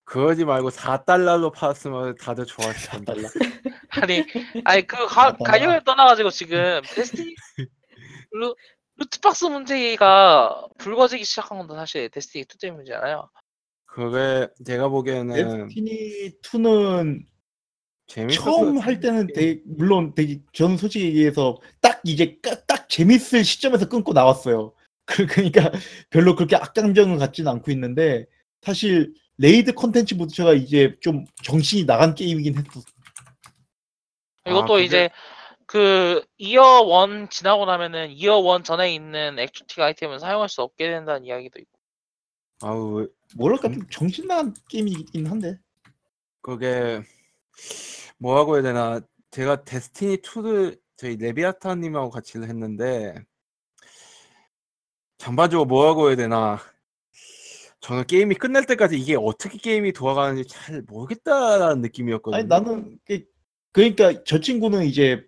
그러지 말고 4달러로 팔았으면 다들 좋아했을 텐데. 4달러. 아니, 아니 그 가, 맞아. 가격을 떠나가지고 지금 데스티니 루, 루트박스 문제가 불거지기 시작한 건도 사실 데스티니 2 때문이잖아요. 그게 제가 보기에는 데스티니 2는 재밌었을 처음 할 때는 되게 물론 되게 저는 솔직히 얘기해서 딱 이제 까- 딱 재밌을 시점에서 끊고 나왔어요. 그- 그러니까 별로 그렇게 악감정을 갖지는 않고 있는데 사실 raid 컨텐츠부터가 이제 좀 정신이 나간 게임이긴 했어. 이것도 그게- 이제 그 Year One 지나고 나면은 Year One 전에 있는 exotic 아이템을 사용할 수 없게 된다는 이야기도 있고. 아우 뭐랄까 좀 정신 나간 게임이긴 한데. 그게 뭐라고 해야 되나 제가 데스티니 2를 저희 레비아타님하고 같이 했는데 전반적으로 뭐라고 해야 되나 저는 게임이 끝날 때까지 이게 어떻게 게임이 돌아가는지 잘 모르겠다라는 느낌이었거든요. 아니 나는 그- 그러니까 저 친구는 이제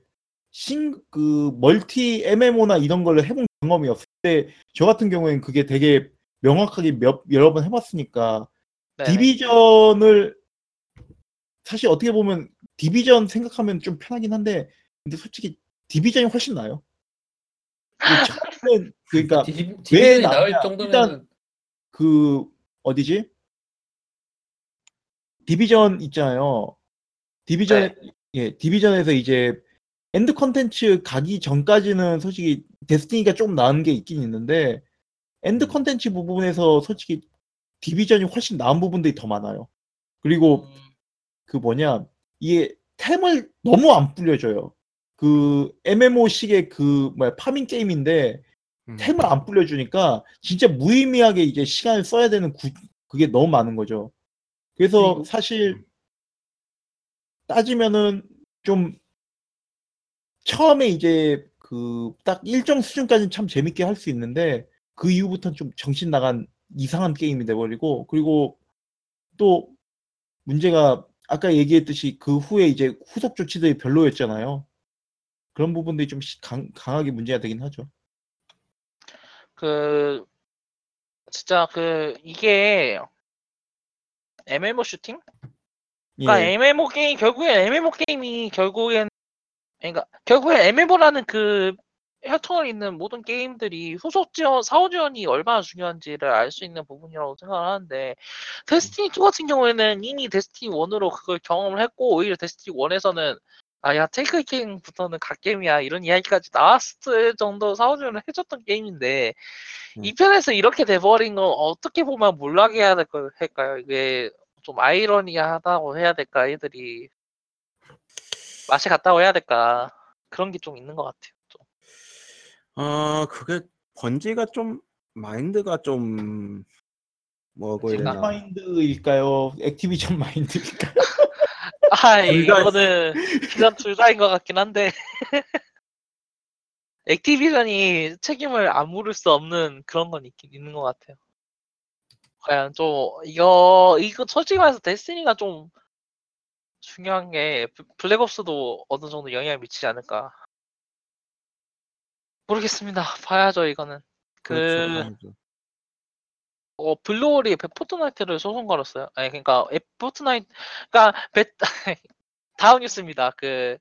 신 그 멀티 MMO나 이런 걸 해본 경험이 없을 때 저 같은 경우에는 그게 되게 명확하게 몇 여러 번 해봤으니까 네네. 디비전을 사실 어떻게 보면 디비전 생각하면 좀 편하긴 한데 근데 솔직히 디비전이 훨씬 나아요. 그 처음엔 그러니까 디- 왜 디비전이 나올? 정도면 그 어디지? 디비전 있잖아요. 디비전 예, 디비전에서 이제 end 컨텐츠 가기 전까지는 솔직히 데스티니가 좀 나은 게 있긴 있는데 end 음. 컨텐츠 부분에서 솔직히 디비전이 훨씬 나은 부분들이 더 많아요. 그리고 음, 그 뭐냐 이게 템을 너무 안 뿌려줘요. 그 MMO식의 그 뭐야 farming 게임인데 음. 템을 안 뿌려주니까 진짜 무의미하게 이제 시간을 써야 되는 구, 그게 너무 많은 거죠. 그래서 사실 따지면은 좀 처음에 이제 그 딱 일정 수준까지는 참 재밌게 할 수 있는데 그 이후부터는 좀 정신 나간 이상한 게임이 돼버리고 그리고 또 문제가 아까 얘기했듯이 그 후에 이제 후속 조치들이 별로였잖아요. 그런 부분들이 좀 시- 강, 강하게 문제가 되긴 하죠. 그 진짜 그 이게 MMO 슈팅? 그러니까 예. MMO 게임 결국엔 MMO 게임이 결국엔 그러니까 결국엔 MMO라는 그 혈통을 있는 모든 게임들이 후속 지원, 사후 지원이 얼마나 중요한지를 알 수 있는 부분이라고 생각을 하는데 데스티니 2 같은 경우에는 이미 데스티니 1으로 그걸 경험을 했고 오히려 데스티니 1에서는 아야 테이크 게임부터는 갓게임이야 이런 이야기까지 나왔을 정도 사후 지원을 해줬던 게임인데 음. 이 편에서 이렇게 돼버린 건 어떻게 보면 몰락해야 될 거- 할까요? 이게 좀 아이러니하다고 해야 될까 애들이 맛이 같다고 해야 될까 그런 게 좀 있는 것 같아요. 좀. 아 그게 번지가 좀 마인드가 좀 뭐고 해야 되나 마인드일까요? 액티비전 마인드일까요? 아 둘 다- 이거는 그냥 둘 다인 것 같긴 한데 액티비전이 책임을 안 물을 수 없는 그런 건 있긴 있는 것 같아요. 과연 좀 이거 이거 솔직히 말해서 데스티니가 좀 중요한 게 블- 블랙옵스도 어느 정도 영향을 미치지 않을까 모르겠습니다. 봐야죠 이거는. 그 그렇죠. 어, 블루홀이 베- 포트나이트를 소송 걸었어요. 아니, 그러니까 에- 포트나이트, 그러니까 베, 다음 뉴스입니다. 그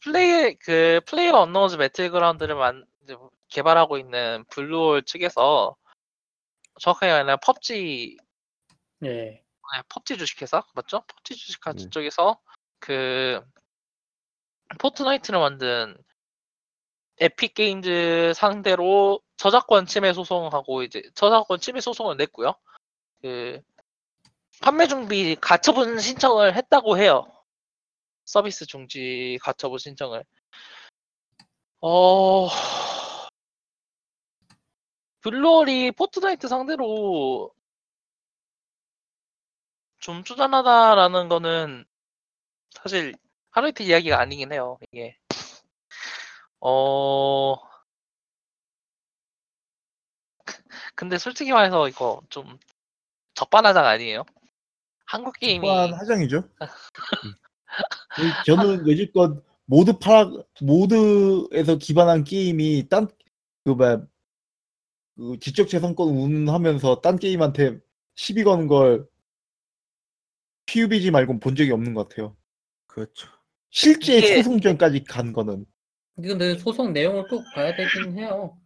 플레이 그 플레이어 언노운즈 배틀그라운드를 만 개발하고 있는 블루홀 측에서 정확하게 말하면 펍지 예. 아니, 펍지 주식회사 맞죠? 펍지 주식회사 네. 쪽에서 그 포트나이트를 만든 에픽 게임즈 상대로 저작권 침해 소송하고 이제 저작권 침해 소송을 냈고요. 그 판매 중지 가처분 신청을 했다고 해요. 서비스 중지 가처분 신청을. 어 블루홀이 포트나이트 상대로 좀 쪼잔하다라는 거는 사실 하루 이틀 이야기가 아니긴 해요. 이게 어 근데 솔직히 말해서 이거 좀 적반하장 아니에요? 한국 게임이 또한 하장이죠. 저는 여지껏 모드 파라 모드에서 기반한 게임이 딴그 뭐야 그 지적재산권 운운하면서 딴 게임한테 시비 거는 걸 PUBG 말고 본 적이 없는 것 같아요. 그렇죠. 실제 이게- 소송전까지 간 거는 근데 소송 내용을 꼭 봐야 되긴 해요.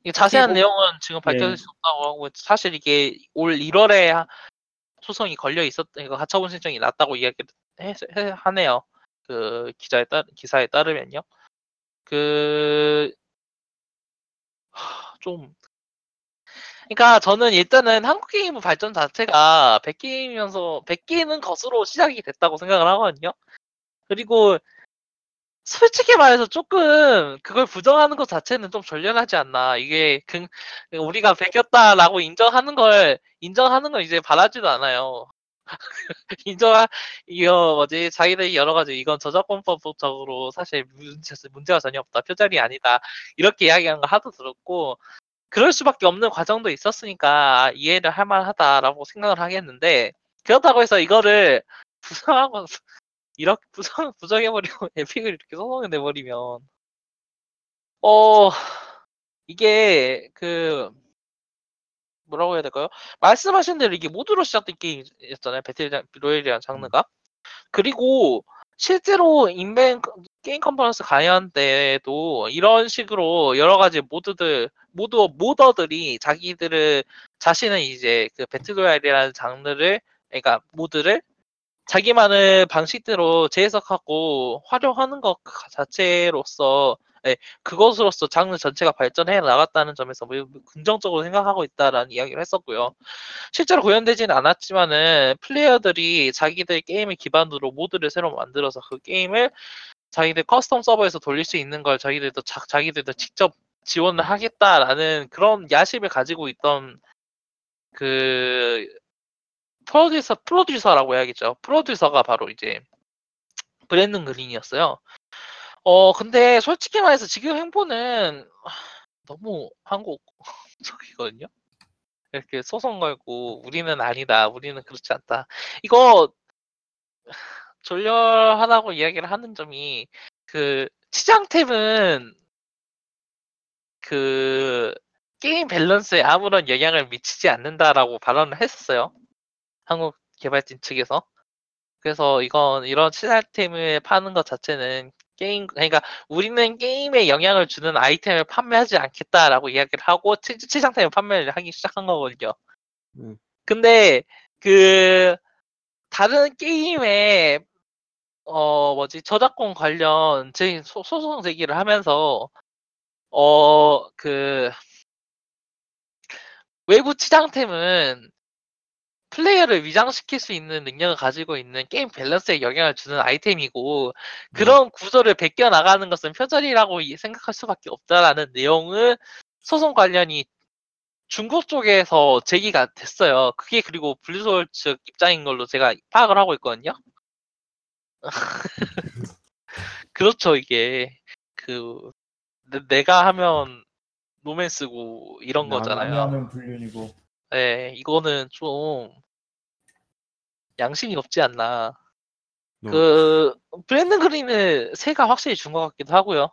이게 자세한 그리고- 내용은 지금 밝혀질 네. 수 없다고 하고 사실 이게 올 1월에 소송이 걸려 있었 이거 가처분 신청이 났다고 이야기를 해, 해- 하네요. 그 기자에 따 기사에 따르면요. 그 하, 좀 그러니까 저는 일단은 한국 게임 발전 자체가 100게임이면서 100게임은 것으로 시작이 됐다고 생각을 하거든요. 그리고 솔직히 말해서 조금 그걸 부정하는 것 자체는 좀 전련하지 않나. 이게 그, 우리가 베꼈다라고 인정하는 걸 인정하는 걸 이제 바라지도 않아요. 인정 이거 뭐지 자기들이 여러 가지 이건 저작권법적으로 사실 문제, 문제가 전혀 없다 표절이 아니다 이렇게 이야기하는 거 하도 들었고 그럴 수밖에 없는 과정도 있었으니까 이해를 할 만하다라고 생각을 하겠는데 그렇다고 해서 이거를 부정하고 이렇게 부정 부정해버리고 에픽을 이렇게 소송을 내버리면 어 이게 그 뭐라고 해야 될까요? 말씀하신 대로 이게 mod로 시작된 게임이었잖아요. battle royale이라는 장르가. 그리고 실제로 인벤 게임 컨퍼런스 강연 때에도 이런 식으로 여러 가지 mod들 mod modder들이 자기들을 자신은 이제 그 battle royale이라는 장르를 그러니까 mod를 자기만의 방식대로 재해석하고 활용하는 것 자체로서 그것으로서 장르 전체가 발전해 나갔다는 점에서 매우 긍정적으로 생각하고 있다라는 이야기를 했었고요. 실제로 구현되지는 않았지만은 플레이어들이 자기들 게임을 기반으로 mod를 새로 만들어서 그 게임을 자기들 custom 서버에서 돌릴 수 있는 걸 자기들도 자, 자기들도 직접 지원을 하겠다라는 그런 야심을 가지고 있던 그 프로듀서 프로듀서라고 해야겠죠. 프로듀서가 바로 이제 브랜든 그린이었어요. 어 근데 솔직히 말해서 지금 행보는 너무 한국적이거든요. 이렇게 소송 걸고 우리는 아니다, 우리는 그렇지 않다. 이거 졸렬하다고 이야기를 하는 점이 그 치장템은 그 게임 밸런스에 아무런 영향을 미치지 않는다라고 발언을 했었어요. 한국 개발진 측에서. 그래서 이건 이런 치장템을 파는 것 자체는 게임 그러니까 우리는 게임에 영향을 주는 아이템을 판매하지 않겠다라고 이야기를 하고 치, 치장템을 판매를 하기 시작한 거거든요. 음. 근데 그 다른 게임에 어 뭐지 저작권 관련 제 소- 소송 제기를 하면서 어 그 외부 치장템은 플레이어를 위장시킬 수 있는 능력을 가지고 있는 게임 밸런스에 영향을 주는 아이템이고 그런 구조를 베껴 나가는 것은 표절이라고 이- 생각할 수밖에 없다라는 내용을 소송 관련이 중국 쪽에서 제기가 됐어요. 그게 그리고 블루홀 측 입장인 걸로 제가 파악을 하고 있거든요. 그렇죠 이게 그 내- 내가 하면 노맨스고 이런 거잖아요. 하면 불륜이고. 네, 이거는 좀 양심이 없지 않나. 너- 그 브랜든 그린은 새가 확실히 준 것 같기도 하고요.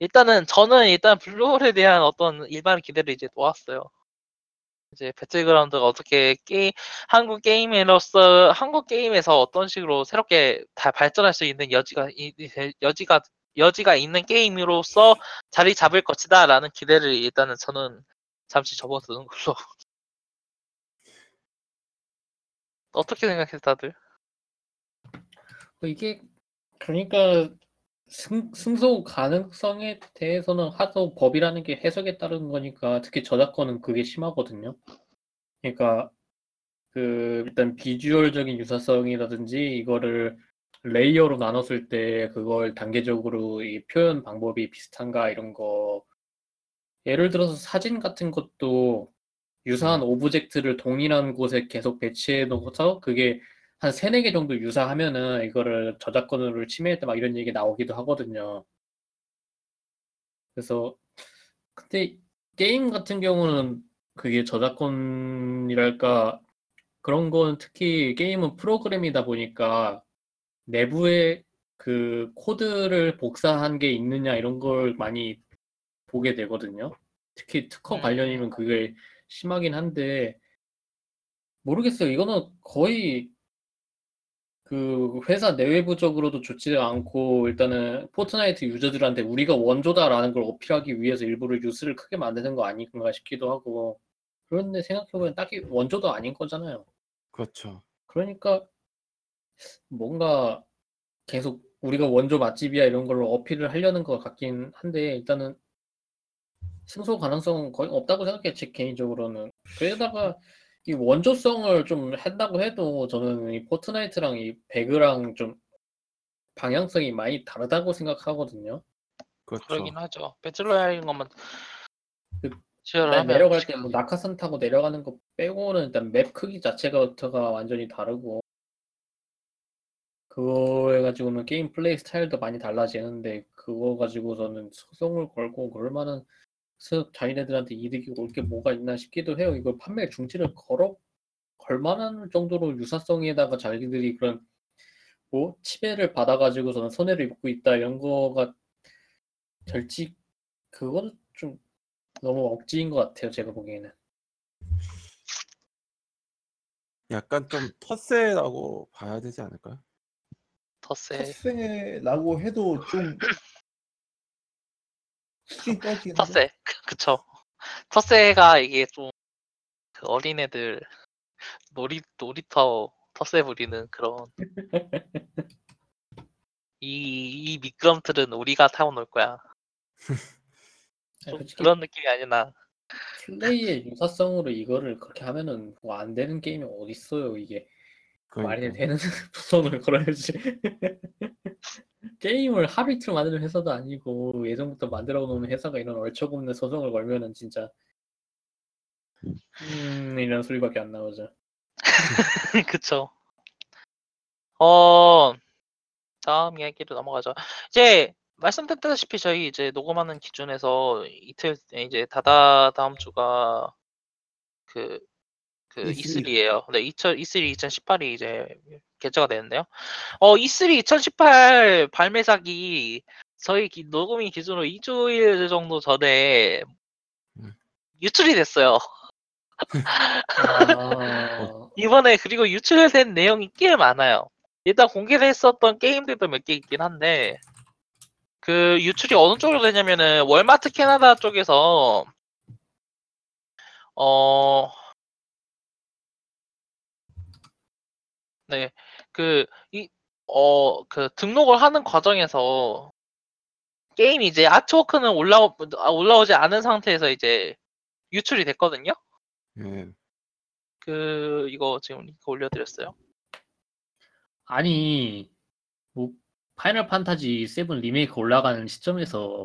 일단은 저는 일단 블루홀에 대한 어떤 일반 기대를 이제 놓았어요. 이제 배틀그라운드가 어떻게 게임 한국 게임으로서 한국 게임에서 어떤 식으로 새롭게 다 발전할 수 있는 여지가 여지가 여지가 있는 게임으로서 자리 잡을 것이다라는 기대를 일단은 저는 잠시 접어두는 걸로. 어떻게 생각해 다들? 뭐 이게 그러니까 승, 승소 가능성에 대해서는 하도 법이라는 게 해석에 따른 거니까 특히 저작권은 그게 심하거든요. 그러니까 그 일단 비주얼적인 유사성이라든지 이거를 layer로 나눴을 때 그걸 단계적으로 이 표현 방법이 비슷한가 이런 거 예를 들어서 사진 같은 것도 유사한 object를 동일한 곳에 계속 배치해 놓고서 그게 한 세네 개 정도 유사하면은 이거를 저작권을 침해했다 막 이런 얘기 나오기도 하거든요. 그래서 근데 게임 같은 경우는 그게 저작권이랄까 그런 건 특히 게임은 프로그램이다 보니까 내부에 그 코드를 복사한 게 있느냐 이런 걸 많이 보게 되거든요. 특히 특허 음. 관련이면 그게 심하긴 한데 모르겠어요. 이거는 거의 그 회사 내외부적으로도 좋지 않고 일단은 포트나이트 유저들한테 우리가 원조다라는 걸 어필하기 위해서 일부러 뉴스를 크게 만드는 거 아닌가 싶기도 하고 그런데 생각해보면 딱히 원조도 아닌 거잖아요. 그렇죠. 그러니까 뭔가 계속 우리가 원조 맛집이야 이런 걸로 어필을 하려는 것 같긴 한데 일단은 승소 가능성은 거의 없다고 생각해요 제 개인적으로는 그러다가 이 원조성을 좀 한다고 해도 저는 이 Fortnite랑 이 배그랑 좀 방향성이 많이 다르다고 생각하거든요 그렇죠. 그러긴 하죠. battle royale인 것만 그 지원을 내- 하면 내려갈 때 뭐 낙하산 타고 내려가는 거 빼고는 일단 map 크기 자체가 완전히 다르고 그거 해가지고는 게임 플레이 스타일도 많이 달라지는데 그거 가지고서는 소송을 걸고 그럴 만한 스- 자기네들한테 이득이 올 게 뭐가 있나 싶기도 해요. 이걸 판매 중지를 걸어 걸 만한 정도로 유사성에다가 자기들이 그런 뭐 치배를 받아가지고서는 손해를 입고 있다 이런 거가 절직 그거는 좀 너무 억지인 것 같아요. 제가 보기에는. 약간 좀 텃세라고 봐야 되지 않을까요? 텃세 텃세라고 해도 좀 떠지긴 하죠. 텃세 그쵸. 텃세가 이게 좀 그 어린애들 놀이 놀이터 텃세 부리는 그런 이, 이 미끄럼틀은 우리가 타고 놀 거야. 좀 솔직히 그런 느낌이 아니나. 플레이의 유사성으로 이거를 그렇게 하면은 뭐 안 되는 게임이 어디 있어요 이게 말이 그러니까. 되는 손을 걸어야지 게임을 이틀 만드는 회사도 아니고 예전부터 만들어 놓은 회사가 이런 얼척없는 소송을 걸면은 진짜 음 이런 소리밖에 안 나오죠 그쵸. 어, 다음 이야기로 넘어가죠. 이제 말씀드렸다시피 저희 이제 녹음하는 기준에서 이틀 이제 다다 다음 주가 그 그 E3. E3예요. 네, 2000 E3 2018이 이제 개최가 되는데요. 어, E3 2018 발매작이 저희 기- 녹음이 기준으로 2주일 정도 전에 음. 유출이 됐어요. 아, 이번에 그리고 유출된 내용이 꽤 많아요. 일단 공개됐었던 게임들도 몇 개 있긴 한데 그 유출이 어느 쪽으로 되냐면은 월마트 캐나다 쪽에서 어 네, 그, 이, 어, 그 등록을 하는 과정에서 게임이 이제 artwork는 올라오, 아, 올라오지 않은 상태에서 이제 유출이 됐거든요. 예. 그, 이거 지금 링크 올려드렸어요. 아니 뭐 Final Fantasy 7 리메이크 올라가는 시점에서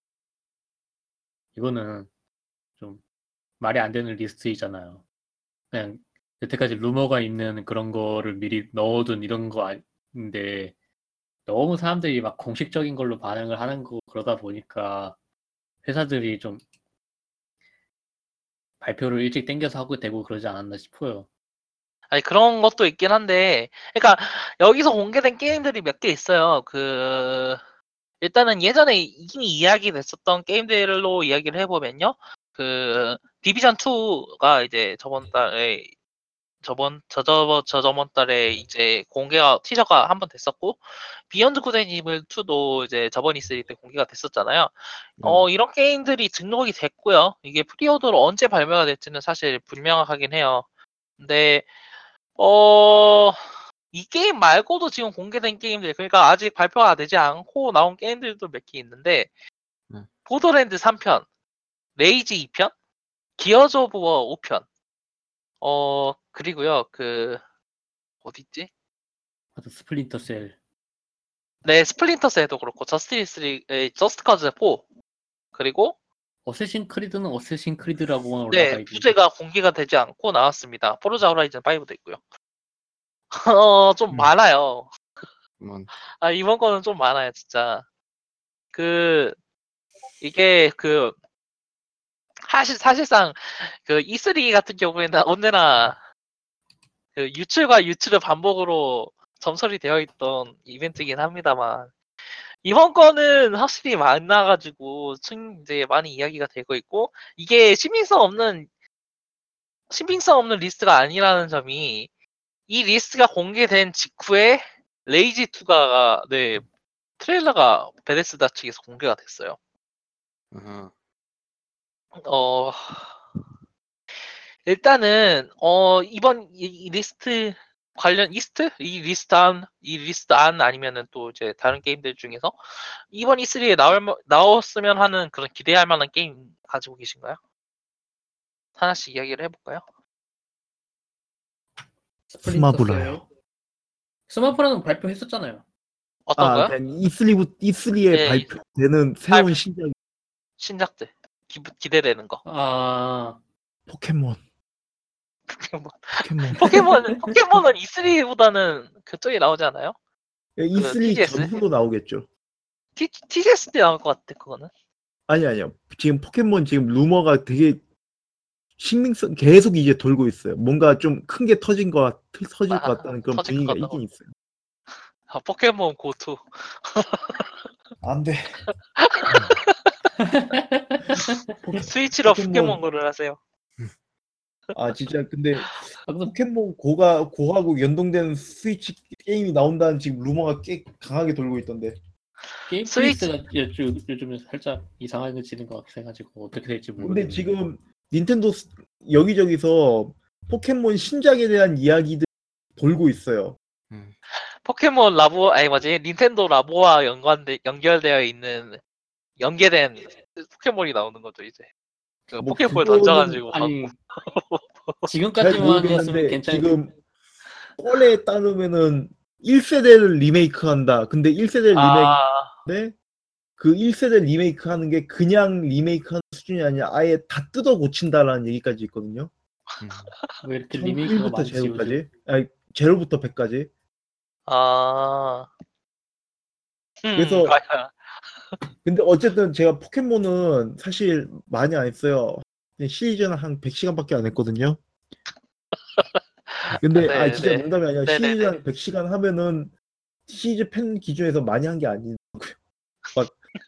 이거는 좀 말이 안 되는 리스트이잖아요. 그냥 여태까지 루머가 있는 그런 거를 미리 넣어둔 이런 거 아닌데 너무 사람들이 막 공식적인 걸로 반응을 하는 거 그러다 보니까 회사들이 좀 발표를 일찍 땡겨서 하고 되고 그러지 않았나 싶어요. 아니 그런 것도 있긴 한데 그러니까 여기서 공개된 게임들이 몇 개 있어요. 그 일단은 예전에 이미 이야기 됐었던 게임들로 이야기를 해보면요. 그 디비전 2가 이제 저번 달에 저번 저저번 저저번 달에 이제 공개가 teaser가 한 번 됐었고 Beyond Evil 2도 이제 저번 E3 때 공개가 됐었잖아요. 어 이런 게임들이 등록이 됐고요. 이게 preorder로 언제 발매가 될지는 사실 불명확하긴 해요. 근데 어, 이 게임 말고도 지금 공개된 게임들, 그러니까 아직 발표가 되지 않고 나온 게임들도 몇 개 있는데, 음. Borderlands 3편, Rage 2편, Gears of War 5편, 어, 그리고요, 그, 어딨지? 아, Splinter Cell. 네, Splinter Cell도 그렇고, Justice, 리, 에, Just Cause 4, 그리고, Assassin's Creed는 Assassin's Creed라고만 올라가 네, 있는데 부제가 공개가 되지 않고 나왔습니다. Forza Horizon 5도 있고요. 어, 좀 음. 많아요. 뭐, 아, 이번 거는 좀 많아요, 진짜. 그, 이게 그, 사실, 사실상 그 E3 같은 경우에는 언제나 그 유출과 유출의 반복으로 점철이 되어 있던 이벤트이긴 합니다만, 이번 거는 확실히 많아가지고, 층, 이제 많이 이야기가 되고 있고, 이게 신빙성 없는, 신빙성 없는 리스트가 아니라는 점이, 이 리스트가 공개된 직후에 Rage 2가, 네, 트레일러가 Bethesda 측에서 공개가 됐어요. 아하. 어, 일단은, 어, 이번 이, 이 리스트 관련, 리스트? 이 리스트 안, 이 리스트 안 아니면은 또 이제 다른 게임들 중에서 이번 E3에 나올, 마- 나왔으면 하는 그런 기대할 만한 게임 가지고 계신가요? 하나씩 이야기를 해볼까요? 셀. 스마브라는 발표했었잖아요. 어떤 아, 거요? 그냥 E3부 E3에 네, 발표되는 새로운 발표. 신작 신작들. 기, 기대되는 거. 아 포켓몬. 포켓몬. 포켓몬. 포켓몬, 포켓몬은 E3보다는 그쪽에 나오지 않아요? E3 TGS? 전후로 나오겠죠. T, TGS 때 나올 것 같아, 그거는. 아니 아니요. 지금 포켓몬 지금 루머가 되게 신빙성 계속 이제 돌고 있어요. 뭔가 좀 큰 게 터진 것 같, 터질 아, 것 같다는 그런 터질 분위기가. 있긴 있어요. 아, 포켓몬 Go Two. 안 돼. 스위치로 포켓몬. 포켓몬고를 하세요. 아 진짜 근데 아, 포켓몬 고가 고하고 연동되는 스위치 게임이 나온다는 지금 루머가 꽤 강하게 돌고 있던데. 게임 스위치- Freak가 요즘 요즘에 살짝 이상해지는 것 같아가지고 어떻게 될지 모르겠는데. 근데 지금 닌텐도 스- 여기저기서 포켓몬 신작에 대한 이야기들 돌고 있어요. 포켓몬 라보 아니 뭐지 닌텐도 라보와 연관돼 연결되어 있는 연계된 포켓몬이 나오는 거죠 이제. 그뭐 포켓볼 그거는 던져가지고 아니. 잘 지금까지만 했으면 모르겠는데 괜찮을 지금 뻘에 따르면은 1세대를 리메이크한다. 근데 1세대 아 리메이크인데 그 1세대 리메이크 하는 게 그냥 리메이크 하는 수준이 아니라 아예 다 뜯어 고친다라는 얘기까지 있거든요. 왜 이렇게 처음 리메이크가 1부터 많지 요즘? 제로까지. 아니 제로부터 100까지. 아. 음, 그래서-. 근데 어쨌든 제가 포켓몬은 사실 많이 안 했어요. 시리즈는 한 100시간밖에 안 했거든요. 근데 네, 아 진짜 네. 농담이 아니라 네, 네, 시리즈 한 100시간 하면은 시리즈 팬 기준에서 많이 한 게 아니고요.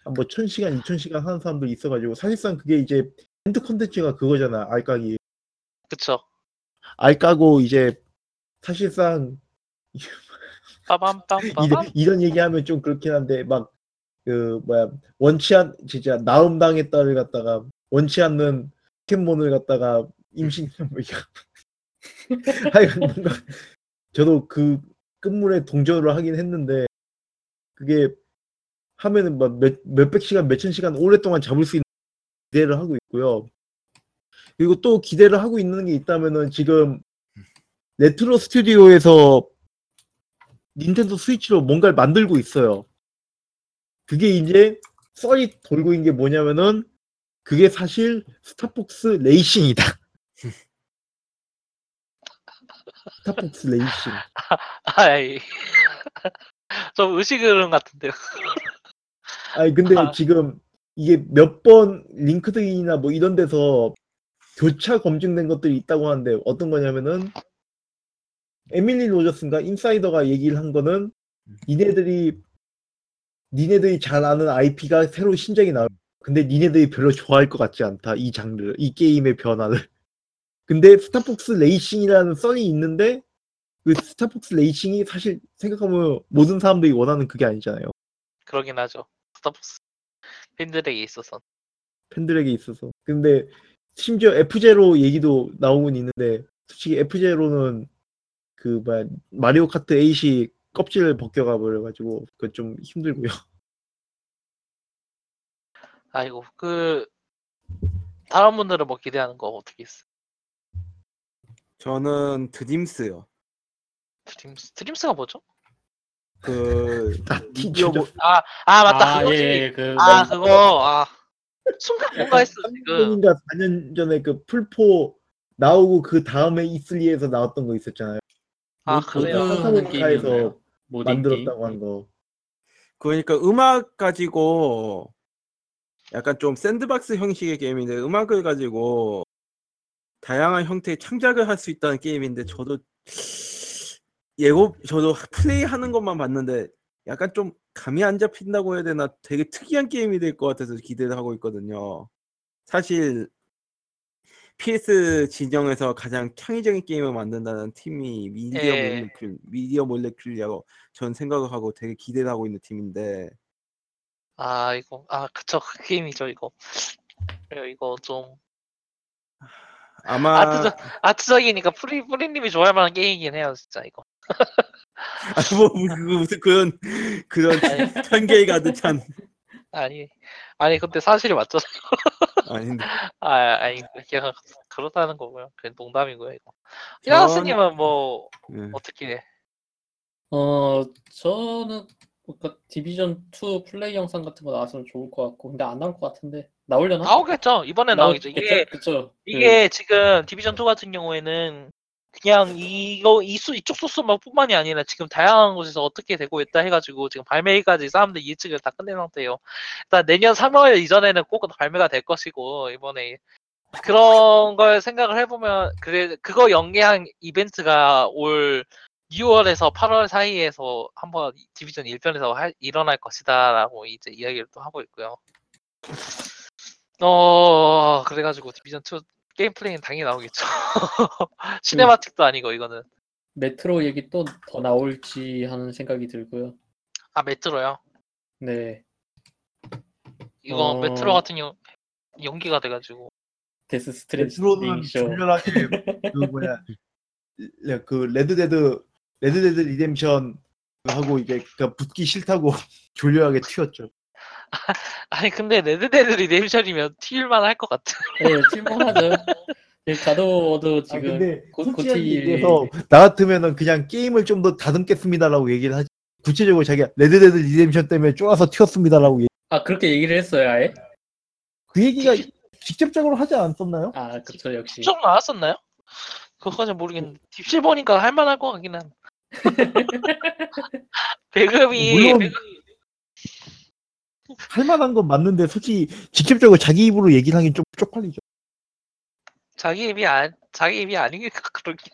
막뭐 1000시간, 2000시간 하는 사람도 있어 가지고 사실상 그게 이제 end 콘텐츠가 그거잖아. 알까기. 그쵸. 알까고 이제 사실상 빠밤빰 이런. 이런 얘기하면 좀 그렇긴 한데 막 그 뭐야 원치 않 진짜 낳음 당했다를 갖다가 원치 않는 포켓몬을 갖다가 임신 뭐 하여간 뭔가 저도 그 끝물에 동조를 하긴 했는데 그게 하면은 막 몇, 몇백 시간 몇천 시간 오랫동안 잡을 수 있는 기대를 하고 있고요. 그리고 또 기대를 하고 있는 게 있다면은 지금 Retro Studio에서 닌텐도 스위치로 뭔가를 만들고 있어요. 그게 이제 썰이 돌고 있는 게 뭐냐면은 그게 사실 Star Fox Racing이다. Star Fox Racing. 아이. 좀 의식은 같은데요. 아니 근데 아. 지금 이게 몇 번 LinkedIn이나 뭐 이런 데서 교차 검증된 것들이 있다고 하는데 어떤 거냐면은 에밀리 로저스인가 insider가 얘기를 한 거는 니네들이 니네들이 잘 아는 IP가 새로 신작이 나올 근데 니네들이 별로 좋아할 것 같지 않다 이 장르 이 게임의 변화를 근데 Star Fox Racing이라는 썰이 있는데 그 Star Fox Racing이 사실 생각하면 모든 사람들이 원하는 그게 아니잖아요 그러긴 하죠. Star Fox 팬들에게 있어서. 팬들에게 있어서. 근데 심지어 F-Zero 얘기도 나오곤 있는데 솔직히 F-Zero는 그 뭐야 Mario Kart 8이 껍질을 벗겨가 버려가지고 그거 좀 힘들고요. 아이고 그 다른 분들은 뭐 기대하는 거 어떻게 있어? 저는 Dreams요. Dreams Dreams가 뭐죠? 그 아, 미디어 티저. 모- 아, 아 맞다 아, 그거지. 예, 그아 뭐- 그거 아 순간 뭔가 했어 지금. 3년인가 4년 전에 그 플포 나오고 그 다음에 E3에서 나왔던 거 있었잖아요. 아 뭐- 그래요. 모든 산타모니카에서 게임이었나요? 만들었다고 게임? 한 거. 그러니까 음악 가지고 약간 좀 샌드박스 형식의 게임인데 음악을 가지고 다양한 형태의 창작을 할 수 있다는 게임인데 저도 예고 저도 플레이하는 것만 봤는데 약간 좀 감이 안 잡힌다고 해야 되나 되게 특이한 게임이 될 것 같아서 기대를 하고 있거든요. 사실 PS 진영에서 가장 창의적인 게임을 만든다는 팀이 미디어 예. 몰레큘 미디어 몰레큘이라고 전 생각을 하고 되게 기대를 하고 있는 팀인데 아 이거 아 그쵸 그 게임이죠 이거. 그래요 이거 좀 아마 아트적 아트적이니까 프리 프리님이 좋아할 만한 게임이긴 해요 진짜 이거. 아니 뭐 그- 무슨 그런 그런 아니. 편견이 가득 찬 아니 아니 근데 사실이 맞잖아. 아닌데 아 아니 그냥 그렇다는 거고요. 그냥 농담이고요 이거. 전- 히라스님은 뭐 예. 어떻게? 어 저는 뭔가 디비전 2 플레이 영상 같은 거 나왔으면 좋을 것 같고 근데 안 나올 것 같은데 나오려나? 나오겠죠. 이번엔 나오겠죠. 이게 그쵸? 이게 지금 디비전 2 같은 경우에는 그냥 이거 이수 이쪽 소스만 뿐만이 아니라 지금 다양한 곳에서 어떻게 되고 있다 해가지고 지금 발매까지 사람들 예측을 다 끝낸 상태예요. 일단 내년 3월 이전에는 꼭 발매가 될 것이고 이번에 그런 걸 생각을 해보면 그래 그거 연계한 이벤트가 올 6월에서 8월 사이에서 한번 Division 1편에서 할, 일어날 것이다라고 이제 이야기를 또 하고 있고요. 어 그래가지고 Division 2 게임 플레이는 당연히 나오겠죠. cinematic도 아니고 이거는 메트로 얘기 또 더 나올지 하는 생각이 들고요. 아 Metro요. 네, 이거 어. 메트로 같은 경우 연기가 돼가지고 Death Stranding 쇼. 졸렬하게 그 뭐야 레- 그 Red Dead Red Dead Redemption 하고 이제 그 붙기 싫다고 졸렬하게 튀었죠. 아니 근데 Red Dead Redemption이면 튈만 할 것 같아. 예, 튈만하죠. 예, 가도도 아, 지금 근데 고- 솔직하게 고치- 얘기해서 나 같으면은 그냥 게임을 좀 더 다듬겠습니다라고 얘기를 하지. 구체적으로 자기가 Red Dead Redemption 때문에 쫄아서 튀었습니다라고 얘기. 아 그렇게 얘기를 했어요, 아예? 그 얘기가 직접적으로 하지 않았었나요? 아, 그쵸 역시. 좀 나왔었나요? 그거까지 모르겠는데 Deep Silver 보니까 할만할 것 같긴 한. 배급이 물론 배급- 할 만한 건 맞는데 솔직히 직접적으로 자기 입으로 얘기를 하긴 좀 쪽팔리죠. 자기 입이 안 자기 입이 아니니까 그러긴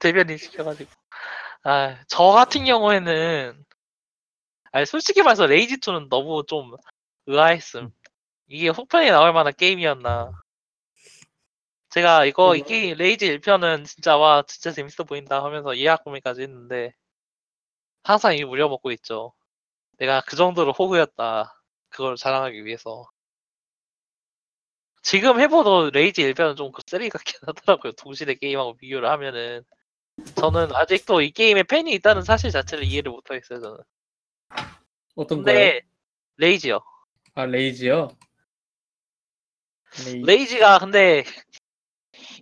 대변인 시켜가지고. 아 저 같은 경우에는 아니 솔직히 말해서 Rage 2는 너무 좀 의아했음. 이게 후편에 나올 만한 게임이었나. 제가 이거 이 게임 Rage 1편은 진짜 와 진짜 재밌어 보인다 하면서 예약 구매까지 했는데 항상 이 우려먹고 있죠 내가 그 정도로 호구였다 그걸 자랑하기 위해서 지금 해봐도 Rage 1편은 좀 쓰레기 같긴 하더라고요. 동시대 게임하고 비교를 하면은. 저는 아직도 이 게임에 팬이 있다는 사실 자체를 이해를 못하겠어요, 저는. 어떤 거요? 근데, Rage요. 아 Rage요. 레이... Rage가 근데,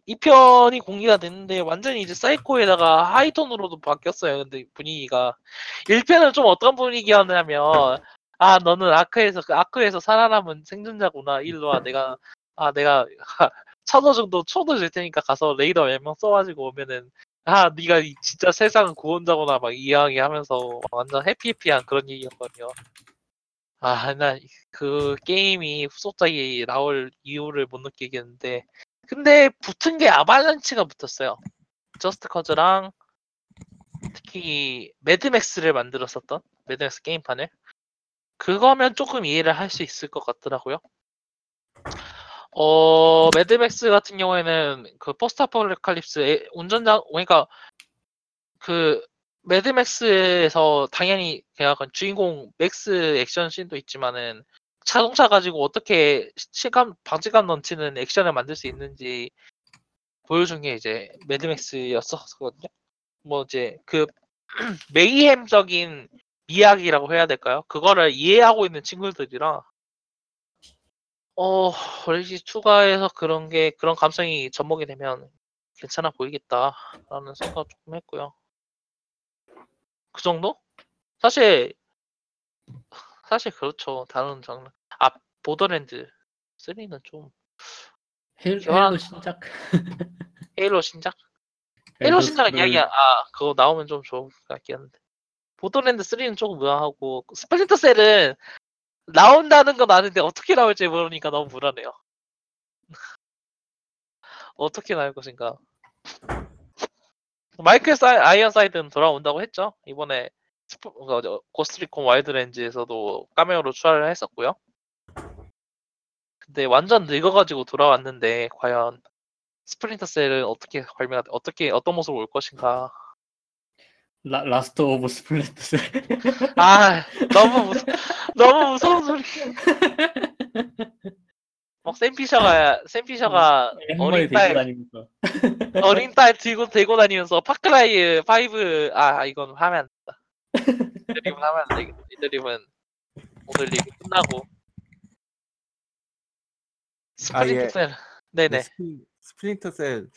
2편이 공개가 됐는데, 완전히 이제 사이코에다가 하이톤으로도 바뀌었어요, 근데 분위기가. 1편은 좀 어떤 분위기였냐면, 아, 너는 Ark에서, 그 Ark에서 살아남은 생존자구나. 일로 와. 내가, 아, 내가, 천호 정도 초도 줄 테니까 가서 raider 몇 명 썰어가지고 오면은, 아, 네가 이 진짜 세상 구원자구나. 막 이야기하면서 완전 happy happy한 그런 얘기였거든요. 아, 나 그 게임이 후속작이 나올 이유를 못 느끼겠는데. 근데 붙은 게 Avalanche가 붙었어요. Just Cause랑 특히 Mad Max를 만들었었던 Mad Max 게임판을 그거면 조금 이해를 할 수 있을 것 같더라고요. 어 Mad Max 같은 경우에는 그 post apocalypse 운전자 그러니까 그 Mad Max에서 당연히 약간 주인공 맥스 액션 씬도 있지만은 자동차 가지고 어떻게 실감 박진감 넘치는 액션을 만들 수 있는지 보여준 게 이제 매드맥스였었거든요. 뭐 이제 그 메이햄적인 이야기라고 해야 될까요? 그거를 이해하고 있는 친구들이라 어 레이지 2가에서 그런 게 그런 감성이 접목이 되면 괜찮아 보이겠다라는 생각 조금 했고요. 그 정도? 사실 사실 그렇죠. 다른 장르. 아 Borderlands 3는 좀 헬, 교환- Halo 신작. Halo 신작? Halo 신작 이야기 아 그거 나오면 좀 좋을 것 같긴 한데 Borderlands 3는 조금 무난하고 Splinter Cell은 나온다는 건 아는데 어떻게 나올지 모르니까 너무 불안해요. 어떻게 나올 것인가. 마이클 사이, 아이언 사이드는 돌아온다고 했죠. 이번에 어, 저, Ghost Recon Wildlands에서도 카메오로 출연을 했었고요. 근데 완전 늙어가지고 돌아왔는데 과연 Splinter Cell은 어떻게 발매가 어떻게 어떤 모습으로 올 것인가. 라, Last of Splinter. 아 너무 무서 너무 무서운 소리. 막 샘 피셔가 샘 피셔가 한 마리 어린 딸. 어린 딸 들고 대고 다니면서 Far Cry 5아 이건 하면. 이드립은 하면 안 되겠다. 이드립은 오늘 리그 끝나고. 스프린트 예. 셀. 네네. 스프린, Splinter Cell.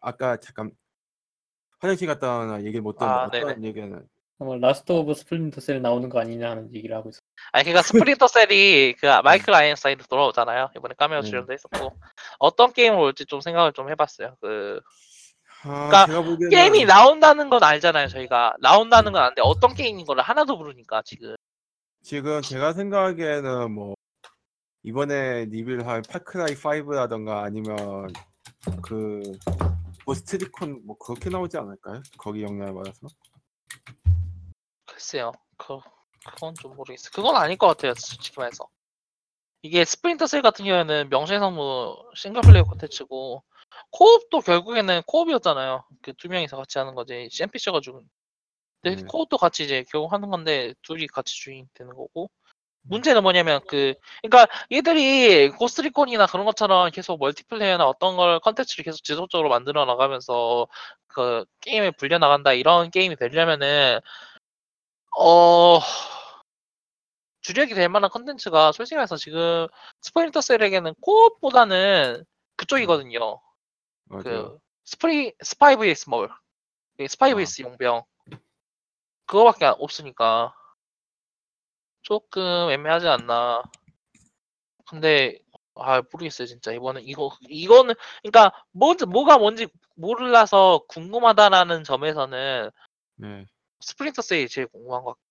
아까 잠깐 화장실 갔다 와나 얘기 못 아, 듣는데 어떤 얘기는 어, Last of Splinter Cell 나오는 거 아니냐 하는 얘기를 하고 있어. 아니 그러니까 Splinter Cell이 그 마이클 아이언사이드 돌아오잖아요. 이번에 카메오 네. 출연도 했었고. 어떤 게임을 올지 좀 생각을 좀 해봤어요. 그 아, 그러니까 제가 보기에는 게임이 나온다는 건 알잖아요 저희가. 나온다는 건 아는데 어떤 게임인 거를 하나도 모르니까 지금. 지금 제가 생각하기에는 뭐 이번에 리뷰할 Far Cry 5라던가 아니면 그 Ghost Recon 뭐 그렇게 나오지 않을까요? 거기 영향을 받아서? 글쎄요. 그 그건 좀 모르겠어요. 그건 아닐 것 같아요 솔직히 말해서. 이게 Splinter Cell 같은 경우에는 명실상부 single player 콘텐츠고 co-op도 결국에는 co-op이었잖아요. 그 두 명이서 같이 하는 거지. 챔피셔가 죽은. 근데 네. co-op도 같이 이제 결국 하는 건데 둘이 같이 주인 되는 거고. 문제는 뭐냐면 그 그러니까 얘들이 Ghost Recon이나 그런 것처럼 계속 multiplayer나 어떤 걸 컨텐츠를 계속 지속적으로 만들어 나가면서 그 게임을 불려 나간다 이런 게임이 되려면은 어 주력이 될 만한 컨텐츠가 솔직히 말해서 지금 Splinter Cell에게는 co-op보다는 그쪽이거든요. 맞아요. 그 스프리 스파이 vs 뭘그 스파이 아. vs 용병 그거밖에 안- 없으니까 조금 애매하지 않나 근데 아 모르겠어요 진짜 이번에 이거 이거는 그러니까 뭔지 뭐가 뭔지 몰라서 궁금하다라는 점에서는 네. Splinter Cell이 제일 궁금한 것 같아요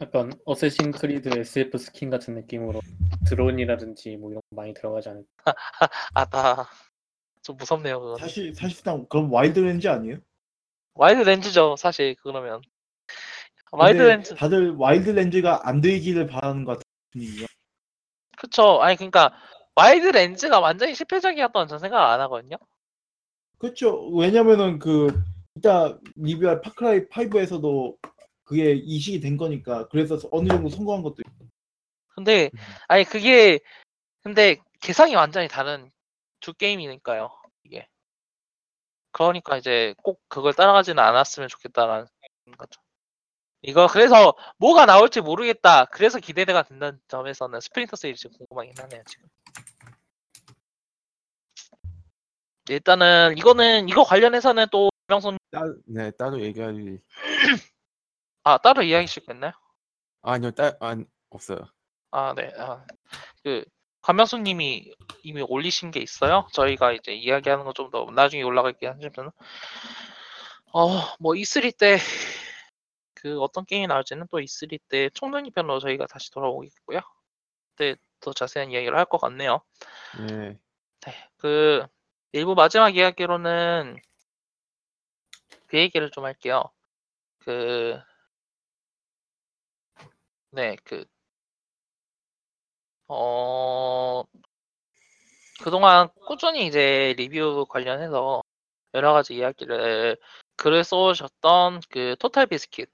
약간 Assassin's Creed SF 스킨 같은 느낌으로 드론이라든지 뭐 이런 거 많이 들어가지 않을까. 아다 좀 무섭네요 그거 사실 사실상 그럼 Wildlands 아니에요? Wildlands죠 사실 그러면 Wild 근데 lands 다들 Wildlands가 안 되기를 바라는 것 같은 분위기요. 그쵸 아니 그러니까 Wildlands가 완전히 실패작이었던 전 생각 안 하거든요 그렇죠. 왜냐면은 그 이따 리뷰할 파크라이 5에서도 그게 이식이 된 거니까 그래서 어느 정도 성공한 것도 있고. 근데 음. 아니 그게 근데 개성이 완전히 다른 두 게임이니까요 이게 그러니까 이제 꼭 그걸 따라가지는 않았으면 좋겠다라는 거죠 이거 그래서 뭐가 나올지 모르겠다 그래서 기대가 된다는 점에서는 스프린터 세일이 지금 궁금하긴 하네요 지금 일단은 이거는 이거 관련해서는 또 명손 따, 네 따로 얘기할 아 따로 이야기 시겠나요? 아니요 따안 없어요. 아, 네. 아, 그 관명수님이 이미 올리신 게 있어요. 저희가 이제 이야기하는 거 좀 더 나중에 올라갈게 하시면 어, 뭐 E3 때 그 어떤 게임이 나올지는 또 E3 때 총론이 편으로 저희가 다시 돌아오겠고요. 그때 더 자세한 이야기를 할 것 같네요. 네. 네, 그 일부 마지막 이야기로는 그 얘기를 좀 할게요. 그 네, 그 어, 그동안 꾸준히 이제 리뷰 관련해서 여러 가지 이야기를 글을 써오셨던 그 토탈 비스킷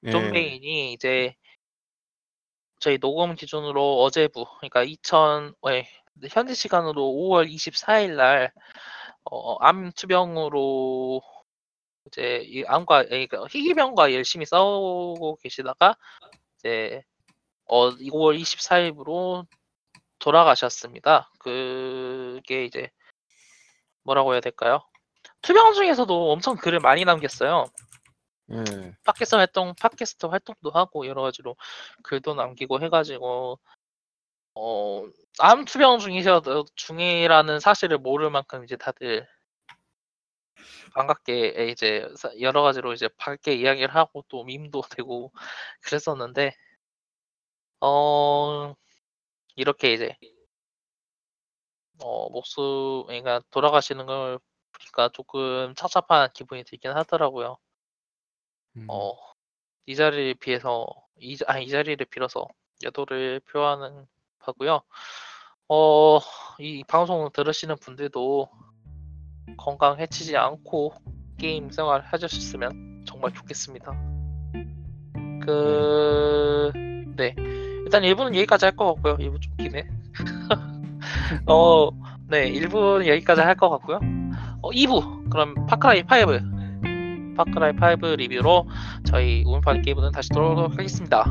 네. 존 베인이 이제 저희 녹음 기준으로 어제부 그러니까 2000 예, 현지 시간으로 5월 24일 날 어, 암 투병으로 이제 이 암과 에, 그 희귀병과 열심히 싸우고 계시다가 이제 어 5월 24일부로 돌아가셨습니다. 그게 이제 뭐라고 해야 될까요? 투병 중에서도 엄청 글을 많이 남겼어요. 네. 팟캐스트 활동, 팟캐스트 활동도 하고 여러 가지로 글도 남기고 해가지고 어, 암 투병 중이셔도 중이라는 사실을 모를 만큼 이제 다들 반갑게 이제 사- 여러 가지로 이제 밝게 이야기를 하고 또 밈도 되고 그랬었는데 어 이렇게 이제 어 목수 그러니까 돌아가시는 걸 보니까 조금 찹찹한 기분이 들긴 하더라고요. 음. 어, 이 자리를 비해서 이, 자- 아니, 이 자리를 빌어서 여도를 표하는 바고요. 어, 이 방송 들으시는 분들도 건강 해치지 않고 게임 생활 하셨으면 정말 좋겠습니다. 그, 네. 일단 1부는 여기까지 할 것 같고요. 1부 좀 기네. 어, 네. 1부는 여기까지 할 것 같고요. 어, 2부. 그럼 파크라이 5. 파크라이 5 리뷰로 저희 우물판 게임은 다시 돌아오도록 하겠습니다.